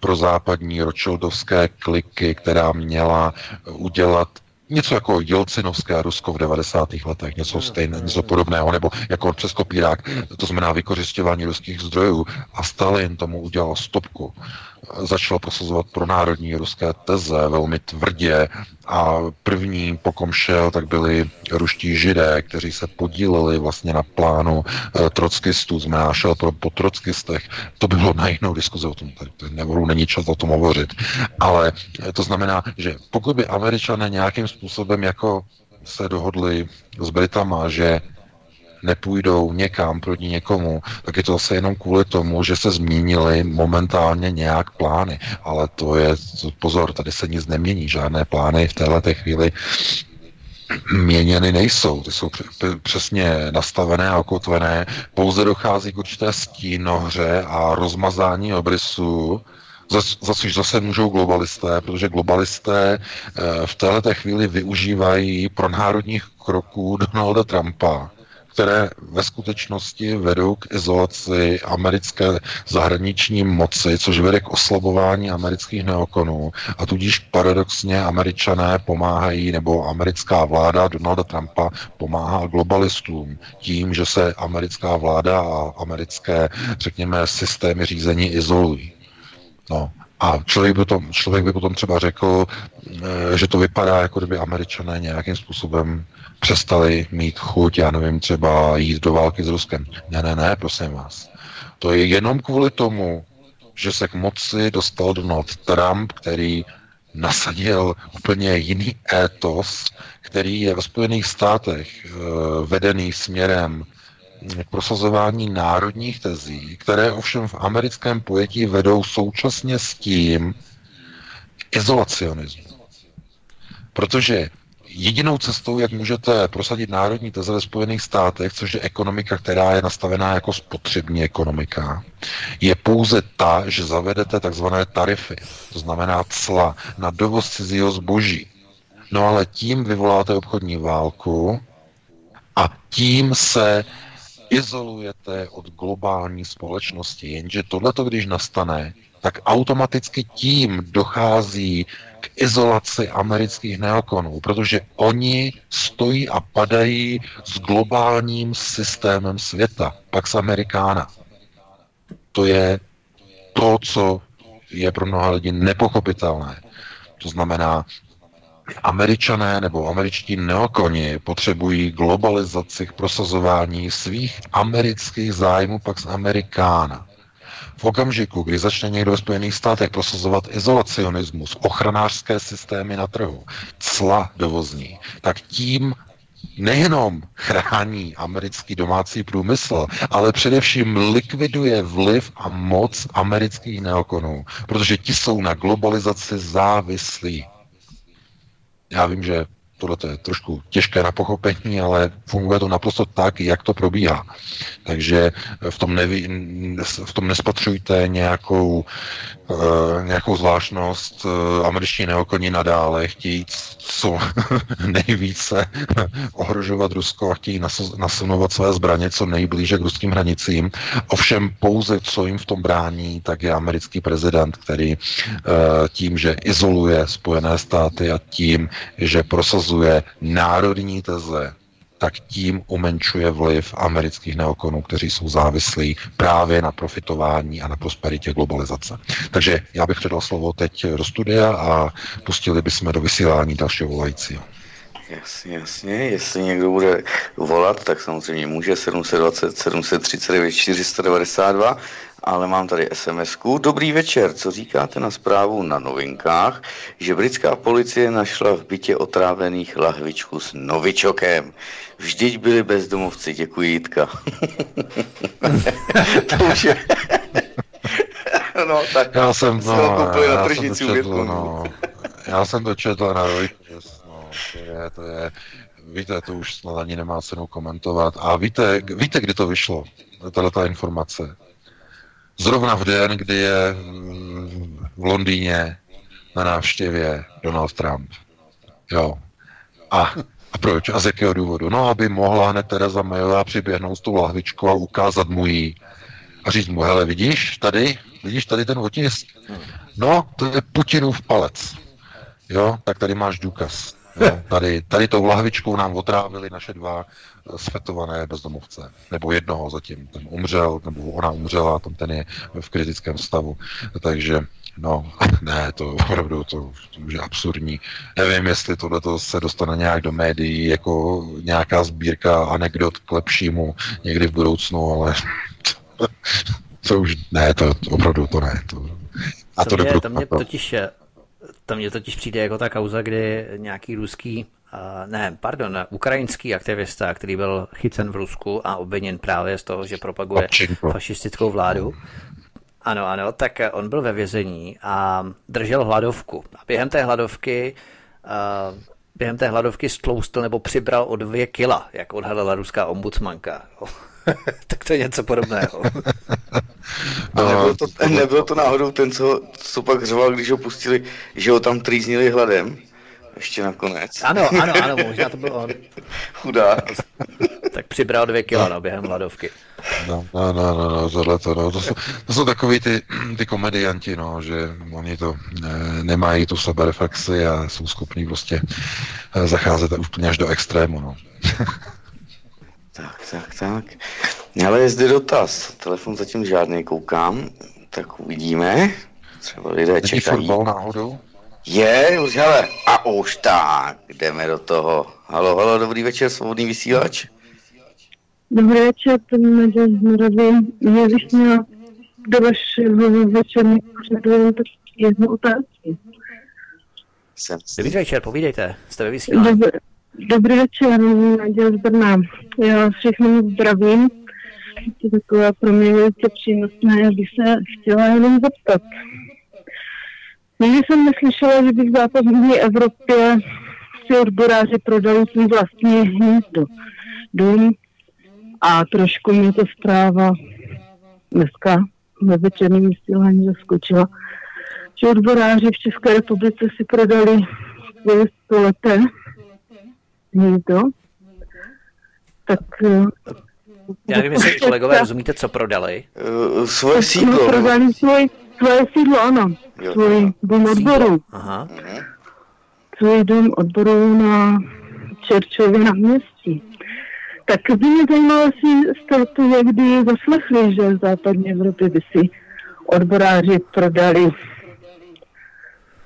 pro západní ročildovské kliky, která měla udělat něco jako Jelcinovské Rusko v 90. letech, něco stejného, něco podobného, nebo jako přes kopírák, to znamená vykořišťování ruských zdrojů. A Stalin tomu udělal stopku začal prosazovat pro národní ruské teze velmi tvrdě a první, pokom šel, tak byli ruští židé, kteří se podíleli vlastně na plánu e, trockistů, znamená šel pro, po trockistech. To bylo na jinou diskuzi o tom, nebudu, není čas o tom hovořit. Ale to znamená, že pokud by američané nějakým způsobem jako se dohodli s Britama, že nepůjdou někam proti někomu, tak je to zase jenom kvůli tomu, že se zmínili momentálně nějak plány. Ale to je, pozor, tady se nic nemění, žádné plány v této chvíli měněny nejsou. Ty jsou přesně nastavené a okotvené. Pouze dochází k určité stínohře a rozmazání obrysů, za, což zase můžou globalisté, protože globalisté eh, v této chvíli využívají pro národních kroků Donalda Trumpa které ve skutečnosti vedou k izolaci americké zahraniční moci, což vede k oslabování amerických neokonů. A tudíž paradoxně američané pomáhají, nebo americká vláda Donalda Trumpa pomáhá globalistům tím, že se americká vláda a americké, řekněme, systémy řízení izolují. No, a člověk by, tom, člověk by potom třeba řekl, eh, že to vypadá, jako kdyby američané nějakým způsobem přestali mít chuť, já nevím, třeba jít do války s Ruskem. Ne, ne, ne, prosím vás. To je jenom kvůli tomu, že se k moci dostal Donald Trump, který nasadil úplně jiný étos, který je ve Spojených státech uh, vedený směrem prosazování národních tezí, které ovšem v americkém pojetí vedou současně s tím izolacionismu. Protože jedinou cestou, jak můžete prosadit národní teze ve Spojených státech, což je ekonomika, která je nastavená jako spotřební ekonomika, je pouze ta, že zavedete takzvané tarify, to znamená cla na dovoz cizího zboží. No ale tím vyvoláte obchodní válku a tím se izolujete od globální společnosti. Jenže tohleto, když nastane, tak automaticky tím dochází k izolaci amerických neokonů, protože oni stojí a padají s globálním systémem světa, Pax Americana. To je to, co je pro mnoha lidí nepochopitelné. To znamená, američané nebo američtí neokoni potřebují globalizaci k prosazování svých amerických zájmů Pax Americana. V okamžiku, kdy začne někdo ve Spojených státech prosazovat izolacionismus, ochranářské systémy na trhu, cla dovozní, tak tím nejenom chrání americký domácí průmysl, ale především likviduje vliv a moc amerických neokonů, protože ti jsou na globalizaci závislí. Já vím, že tohle je trošku těžké na pochopení, ale funguje to naprosto tak, jak to probíhá. Takže v tom, neví, v tom nespatřujte nějakou, nějakou zvláštnost. Uh, američtí neokoní nadále chtějí co <laughs> nejvíce <laughs> ohrožovat Rusko a chtějí nasunovat své zbraně co nejblíže k ruským hranicím. Ovšem pouze, co jim v tom brání, tak je americký prezident, který uh, tím, že izoluje Spojené státy a tím, že prosazuje národní teze, tak tím umenčuje vliv amerických neokonů, kteří jsou závislí právě na profitování a na prosperitě globalizace. Takže já bych předal slovo teď do studia a pustili bychom do vysílání dalšího volajícího. Jasně, jasně. Jestli někdo bude volat, tak samozřejmě může 720 739 492 ale mám tady sms -ku. Dobrý večer, co říkáte na zprávu na novinkách, že britská policie našla v bytě otrávených lahvičku s novičokem. Vždyť byli bezdomovci, děkuji Jitka. to už je... no, tak já jsem, no, já, jsem to četl, no, já jsem to četl na Reuters, to je, to je, víte, to už snad ani nemá cenu komentovat. A víte, víte, kdy to vyšlo, tato informace? Zrovna v den, kdy je mm, v Londýně na návštěvě Donald Trump. Jo. A, a proč? A z jakého důvodu? No, aby mohla hned Tereza Mayová přiběhnout s tou lahvičkou a ukázat mu ji. A říct mu, hele, vidíš tady, vidíš tady ten otisk? No, to je Putinův palec. Jo, tak tady máš důkaz. Jo, tady, tady tou lahvičkou nám otrávili naše dva svetované bezdomovce. Nebo jednoho zatím. Ten umřel, nebo ona umřela, tam ten je v kritickém stavu. Takže No, <laughs> ne, to opravdu to, to už je absurdní. Nevím, jestli tohle se dostane nějak do médií jako nějaká sbírka anekdot k lepšímu někdy v budoucnu, ale to, <laughs> to už ne, to, to opravdu to ne. To, a to, to, mě, to mě totiž to mě totiž přijde jako ta kauza, kdy nějaký ruský ne, pardon, ukrajinský aktivista, který byl chycen v Rusku a obviněn právě z toho, že propaguje Papčenko. fašistickou vládu. Ano, ano, tak on byl ve vězení a držel hladovku. A během té hladovky uh, během té hladovky stloustl nebo přibral o dvě kila, jak odhalila ruská ombudsmanka. <laughs> tak to je něco podobného. A nebyl to, nebyl to náhodou ten, co, co pak řval, když ho pustili, že ho tam trýznili hladem? Ještě nakonec. Ano, ano, ano, možná to bylo on. <laughs> Chudá. tak přibral dvě kila no, během hladovky. No, no, no, no, no tohle to, no, to, jsou, to jsou takový ty, ty komedianti, no, že oni to ne, nemají tu sebereflexi a jsou schopní prostě eh, zacházet úplně až do extrému, no. <laughs> tak, tak, tak. Ale je zde dotaz. Telefon zatím žádný koukám, tak uvidíme. Třeba lidé Není čekají. fotbal náhodou? Je, už hele. A už tak, jdeme do toho. Halo, halo, dobrý večer, svobodný vysílač. Dobrý večer, ten Naděj zdravím. Já bych měla do vašeho večerní pořadu tak jednu otázku. Dobrý večer, povídejte, jste ve vysílání. Dobrý večer, Naděj z Brna. Já všechny zdravím. To je taková pro mě velice přínosné, já bych se chtěla jenom zeptat. Nikdy jsem neslyšela, že by v západní Evropě si odboráři prodali svůj vlastní hnízdo. Dům, a trošku mě to zpráva dneska ve večerním vysílání zaskočila, že odboráři v České republice si prodali svoje stoleté hnízdo. Tak eh, já nevím, jestli kolegové rozumíte, co prodali. Uh, svoje sídlo. No, prodali svoje, svoje sídlo, ano. Svůj dům odboru. Aha. Svůj dům odboru na Čerčově na městí. Tak by mě zajímalo, jestli jste to někdy zaslechli, že v západní Evropě by si odboráři prodali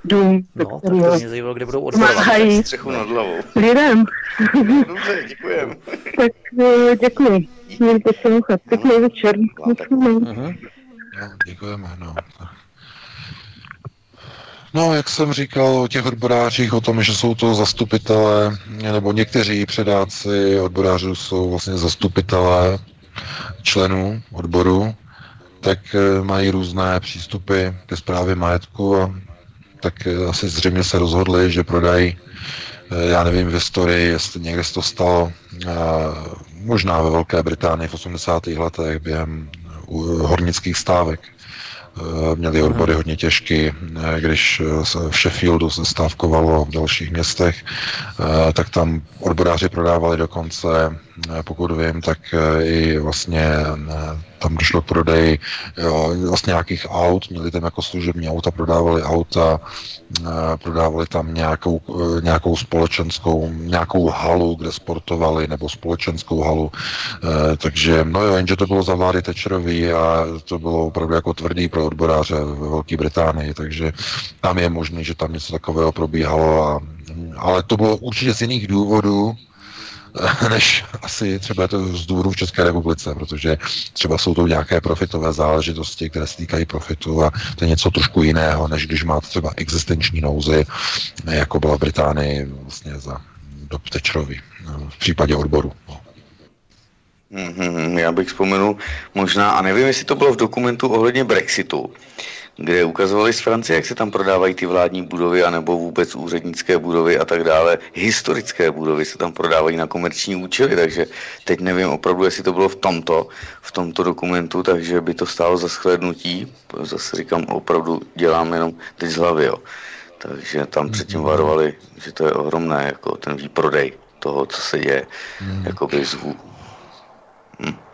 dům, no, tak to mě zajímalo, kde budou odboráři. Střechu nad hlavou. Lidem. Dobře, děkujem. tak eh, děkuji. Mějte poslouchat. Pěkný večer. Uh-huh. No, děkujeme, no. No, jak jsem říkal o těch odborářích, o tom, že jsou to zastupitelé, nebo někteří předáci odborářů jsou vlastně zastupitelé členů odboru, tak eh, mají různé přístupy ke zprávě majetku a tak eh, asi zřejmě se rozhodli, že prodají, eh, já nevím v historii, jestli někde se to stalo, možná ve Velké Británii v 80. letech během hornických stávek, Eh, měli odbory hodně těžký, eh, když v Sheffieldu se stávkovalo v dalších městech, eh, tak tam odboráři prodávali dokonce, pokud vím, tak i vlastně tam došlo k prodeji jo, vlastně nějakých aut, měli tam jako služební auta, prodávali auta, prodávali tam nějakou, nějakou společenskou, nějakou halu, kde sportovali, nebo společenskou halu, takže no jo, jenže to bylo za vlády Tečerový a to bylo opravdu jako tvrdý pro odboráře ve Velké Británii, takže tam je možné, že tam něco takového probíhalo, a, ale to bylo určitě z jiných důvodů, než asi třeba to z důvodu v České republice, protože třeba jsou to nějaké profitové záležitosti, které se týkají profitu a to je něco trošku jiného, než když máte třeba existenční nouzy, jako byla v Británii vlastně za dob Tečerovi, v případě odboru. No. Mm-hmm, já bych vzpomenul možná, a nevím, jestli to bylo v dokumentu ohledně Brexitu, kde ukazovali z Francie, jak se tam prodávají ty vládní budovy, anebo vůbec úřednické budovy a tak dále. Historické budovy se tam prodávají na komerční účely, takže teď nevím opravdu, jestli to bylo v tomto, v tomto dokumentu, takže by to stálo za shlednutí. Zase říkám, opravdu dělám jenom teď z hlavy, jo. Takže tam předtím varovali, že to je ohromné, jako ten výprodej toho, co se děje, mm. jakoby zvů, Hm.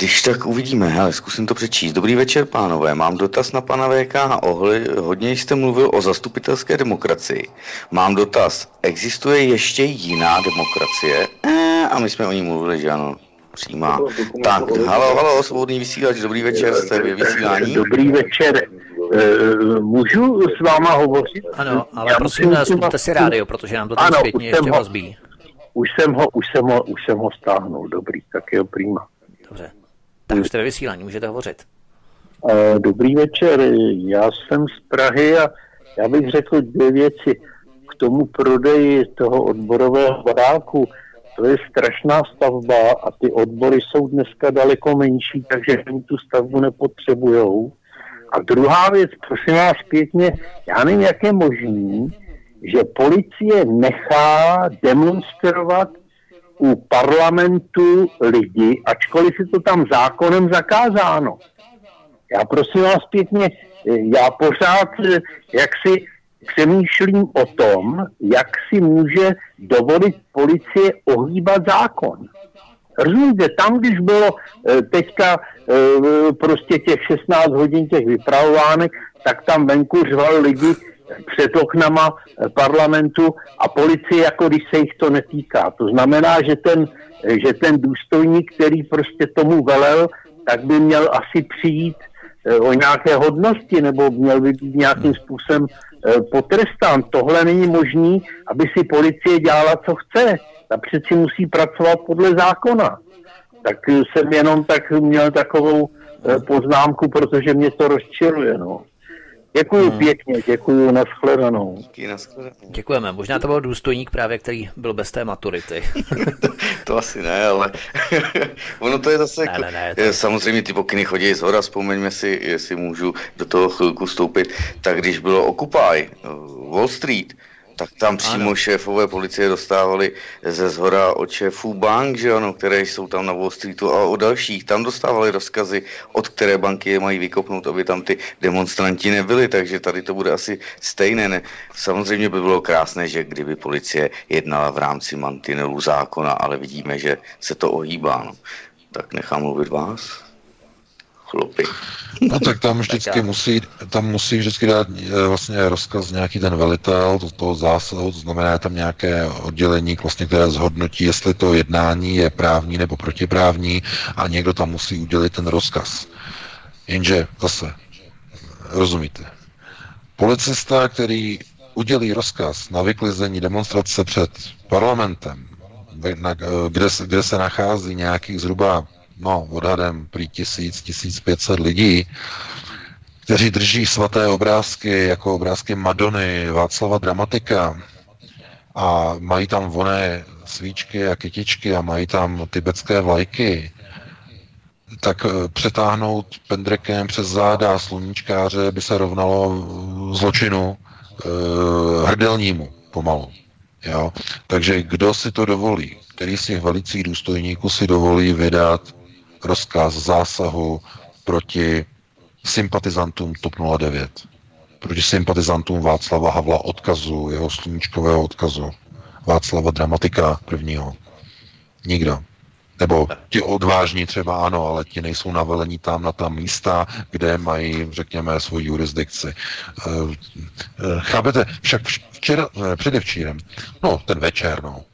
Když tak uvidíme, hele, zkusím to přečíst. Dobrý večer, pánové. Mám dotaz na pana VK. Ohli, hodně jste mluvil o zastupitelské demokracii. Mám dotaz. Existuje ještě jiná demokracie? E, a my jsme o ní mluvili, že ano. Přímá. Tak, halo, halo, svobodný vysílač, dobrý večer, jste ve vysílání. Dobrý večer. E, můžu s váma hovořit? Ano, ale Já prosím, spusťte si rádio, protože nám to tam zpětně ještě rozbíjí. Už jsem ho, už jsem ho, už jsem ho stáhnul, dobrý, tak jo, prima. Dobře, tak už jste ve vysílání, můžete hovořit. Dobrý večer, já jsem z Prahy a já bych řekl dvě věci. k tomu prodeji toho odborového baráku, to je strašná stavba a ty odbory jsou dneska daleko menší, takže oni tu stavbu nepotřebujou. A druhá věc, prosím vás pěkně, já nevím, jak je možný, že policie nechá demonstrovat u parlamentu lidi, ačkoliv je to tam zákonem zakázáno. Já prosím vás pěkně, já pořád jak si přemýšlím o tom, jak si může dovolit policie ohýbat zákon. Rozumíte, tam, když bylo eh, teďka eh, prostě těch 16 hodin těch vypravovánek, tak tam venku řval lidi před oknama eh, parlamentu a policie, jako když se jich to netýká. To znamená, že ten, že ten důstojník, který prostě tomu velel, tak by měl asi přijít o nějaké hodnosti nebo měl by být nějakým způsobem potrestán. Tohle není možný, aby si policie dělala, co chce ta přeci musí pracovat podle zákona. Tak jsem jenom tak měl takovou eh, poznámku, protože mě to rozčiluje. No. Děkuji hmm. pěkně, děkuji, nashledanou. Děkujeme, možná to byl důstojník právě, který byl bez té maturity. <laughs> to asi ne, ale <laughs> ono to je zase, ne, jako, ne, ne, to... samozřejmě ty pokyny chodí z hora, vzpomeňme si, jestli můžu do toho chvilku vstoupit, tak když bylo Occupy, eh, Wall Street, tak tam přímo ano. šéfové policie dostávali ze zhora od šéfů bank, že ano, které jsou tam na Wall Streetu a o dalších. Tam dostávali rozkazy, od které banky je mají vykopnout, aby tam ty demonstranti nebyli, takže tady to bude asi stejné. Ne? Samozřejmě by bylo krásné, že kdyby policie jednala v rámci mantinelu zákona, ale vidíme, že se to ohýbá. No. Tak nechám mluvit vás chlupy. No tak tam <laughs> vždycky musí, tam musí vždycky dát eh, vlastně rozkaz nějaký ten velitel to, toho zásahu, to znamená tam nějaké oddělení, vlastně, které zhodnotí, jestli to jednání je právní nebo protiprávní a někdo tam musí udělit ten rozkaz. Jenže zase, rozumíte, policista, který udělí rozkaz na vyklizení demonstrace před parlamentem, kde, kde se nachází nějakých zhruba no, odhadem prý tisíc, tisíc pětset lidí, kteří drží svaté obrázky, jako obrázky Madony, Václava Dramatika a mají tam voné svíčky a kytičky a mají tam tibetské vlajky, tak eh, přetáhnout pendrekem přes záda sluníčkáře by se rovnalo zločinu e, hrdelnímu pomalu. Jo? Takže kdo si to dovolí? Který z těch velicích důstojníků si dovolí vydat rozkaz zásahu proti sympatizantům TOP 09, proti sympatizantům Václava Havla odkazu, jeho sluníčkového odkazu, Václava Dramatika prvního. Nikdo. Nebo ti odvážní třeba ano, ale ti nejsou navelení tam na ta místa, kde mají, řekněme, svoji jurisdikci. Eh, chápete? Však včera, eh, předevčírem, no ten večer, no,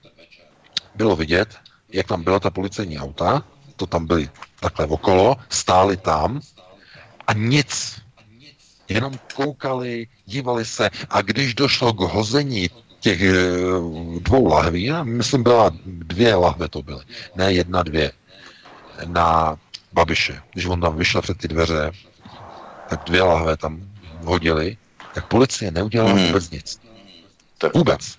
bylo vidět, jak tam byla ta policejní auta, to tam byli takhle okolo, stáli tam a nic. Jenom koukali, dívali se a když došlo k hození těch eh, dvou lahví, já myslím byla dvě lahve to byly, ne jedna, dvě, na Babiše, když on tam vyšel před ty dveře, tak dvě lahve tam hodili, tak policie neudělala hmm. vůbec nic. Vůbec.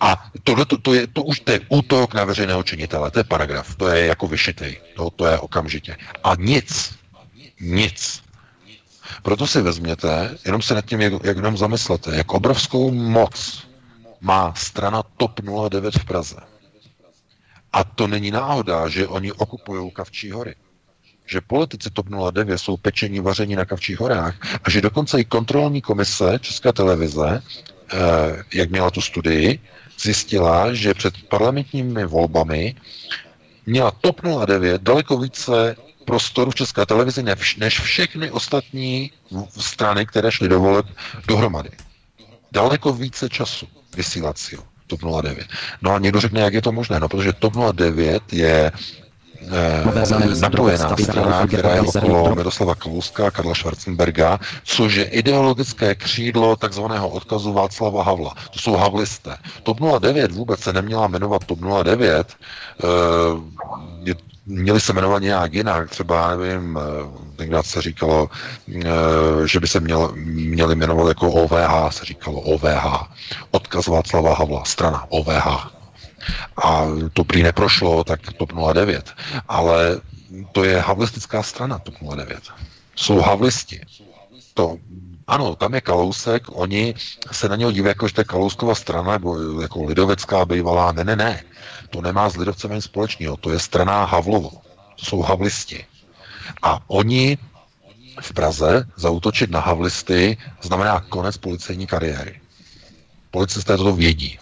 A tohle to, to, je, to už to je útok na veřejného činitele, to je paragraf, to je jako vyšitý, to, to je okamžitě. A nic, nic. Proto si vezměte, jenom se nad tím jak, jak jenom zamyslete, jak obrovskou moc má strana TOP 09 v Praze. A to není náhoda, že oni okupují Kavčí hory. Že politici TOP 09 jsou pečení vaření na Kavčích horách a že dokonce i kontrolní komise České televize, eh, jak měla tu studii, zjistila, že před parlamentními volbami měla TOP 09 daleko více prostoru v České televizi než všechny ostatní strany, které šly do voleb dohromady. Daleko více času vysílacího TOP 09. No a někdo řekne, jak je to možné? No, protože TOP 09 je eh, napojená strana, která je okolo Miroslava Kalouska a Karla Schwarzenberga, což je ideologické křídlo takzvaného odkazu Václava Havla. To jsou havlisté. TOP 09 vůbec se neměla jmenovat TOP 09, eh, je měli se jmenovat nějak jinak, třeba, nevím, tenkrát se říkalo, že by se měl, měli jmenovat jako OVH, se říkalo OVH, odkaz Václava Havla, strana OVH. A to prý neprošlo, tak TOP 09. Ale to je havlistická strana TOP 09. Jsou havlisti. To, ano, tam je Kalousek, oni se na něho dívají jako, že to je Kalouskova strana, nebo jako lidovecká bývalá. Ne, ne, ne. To nemá s lidovcem nic společného. To je strana Havlovo. To jsou havlisti. A oni v Praze zautočit na havlisty znamená konec policejní kariéry. Policisté toto vědí.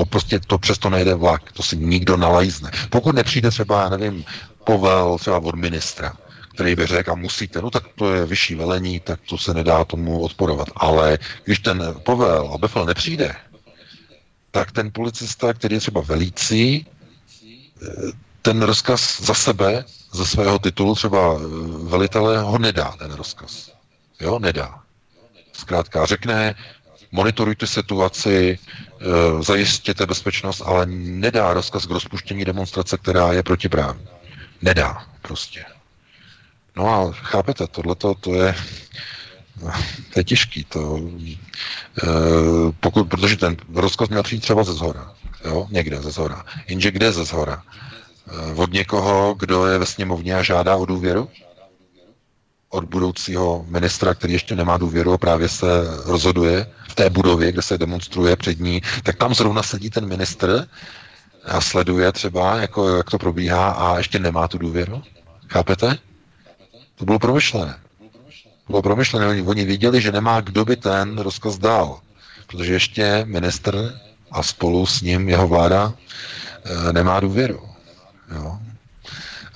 To prostě, to přesto nejde vlak, to si nikdo nalajzne. Pokud nepřijde třeba, já nevím, povel třeba od ministra, který by řekl, a musíte, no tak to je vyšší velení, tak to se nedá tomu odporovat. Ale když ten povel a befel nepřijde, tak ten policista, který je třeba velící, ten rozkaz za sebe, ze svého titulu třeba velitele, ho nedá ten rozkaz. Jo, nedá. Zkrátka řekne, monitorujte situaci, eh, zajistěte bezpečnost, ale nedá rozkaz k rozpuštění demonstrace, která je protiprávní. Nedá prostě. No a chápete, tohle to je, to je těžký. To, eh, pokud, protože ten rozkaz měl přijít třeba ze zhora. Jo, někde ze zhora. Jenže kde ze zhora? Eh, od někoho, kdo je ve sněmovně a žádá o důvěru? Od budoucího ministra, který ještě nemá důvěru a právě se rozhoduje v té budově, kde se demonstruje před ní, tak tam zrovna sedí ten ministr a sleduje třeba, jako, jak to probíhá a ještě nemá tu důvěru. Chápete? To bylo promyšlené. Bylo promyšlené. Oni, oni viděli, že nemá kdo by ten rozkaz dal. Protože ještě ministr a spolu s ním jeho vláda e, nemá důvěru. Jo?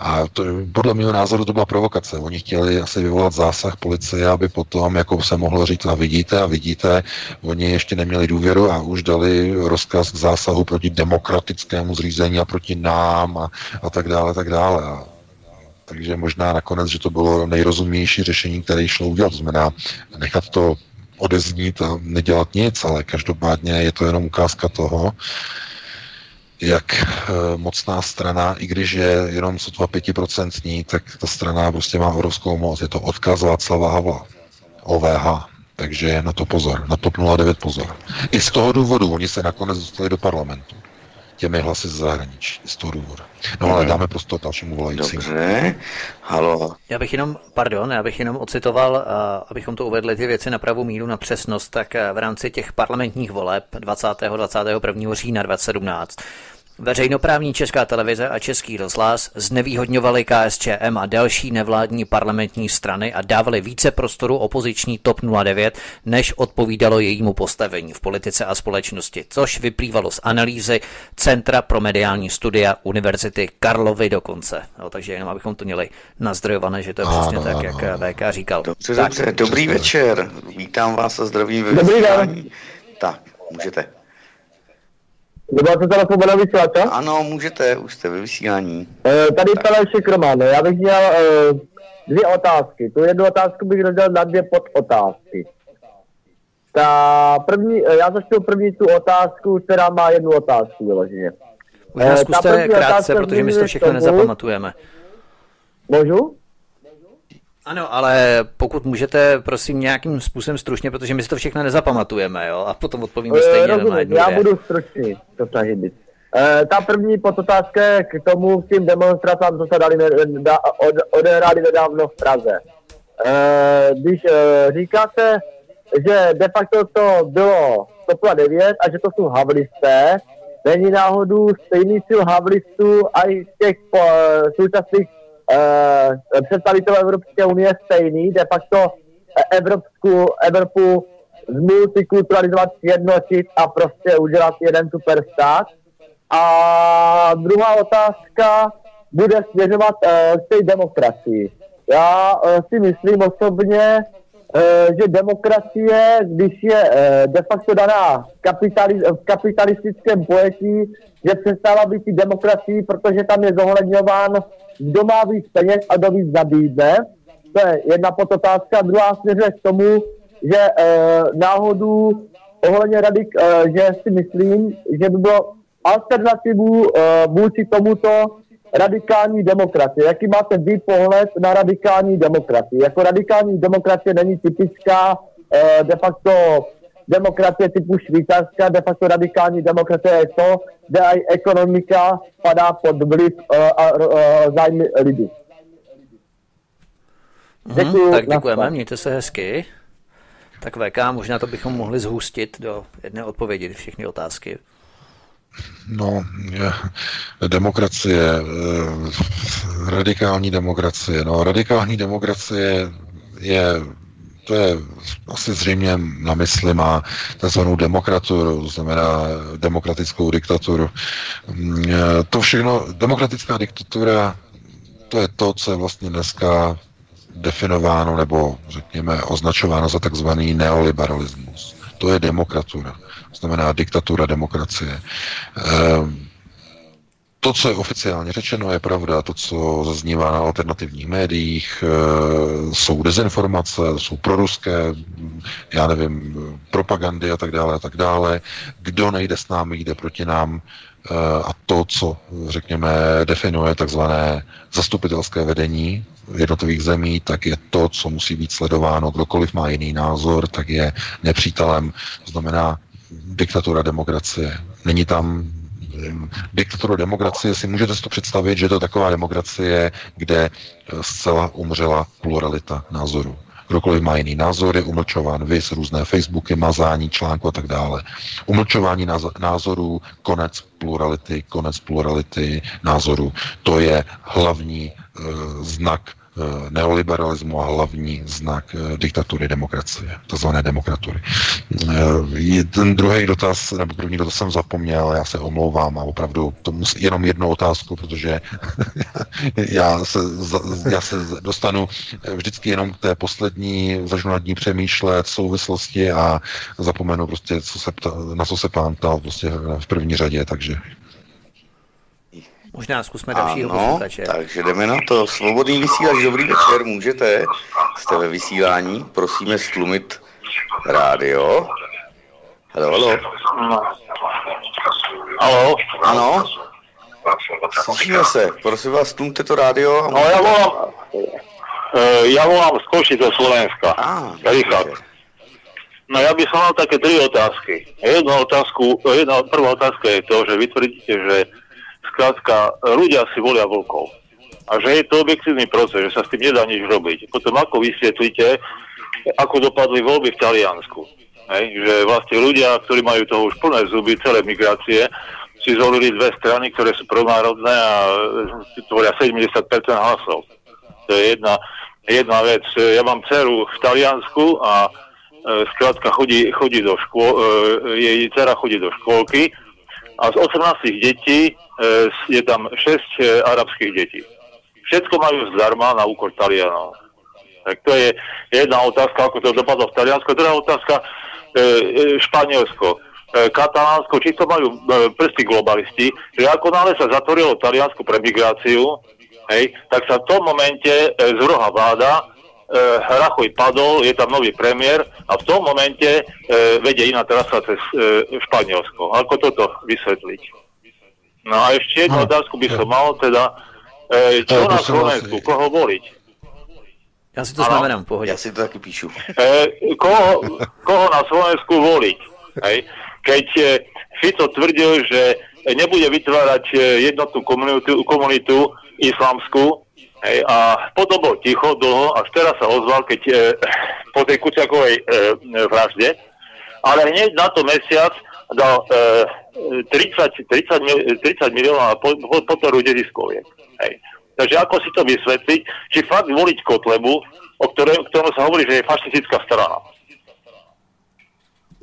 A to, podle mého názoru to byla provokace. Oni chtěli asi vyvolat zásah policie, aby potom jako se mohlo říct, a vidíte, a vidíte, oni ještě neměli důvěru a už dali rozkaz k zásahu proti demokratickému zřízení a proti nám a, a tak dále, tak dále. A, takže možná nakonec, že to bylo nejrozumnější řešení, které šlo udělat. To znamená nechat to odeznít a nedělat nic, ale každopádně je to jenom ukázka toho, jak eh, mocná strana, i když je jenom sotva pětiprocentní, tak ta strana prostě má obrovskou moc. Je to odkaz Václava Havla, OVH. Takže na to pozor, na TOP 09 pozor. I z toho důvodu oni se nakonec dostali do parlamentu těmi hlasy z zahraničí, z toho důvodu. No ale dáme prostor dalšímu volajícímu. Dobře, halo. Já bych jenom, pardon, já bych jenom ocitoval, uh, abychom to uvedli ty věci na pravou míru, na přesnost, tak uh, v rámci těch parlamentních voleb 20. 21. října 2017 Veřejnoprávní česká televize a český rozhlas znevýhodňovali KSČM a další nevládní parlamentní strany a dávali více prostoru opoziční TOP 09, než odpovídalo jejímu postavení v politice a společnosti, což vyplývalo z analýzy Centra pro mediální studia Univerzity Karlovy dokonce. No, takže jenom abychom to měli nazdrojované, že to je přesně tak, jak VK říkal. Dobře, tak. dobře, dobrý večer. Vítám vás a zdravím Dobrý den. Tak, můžete. Máte telefon na vysílače? Ano, můžete, už jste ve vysílání. E, tady Pelešek Roman, já bych měl e, dvě otázky. Tu jednu otázku bych rozdělil na dvě podotázky. Ta první, e, já začnu první tu otázku, která má jednu otázku vyloženě. Možná zkuste krátce, protože my to všechno nezapamatujeme. Můžu? Ano, ale pokud můžete, prosím, nějakým způsobem stručně, protože my si to všechno nezapamatujeme, jo, a potom odpovíme stejně Rozumím, na jednu Já budu stručný, to snažit být. E, ta první podotázka k tomu s tím demonstracím, co se dali ne, da, od, odehráli nedávno v Praze. E, když e, říkáte, že de facto to bylo 109 a že to jsou havlisté, není náhodou stejný sil havlistů a i těch po, současných představitel Evropské unie stejný, de facto Evropskou, Evropu zmultikulturalizovat, sjednotit a prostě udělat jeden superstát. A druhá otázka bude směřovat uh, k té demokracii. Já uh, si myslím osobně, uh, že demokracie, když je uh, de facto daná kapitali- v kapitalistickém pojetí, že přestává být demokracií, protože tam je zohledňován kdo má víc peněz a kdo víc nabídne. To je jedna podotázka. Druhá směřuje k tomu, že e, náhodou ohledně rady, e, že si myslím, že by bylo alternativu e, vůči tomuto radikální demokracie. Jaký máte vy pohled na radikální demokracii? Jako radikální demokracie není typická uh, de facto demokracie typu Švýcarska, de facto radikální demokracie je to, kde i ekonomika padá pod vliv uh, a uh, zájmy lidí. Děkuju, tak děkujeme, mějte se hezky. Tak VK, možná to bychom mohli zhustit do jedné odpovědi všechny otázky. No, je, demokracie, eh, radikální demokracie. No, radikální demokracie je, to je asi zřejmě na mysli má tzv. demokraturu, to znamená demokratickou diktaturu. Mm, eh, to všechno, demokratická diktatura, to je to, co je vlastně dneska definováno nebo řekněme označováno za takzvaný neoliberalismus. To je demokratura, to znamená diktatura demokracie. Ehm, to, co je oficiálně řečeno, je pravda. To, co zaznívá na alternativních médiích, eh, jsou dezinformace, jsou proruské, já nevím, propagandy a tak dále a tak dále. Kdo nejde s námi, jde proti nám. Eh, a to, co, řekněme, definuje takzvané zastupitelské vedení jednotlivých zemí, tak je to, co musí být sledováno. Kdokoliv má jiný názor, tak je nepřítelem. Znamená diktatura demokracie. Není tam diktaturu demokracie si můžete si to představit, že to je taková demokracie, kde zcela umřela pluralita názorů. Kdokoliv má jiný názor, je umlčován vys, různé Facebooky, mazání článku a tak dále. Umlčování názorů, konec plurality, konec plurality názorů. To je hlavní e, znak Eh, neoliberalismu a hlavní znak eh, diktatury demokracie, takzvané demokratury. Eh, ten druhý dotaz, nebo první dotaz jsem zapomněl, já se omlouvám a opravdu to musí, jenom jednu otázku, protože <laughs> já se, já se dostanu vždycky jenom k té poslední, začnu nad ní přemýšlet souvislosti a zapomenu prostě, co se pta, na co se pán ptal prostě v první řadě, takže Možná zkusme dalšího ano, posluchače. takže jdeme na to. Svobodný vysílač, dobrý večer, můžete? Jste ve vysílání, prosíme stlumit rádio. Halo, halo. Halo. Ano. Slyšíme se, prosím vás, stlumte to rádio. No, já volám, uh, já volám z Košice Slovenska. Ah, Richard. No ja by som mal také tri otázky. Jedna otázku, jedna, prvá otázka je to, že vy tvrdíte, že skrátka, ľudia si volia vlkov. A že je to objektívny proces, že sa s tým nedá nič robiť. Potom ako vysvetlíte, ako dopadli voľby v Taliansku. Hej? Že vlastne ľudia, ktorí majú toho už plné zuby, celé migrácie, si zvolili dve strany, ktoré sú pronárodné a tvoria 70% hlasov. To je jedna, jedna vec. Ja mám dceru v Taliansku a e, skrátka chodí, chodí do škôl, e, jej dcera chodí do škôlky a z 18 detí e, je tam 6 e, arabských detí. Všetko majú zdarma na úkor Talianov. Tak to je jedna otázka, ako to dopadlo v Taliansku. Druhá otázka, e, Španielsko. Katalánsko, či to majú prsty globalisti, že ako nále sa zatvorilo Taliansku pre migráciu, hej, tak sa v tom momente z roha vláda e, Rachuj padol, je tam nový premiér a v tom momente e, vedie iná trasa cez e, Španielsko. Ako toto vysvetliť? No a ešte jednu otázku by som mal, teda, e, čo na Slovensku, koho voliť? Já si to znamenám, v pohodě. Já si to taky píšu. E, koho, koho na Slovensku voliť? Hej? Keď e, Fico tvrdil, že nebude vytvárať e, jednotnú komunitu, komunitu islamskú, Hej, a potom bol ticho dlho, až teraz sa ozval, keď e, po tej Kuciakovej e, vražde, ale hneď na to mesiac dal e, 30, 30, 30 miliónov po, podporu deziskoviek. Hej. Takže ako si to vysvetliť, či fakt voliť Kotlebu, o ktorom, ktorom sa hovorí, že je fašistická strana.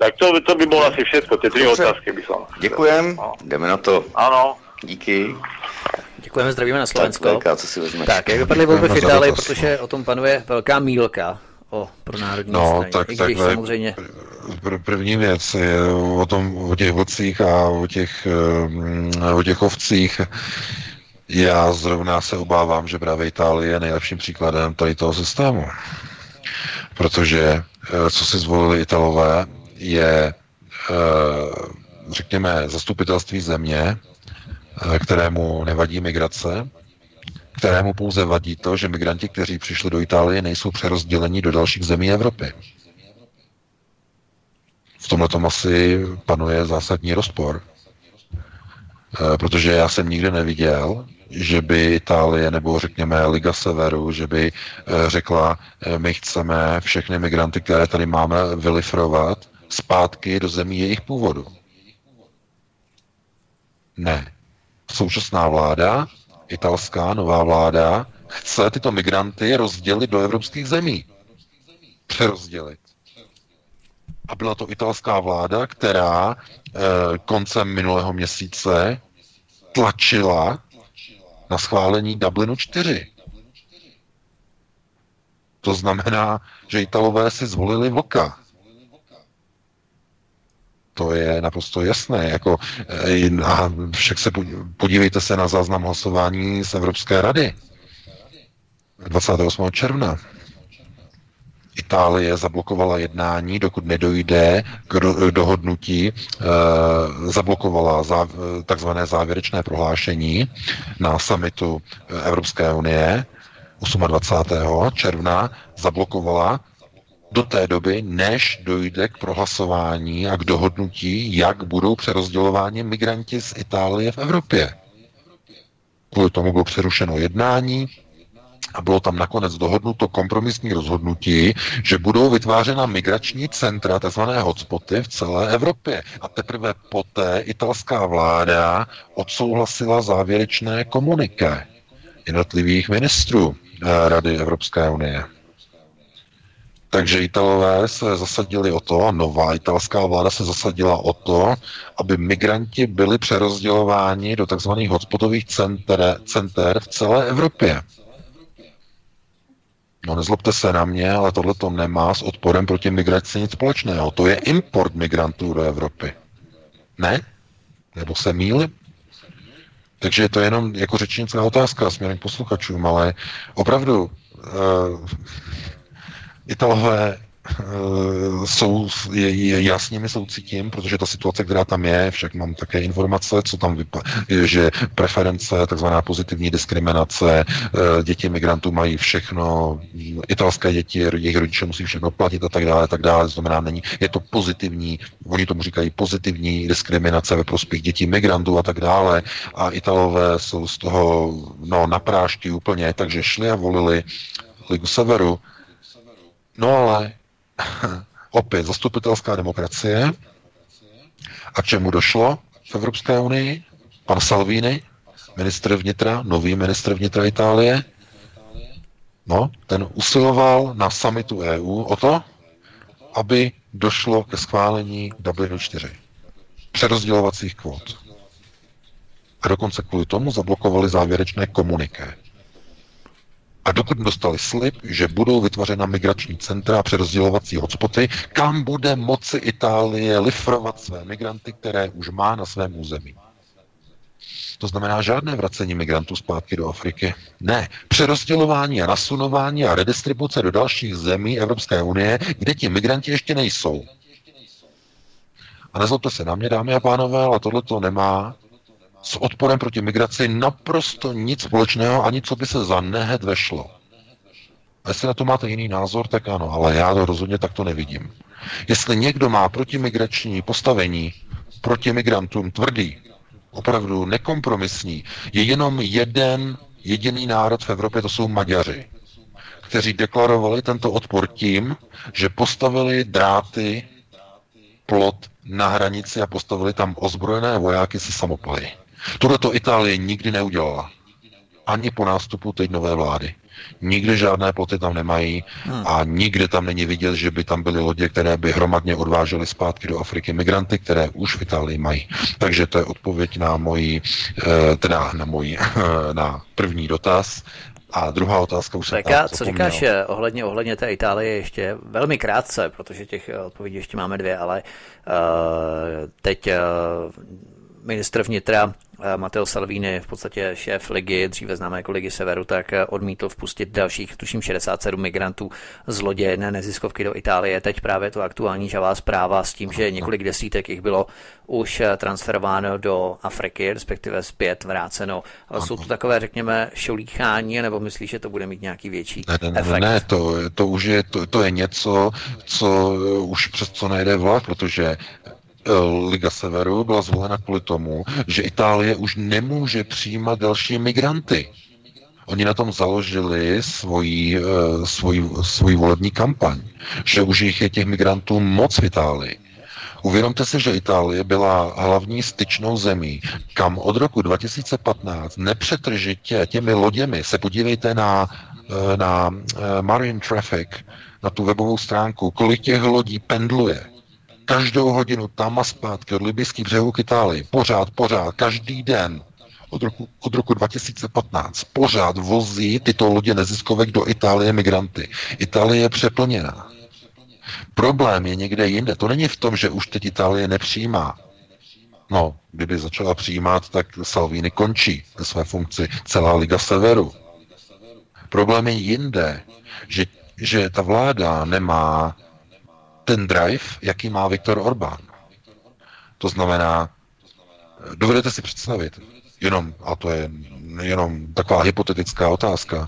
Tak to, to by bolo asi všetko, tie tri otázky by som. Ďakujem, no. jdeme na to. Áno. Díky. Děkujeme, zdravíme na Slovensko. Tak, co si vezmeš? Tak, jak vypadly volby v Itálii, protože o tom panuje velká mílka o pro národní no, straně. tak, I když tak, samozřejmě... Pr- první věc je o, tom, o těch vlcích a o těch, eh, o těch ovcích. Já zrovna se obávám, že právě Itálie je nejlepším příkladem tady toho systému. Protože eh, co si zvolili Italové, je, eh, řekněme, zastupitelství země, kterému nevadí migrace, kterému pouze vadí to, že migranti, kteří přišli do Itálie, nejsou přerozděleni do dalších zemí Evropy. V tomhle tom asi panuje zásadní rozpor, eh, protože já jsem nikdy neviděl, že by Itálie nebo řekněme Liga Severu, že by eh, řekla, eh, my chceme všechny migranty, které tady máme, vylifrovat zpátky do zemí jejich původu. Ne. Současná vláda, italská nová vláda, chce tyto migranty rozdělit do evropských zemí. Přerozdělit. A byla to italská vláda, která eh, koncem minulého měsíce tlačila na schválení Dublinu 4. To znamená, že Italové si zvolili vlka. To je naprosto jasné. Jako, eh, a však se podívejte se na záznam hlasování z Evropské rady 28. června. Itálie zablokovala jednání, dokud nedojde k dohodnutí, e, zablokovala záv, takzvané závěrečné prohlášení na samitu Evropské unie 28. června, zablokovala do té doby, než dojde k prohlasování a k dohodnutí, jak budou přerozdělováni migranti z Itálie v Evropě. Kvůli tomu bylo přerušeno jednání, a bylo tam nakonec dohodnuto kompromisní rozhodnutí, že budou vytvářena migrační centra, tzv. hotspoty v celé Evropě. A teprve poté italská vláda odsouhlasila závěrečné komuniké jednotlivých ministrů eh, Rady Evropské unie. Takže Italové se zasadili o to, nová italská vláda se zasadila o to, aby migranti byli přerozdělováni do tzv. hotspotových center, center v celé Evropě. No nezlobte se na mě, ale tohle to nemá s odporem proti migraci nic společného. To je import migrantů do Evropy. Ne? Nebo se míli? Takže je to jenom jako řečnická otázka směrem k posluchačům, ale opravdu uh, Italové Eh, jsou, je, je jasně mi soucitím, protože ta situace, která tam je, však mám také informace, co tam vypadá, že preference, takzvaná pozitivní diskriminace, eh, děti migrantů mají všechno, italské děti, jejich rodiče musí všechno platit a tak dále, tak dále, to znamená, není, je to pozitivní, oni tomu říkají pozitivní diskriminace ve prospěch dětí migrantů a tak dále. A Italové jsou z toho, no, naprášti úplně, takže šli a volili Ligu Severu, No ale <laughs> opět zastupitelská demokracie. A k čemu došlo v Evropské unii? Pan Salvini, ministr vnitra, nový ministr vnitra Itálie, no, ten usiloval na samitu EU o to, aby došlo ke schválení Dublinu 4. Přerozdělovacích kvót. A dokonce kvůli tomu zablokovali závěrečné komuniké. A dokud dostali slib, že budou vytvořena migrační centra a přerozdělovací hotspoty, kam bude moci Itálie lifrovat své migranty, které už má na svém území. To znamená žádné vracení migrantů zpátky do Afriky. Ne, přerozdělování a nasunování a redistribuce do dalších zemí Evropské unie, kde ti migranti ještě nejsou. A nezlobte se na mě, dámy a pánové, ale tohle to nemá s odporem proti migraci naprosto nic společného, ani co by se za nehet vešlo. A jestli na to máte jiný názor, tak ano, ale já to rozhodně takto nevidím. Jestli někdo má protimigrační postavení proti migrantům tvrdý, opravdu nekompromisní, je jenom jeden jediný národ v Evropě, to jsou Maďaři, kteří deklarovali tento odpor tím, že postavili dráty, plot na hranici a postavili tam ozbrojené vojáky se samopaly. Tohle to Itálie nikdy neudělala. Ani po nástupu teď nové vlády. Nikde žádné ploty tam nemají hmm. a nikde tam není vidět, že by tam byly lodě, které by hromadně odvážely zpátky do Afriky migranty, které už v Itálii mají. Takže to je odpověď na moji, eh, teda na můj, <laughs> na první dotaz. A druhá otázka už se tak co říkáš eh, ohledně, ohledně té Itálie ještě velmi krátce, protože těch eh, odpovědí ještě máme dvě, ale uh, teď uh, ministr vnitra Matteo Salvini, v podstatě šéf ligy, dříve známé jako ligy Severu, tak odmítl vpustit dalších, tuším 67 migrantů z lodě jedné neziskovky do Itálie. Teď právě to aktuální žavá zpráva s tím, že několik desítek jich bylo už transferováno do Afriky, respektive zpět vráceno. Ale jsou to takové, řekněme, šolíchání, nebo myslíš, že to bude mít nějaký větší ne, ne, efekt? Ne, to, to už je, to, to je něco, co už přes co nejde vlak, protože Eh, Liga Severu byla zvolena kvůli tomu, že Itálie už nemůže přijímat další migranty. Oni na tom založili svoji, eh, svoji, svoji volební kampaň, že už jich je těch migrantů moc v Itálii. Uvědomte si, že Itálie byla hlavní styčnou zemí, kam od roku 2015 nepřetržitě těmi loděmi, se podívejte na, eh, na Marine Traffic, na tu webovou stránku, kolik těch lodí pendluje každou hodinu tam a zpátky od libyských břehů k Itálii. Pořád, pořád, každý den od roku, od roku 2015 pořád vozí tyto lodě neziskovek do Itálie migranty. Itálie je přeplněná. Problém je někde jinde. To není v tom, že už teď Itálie nepřijímá. No, kdyby začala přijímat, tak Salvini končí ve své funkci celá Liga Severu. Problém je jinde, že, že ta vláda nemá ten drive, jaký má Viktor Orbán. To znamená, dovedete si představit, jenom, a to je jenom taková hypotetická otázka,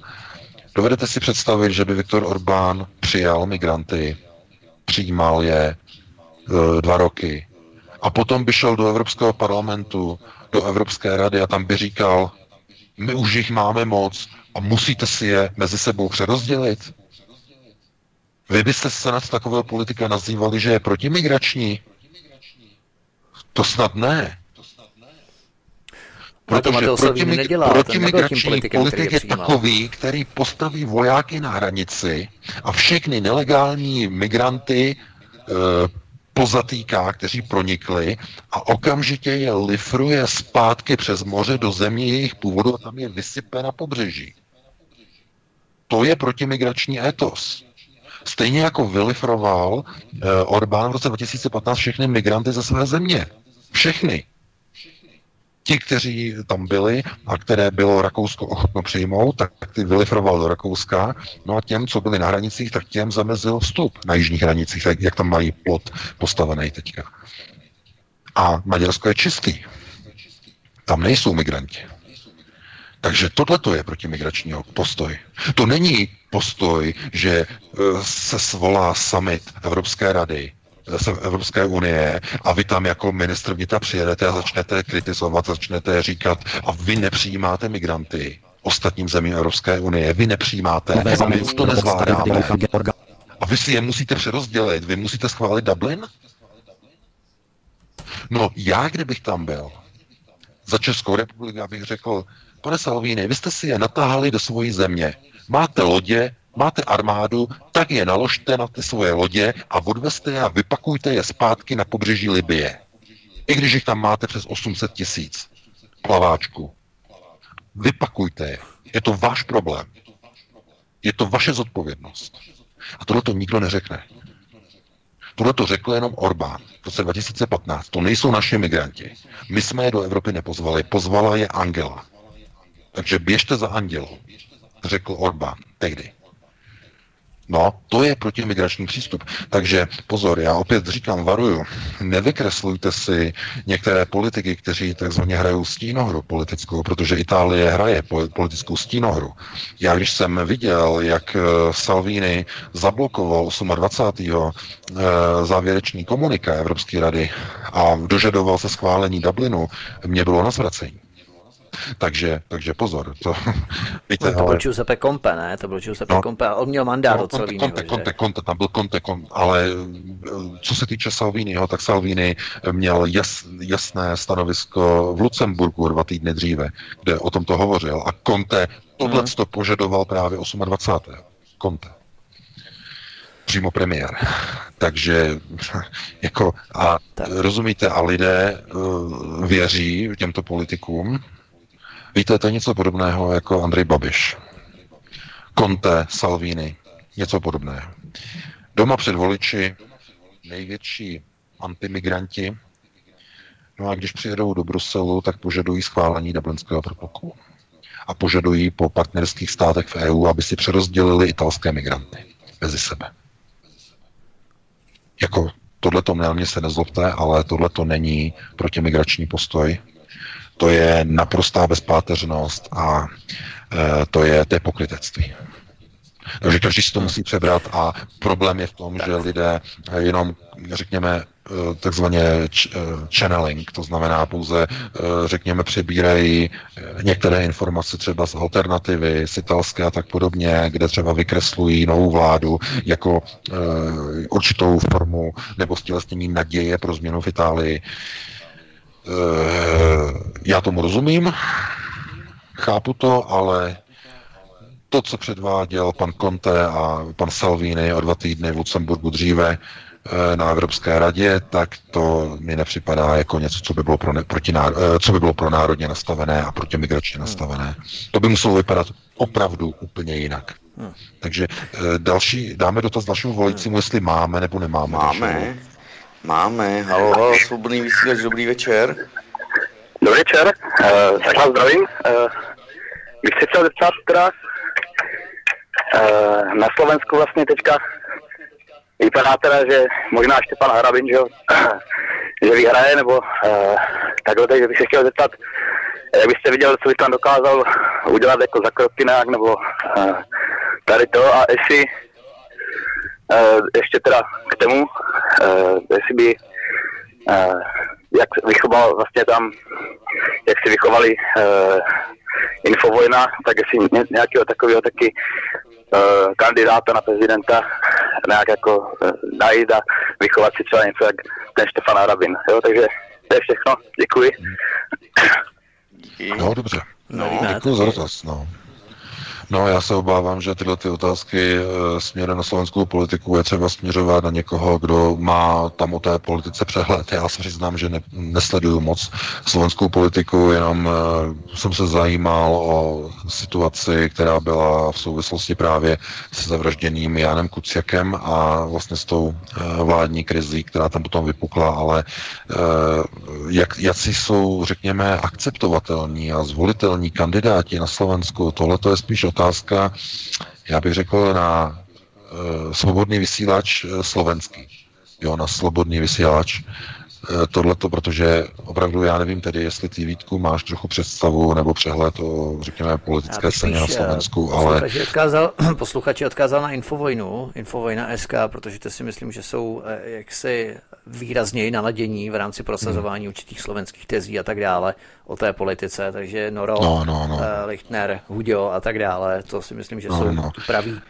dovedete si představit, že by Viktor Orbán přijal migranty, přijímal je e, dva roky a potom by šel do Evropského parlamentu, do Evropské rady a tam by říkal, my už jich máme moc a musíte si je mezi sebou přerozdělit. Vy byste se nad takového politika nazývali, že je protimigrační? To snad ne. Protože nedělá, protimigrační politik je takový, který postaví vojáky na hranici a všechny nelegální migranty e, pozatýká, kteří pronikli a okamžitě je lifruje zpátky přes moře do země jejich původu a tam je vysype na pobřeží. To je protimigrační etos. Stejně jako vylifroval eh, Orbán v roce 2015 všechny migranty ze své země. Všechny. Ti, kteří tam byli a které bylo Rakousko ochotno přijmout, tak ty vylifroval do Rakouska. No a těm, co byli na hranicích, tak těm zamezil vstup na jižních hranicích, tak jak tam mají plot postavený teďka. A Maďarsko je čistý. Tam nejsou migranti. Takže tohle to je protimigrační postoj. To není postoj, že e, se svolá summit Evropské rady, e, Evropské unie a vy tam jako ministr vnitra přijedete a začnete kritizovat, začnete říkat a vy nepřijímáte migranty ostatním zemím Evropské unie, vy nepřijímáte a my už to nezvládáme. A vy si je musíte přerozdělit, vy musíte schválit Dublin? No já, kdybych tam byl, za Českou republiku, abych řekl, Pane Salvini, vy jste si je natáhali do svojí země. Máte lodě, máte armádu, tak je naložte na ty svoje lodě a odveste je a vypakujte je zpátky na pobřeží Libie. I když jich tam máte přes 800 tisíc plaváčků. Vypakujte je. Je to váš problém. Je to vaše zodpovědnost. A tohle to nikdo neřekne. Tohle to řekl jenom Orbán v roce 2015. To nejsou naši migranti. My jsme je do Evropy nepozvali. Pozvala je Angela. Takže běžte za andělou, řekl Orbán tehdy. No, to je protimigrační přístup. Takže pozor, já opět říkám, varuju, nevykreslujte si některé politiky, kteří takzvaně hrajou stínohru politickou, protože Itálie hraje politickou stínohru. Já když jsem viděl, jak eh, Salvini zablokoval 28. Eh, závěrečný komunika Evropské rady a dožadoval se schválení Dublinu, mě bylo na zvracení. Takže, takže pozor. To, <laughs> víte, no, to ale... byl Giuseppe Compe, ne? To byl Giuseppe no, Compe a on měl mandát no, od Salviniho. Conte, Conte, Conte, tam byl Conte, Conte, ale eh, co se týče Salviniho, tak Salvini měl jas, jasné stanovisko v Lucemburku dva týdny dříve, kde o tom to hovořil a Conte tohle hmm. to požadoval právě 28. Conte přímo premiér. <laughs> Takže <laughs> jako a tak. rozumíte, a lidé uh, věří těmto politikům, Víte, to je něco podobného jako Andrej Babiš. Conte, Salvini, něco podobného. Doma před voliči největší antimigranti, No a když přijedou do Bruselu, tak požadují schválení Dublinského protokolu. A požadují po partnerských státech v EU, aby si přerozdělili italské migranty mezi sebe. Jako tohle to mě se nezlobte, ale tohle to není protimigrační postoj. To je naprostá bezpáteřnost a e, to je, je pokrytectví. Takže každý si to musí přebrat a problém je v tom, že lidé jenom, řekněme, eh, takzvaně eh, channeling, to znamená pouze, řekněme, přebírají některé informace třeba z alternativy, z italské a tak podobně, kde třeba vykreslují novou vládu jako určitou formu nebo stělesnění naděje pro změnu v Itálii. Já tomu rozumím, chápu to, ale to, co předváděl pan Conte a pan Salvini o dva týdny v Lucemburgu dříve eh, na Evropské radě, tak to mi nepřipadá jako něco, co by bylo pro, ne, proti náro, eh, co by bylo pro národně nastavené a proti migračně hmm. nastavené. To by muselo vypadat opravdu úplně jinak. Hmm. Takže eh, další, dáme dotaz dalšímu voličímu, jestli máme nebo nemáme. Máme, máme. Halo, halo, svobodný vysílač, dobrý večer. Dobrý večer, uh, tak vás zdravím. Uh, bych se chtěl zeptat teda, Eh, na Slovensku vlastně teďka vypadá teda, že možná Štěpán Harabin, že, <clears throat> že vyhraje, nebo uh, takhle, takže bych se chtěl zeptat, jak byste viděl, co by tam dokázal udělat jako za kroky nějak, nebo uh, tady to a jestli uh, ještě teda k tomu, uh, jestli by uh, jak vychoval vlastně tam, jak si vychovali uh, Infovojna, tak jestli nějakého takového taky uh, kandidáta na prezidenta nějak jako uh, najít a vychovat si třeba něco jak ten Štefan Arabin. Jo? Takže to je všechno. Děkuji. No, dobře. No, děkuji za dotaz. No. No, já se obávám, že tyhle ty otázky e, směrem na slovenskou politiku je třeba směřovat na někoho, kdo má tam o té politice přehled. Já se přiznám, že ne, nesleduju moc slovenskou politiku, jenom e, jsem se zajímal o situaci, která byla v souvislosti právě se zavražděným Jánem Kuciakem a vlastně s tou e, vládní krizí, která tam potom vypukla, ale e, jak, si jsou, řekněme, akceptovatelní a zvolitelní kandidáti na Slovensku, tohle to je spíš otázka otázka, já bych řekl, na uh, svobodný vysílač uh, slovenský. Jo, na slobodný vysílač tohleto, protože opravdu já nevím tedy, jestli ty Vítku máš trochu představu nebo přehled o, řekněme, politické scéně na Slovensku, ale... Odkázal, <clears throat> posluchači odkázal na Infovojnu, Infovojna SK, protože to si myslím, že jsou jaksi výrazněji naladění v rámci prosazování hmm. určitých slovenských tezí a tak dále o té politice, takže Noro, no, no, no. Lichtner, Hudio a tak dále, to si myslím, že no, jsou no. praví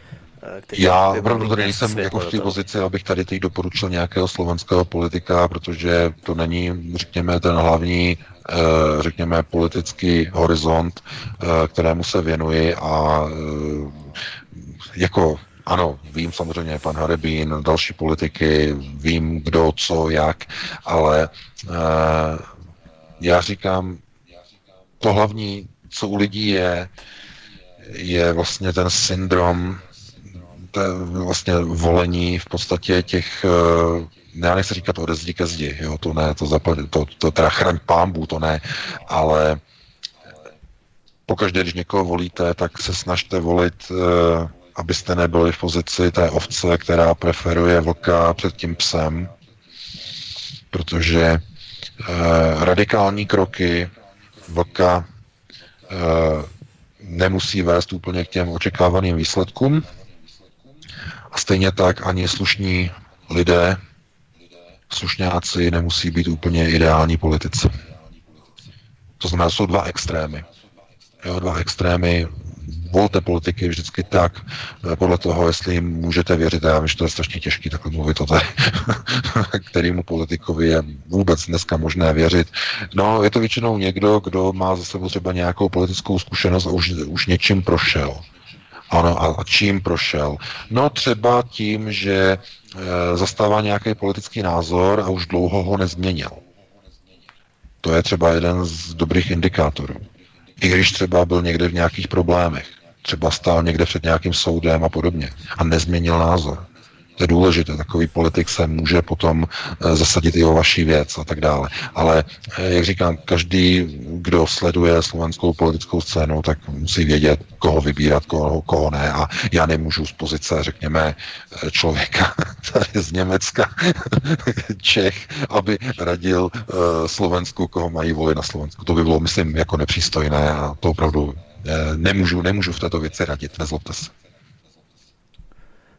eh, kteří Já opravdu tady nejsem jako v té pozici, abych tady teď doporučil nějakého slovenského politika, protože to není, řekněme, ten hlavní, eh, řekněme, politický horizont, kterému se věnuji a jako ano, vím samozřejmě pan Harebín, další politiky, vím kdo, co, jak, ale já říkám, to hlavní, co u lidí je, je vlastně ten syndrom, vlastně volení v podstatě těch, uh, já nechci říkat ode zdi ke zdi, jo, to ne, to, zapad, to, to teda chraň pámbu, to ne, ale pokaždé, když někoho volíte, tak se snažte volit uh, abyste nebyli v pozici té ovce, která preferuje vlka před tím psem, protože eh, radikální kroky vlka eh, nemusí vést úplně k těm očekávaným výsledkům. A stejně tak ani slušní lidé, slušňáci nemusí být úplně ideální politici. To znamená, jsou dva extrémy. Jo, dva extrémy volte politiky vždycky tak, eh, podle toho, jestli jim můžete věřit. Já vím, že to je strašně těžké takhle mluvit o té, <laughs> kterému politikovi je vůbec dneska možné věřit. No, je to většinou někdo, kdo má za sebou třeba nějakou politickou zkušenost a už, už něčím prošel. Ano, a čím prošel? No třeba tím, že e, zastává nějaký politický názor a už dlouho ho nezměnil. To je třeba jeden z dobrých indikátorů. I když třeba byl někde v nějakých problémech třeba stál někde před nějakým soudem a podobně a nezměnil názor. To je důležité, takový politik se může potom eh, zasadit i o vaší věc a tak dále. Ale, eh, jak říkám, každý, kdo sleduje slovenskou politickou scénu, tak musí vědět, koho vybírat, koho, koho ne. A já nemůžu z pozice, řekněme, eh, člověka <laughs> tady z Německa, <laughs> Čech, aby radil Slovensku, koho mají volit na Slovensku. To by bylo, myslím, jako nepřístojné a to opravdu nemůžu, nemůžu v této věci radit, nezlobte se.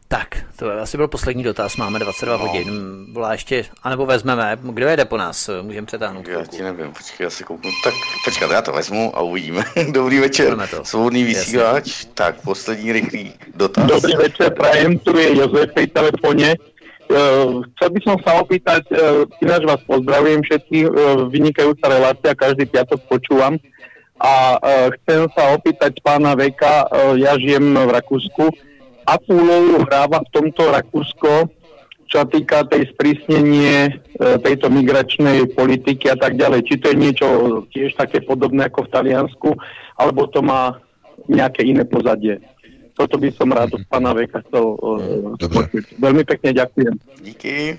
Tak, to asi byl poslední dotaz, máme 22 no. hodin. Volá ještě, anebo vezmeme, kdo jede po nás, můžeme přetáhnout. Já ti nevím, počkej, já si kouknu. Tak počkat, já to vezmu a uvidíme. <laughs> Dobrý večer, svobodný vysílač. Jasně. Tak, poslední rychlý dotaz. Dobrý večer, prajem, tu je Jozef pri telefoně. Uh, chcel by som sa opýtať, uh, ináč vás pozdravím všetkých, uh, vynikajúca relácia, každý piatok počúvam. A uh, chcem sa opýtať pána Veka, uh, ja žijem v Rakúsku, akú úlohu hráva v tomto Rakúsko, čo sa týka tej sprísnenie e, tejto migračnej politiky a tak ďalej. Či to je niečo tiež také podobné ako v Taliansku, alebo to má nejaké iné pozadie. Toto by som rád od pana Veka chcel uh, Veľmi pekne ďakujem. Díky.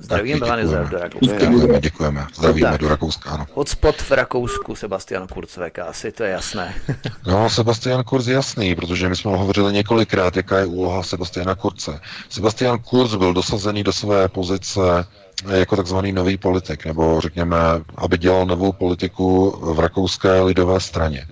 Zdravím, Milane, do Rakouska. Děkujeme, děkujeme. Zdravíme tak. do Rakouska, ano. Hotspot v Rakousku, Sebastian Kurzveka, asi to je jasné. <laughs> no, Sebastian Kurz je jasný, protože my jsme hovořili několikrát, jaká je úloha Sebastiana Kurze. Sebastian Kurz byl dosazený do své pozice jako takzvaný nový politik, nebo řekněme, aby dělal novou politiku v rakouské lidové straně.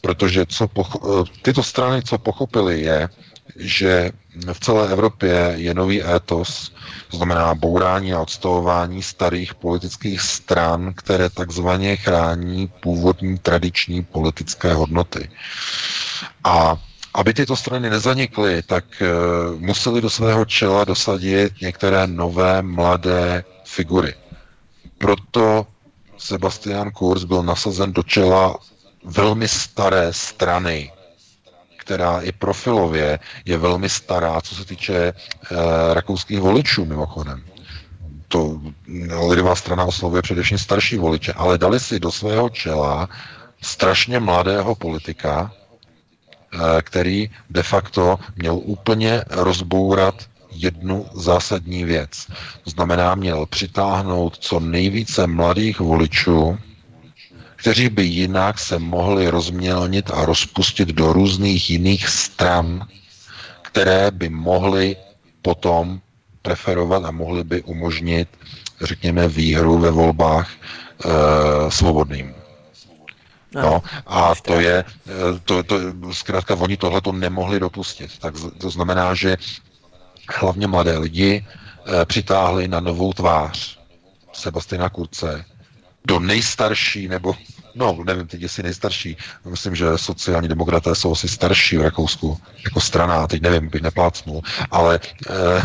Protože co pocho- tyto strany, co pochopili, je, že v celé Evropě je nový étos, to znamená bourání a odstavování starých politických stran, které takzvaně chrání původní tradiční politické hodnoty. A aby tyto strany nezanikly, tak uh, museli do svého čela dosadit některé nové mladé figury. Proto Sebastian Kurz byl nasazen do čela velmi staré strany, která i profilově je velmi stará, co se týče e, rakouských voličů mimochodem. To lidová strana oslovuje především starší voliče, ale dali si do svého čela strašně mladého politika, e, který de facto měl úplně rozbourat jednu zásadní věc. To znamená, měl přitáhnout co nejvíce mladých voličů, kteří by jinak se mohli rozmělnit a rozpustit do různých jiných stran, které by mohly potom preferovat a mohly by umožnit, řekněme, výhru ve volbách e, svobodným. No, a to je, eh, to, to, zkrátka oni tohle to nemohli dopustit. Tak to znamená, že hlavně mladé lidi e, přitáhli na novou tvář Sebastiana Kurce, do nejstarší, nebo no, nevím teď, jestli nejstarší, myslím, že sociální demokraté jsou asi starší v Rakousku jako strana, teď nevím, bych neplácnul, ale eh,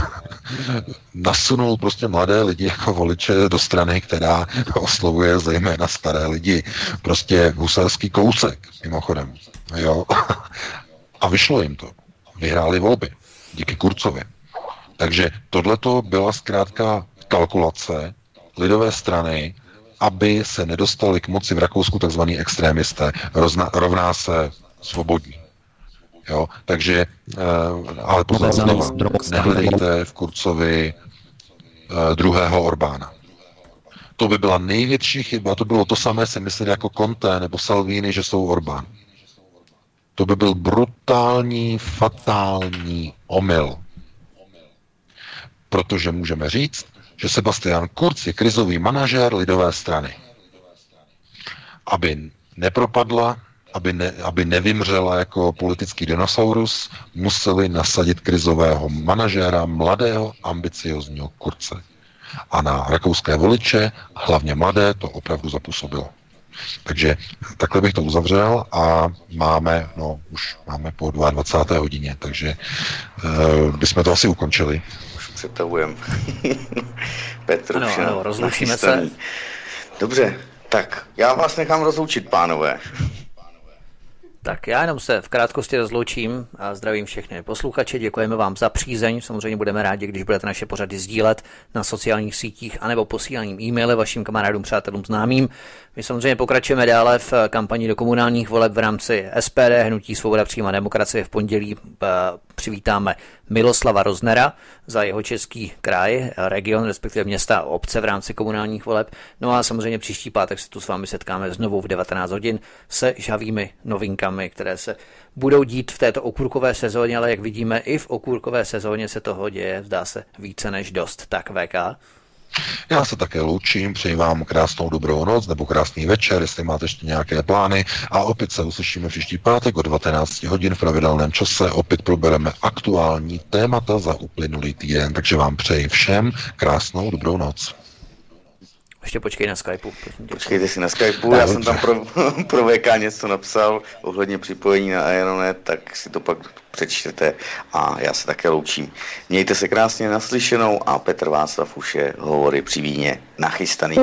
nasunul prostě mladé lidi jako voliče do strany, která oslovuje zejména staré lidi. Prostě huselský kousek, mimochodem. Jo. A vyšlo jim to. Vyhráli volby. Díky Kurcovi. Takže tohleto byla zkrátka kalkulace lidové strany, aby se nedostali k moci v Rakousku tzv. extrémisté. Rozna, rovná se svobodní. Jo? Takže, uh, ale pozor, nehledejte v Kurcovi uh, druhého Orbána. To by byla největší chyba, to bylo to samé si myslet jako Conte nebo Salvini, že jsou Orbán. To by byl brutální, fatální omyl. Protože můžeme říct, že Sebastian Kurz je krizový manažér lidové strany. Aby nepropadla, aby, ne, aby nevymřela jako politický dinosaurus, museli nasadit krizového manažéra, mladého, ambiciozního Kurce. A na rakouské voliče, hlavně mladé, to opravdu zapůsobilo. Takže takhle bych to uzavřel a máme, no už máme po 22. hodině, takže uh, bychom to asi ukončili přetahujeme. <laughs> Petr ano, ano, rozloučíme se. Dobře, tak já vás nechám rozloučit, pánové. Tak já jenom se v krátkosti rozloučím a zdravím všechny posluchače. Děkujeme vám za přízeň. Samozřejmě budeme rádi, když budete naše pořady sdílet na sociálních sítích anebo posíláním e-maily vašim kamarádům, přátelům, známým. My samozřejmě pokračujeme dále v kampani do komunálních voleb v rámci SPD, Hnutí Svoboda přímá demokracie v pondělí. Eh, přivítáme Miloslava Roznera za jeho český kraj, region, respektive města a obce v rámci komunálních voleb. No a samozřejmě příští pátek se tu s vámi setkáme znovu v 19 hodin se žavými novinkami, které se budou dít v této okurkové sezóně, ale jak vidíme, i v okurkové sezóně se toho děje, zdá se, více než dost. Tak VK. Já se také loučím, přeji vám krásnou dobrou noc nebo krásný večer, jestli máte ještě nějaké plány a opět se uslyšíme příští pátek o 19 hodin v pravidelném čase. Opět probereme aktuální témata za uplynulý týden, takže vám přeji všem krásnou dobrou noc. Ještě počkej na Skypeu. Počkejte si na Skypeu, já jsem tam pro, <laughs> pro VK něco napsal ohledně připojení na Aeronet, tak si to pak přečtěte a já se také loučím. Mějte se krásně naslyšenou a Petr Václav už je hovory při víně nachystaný.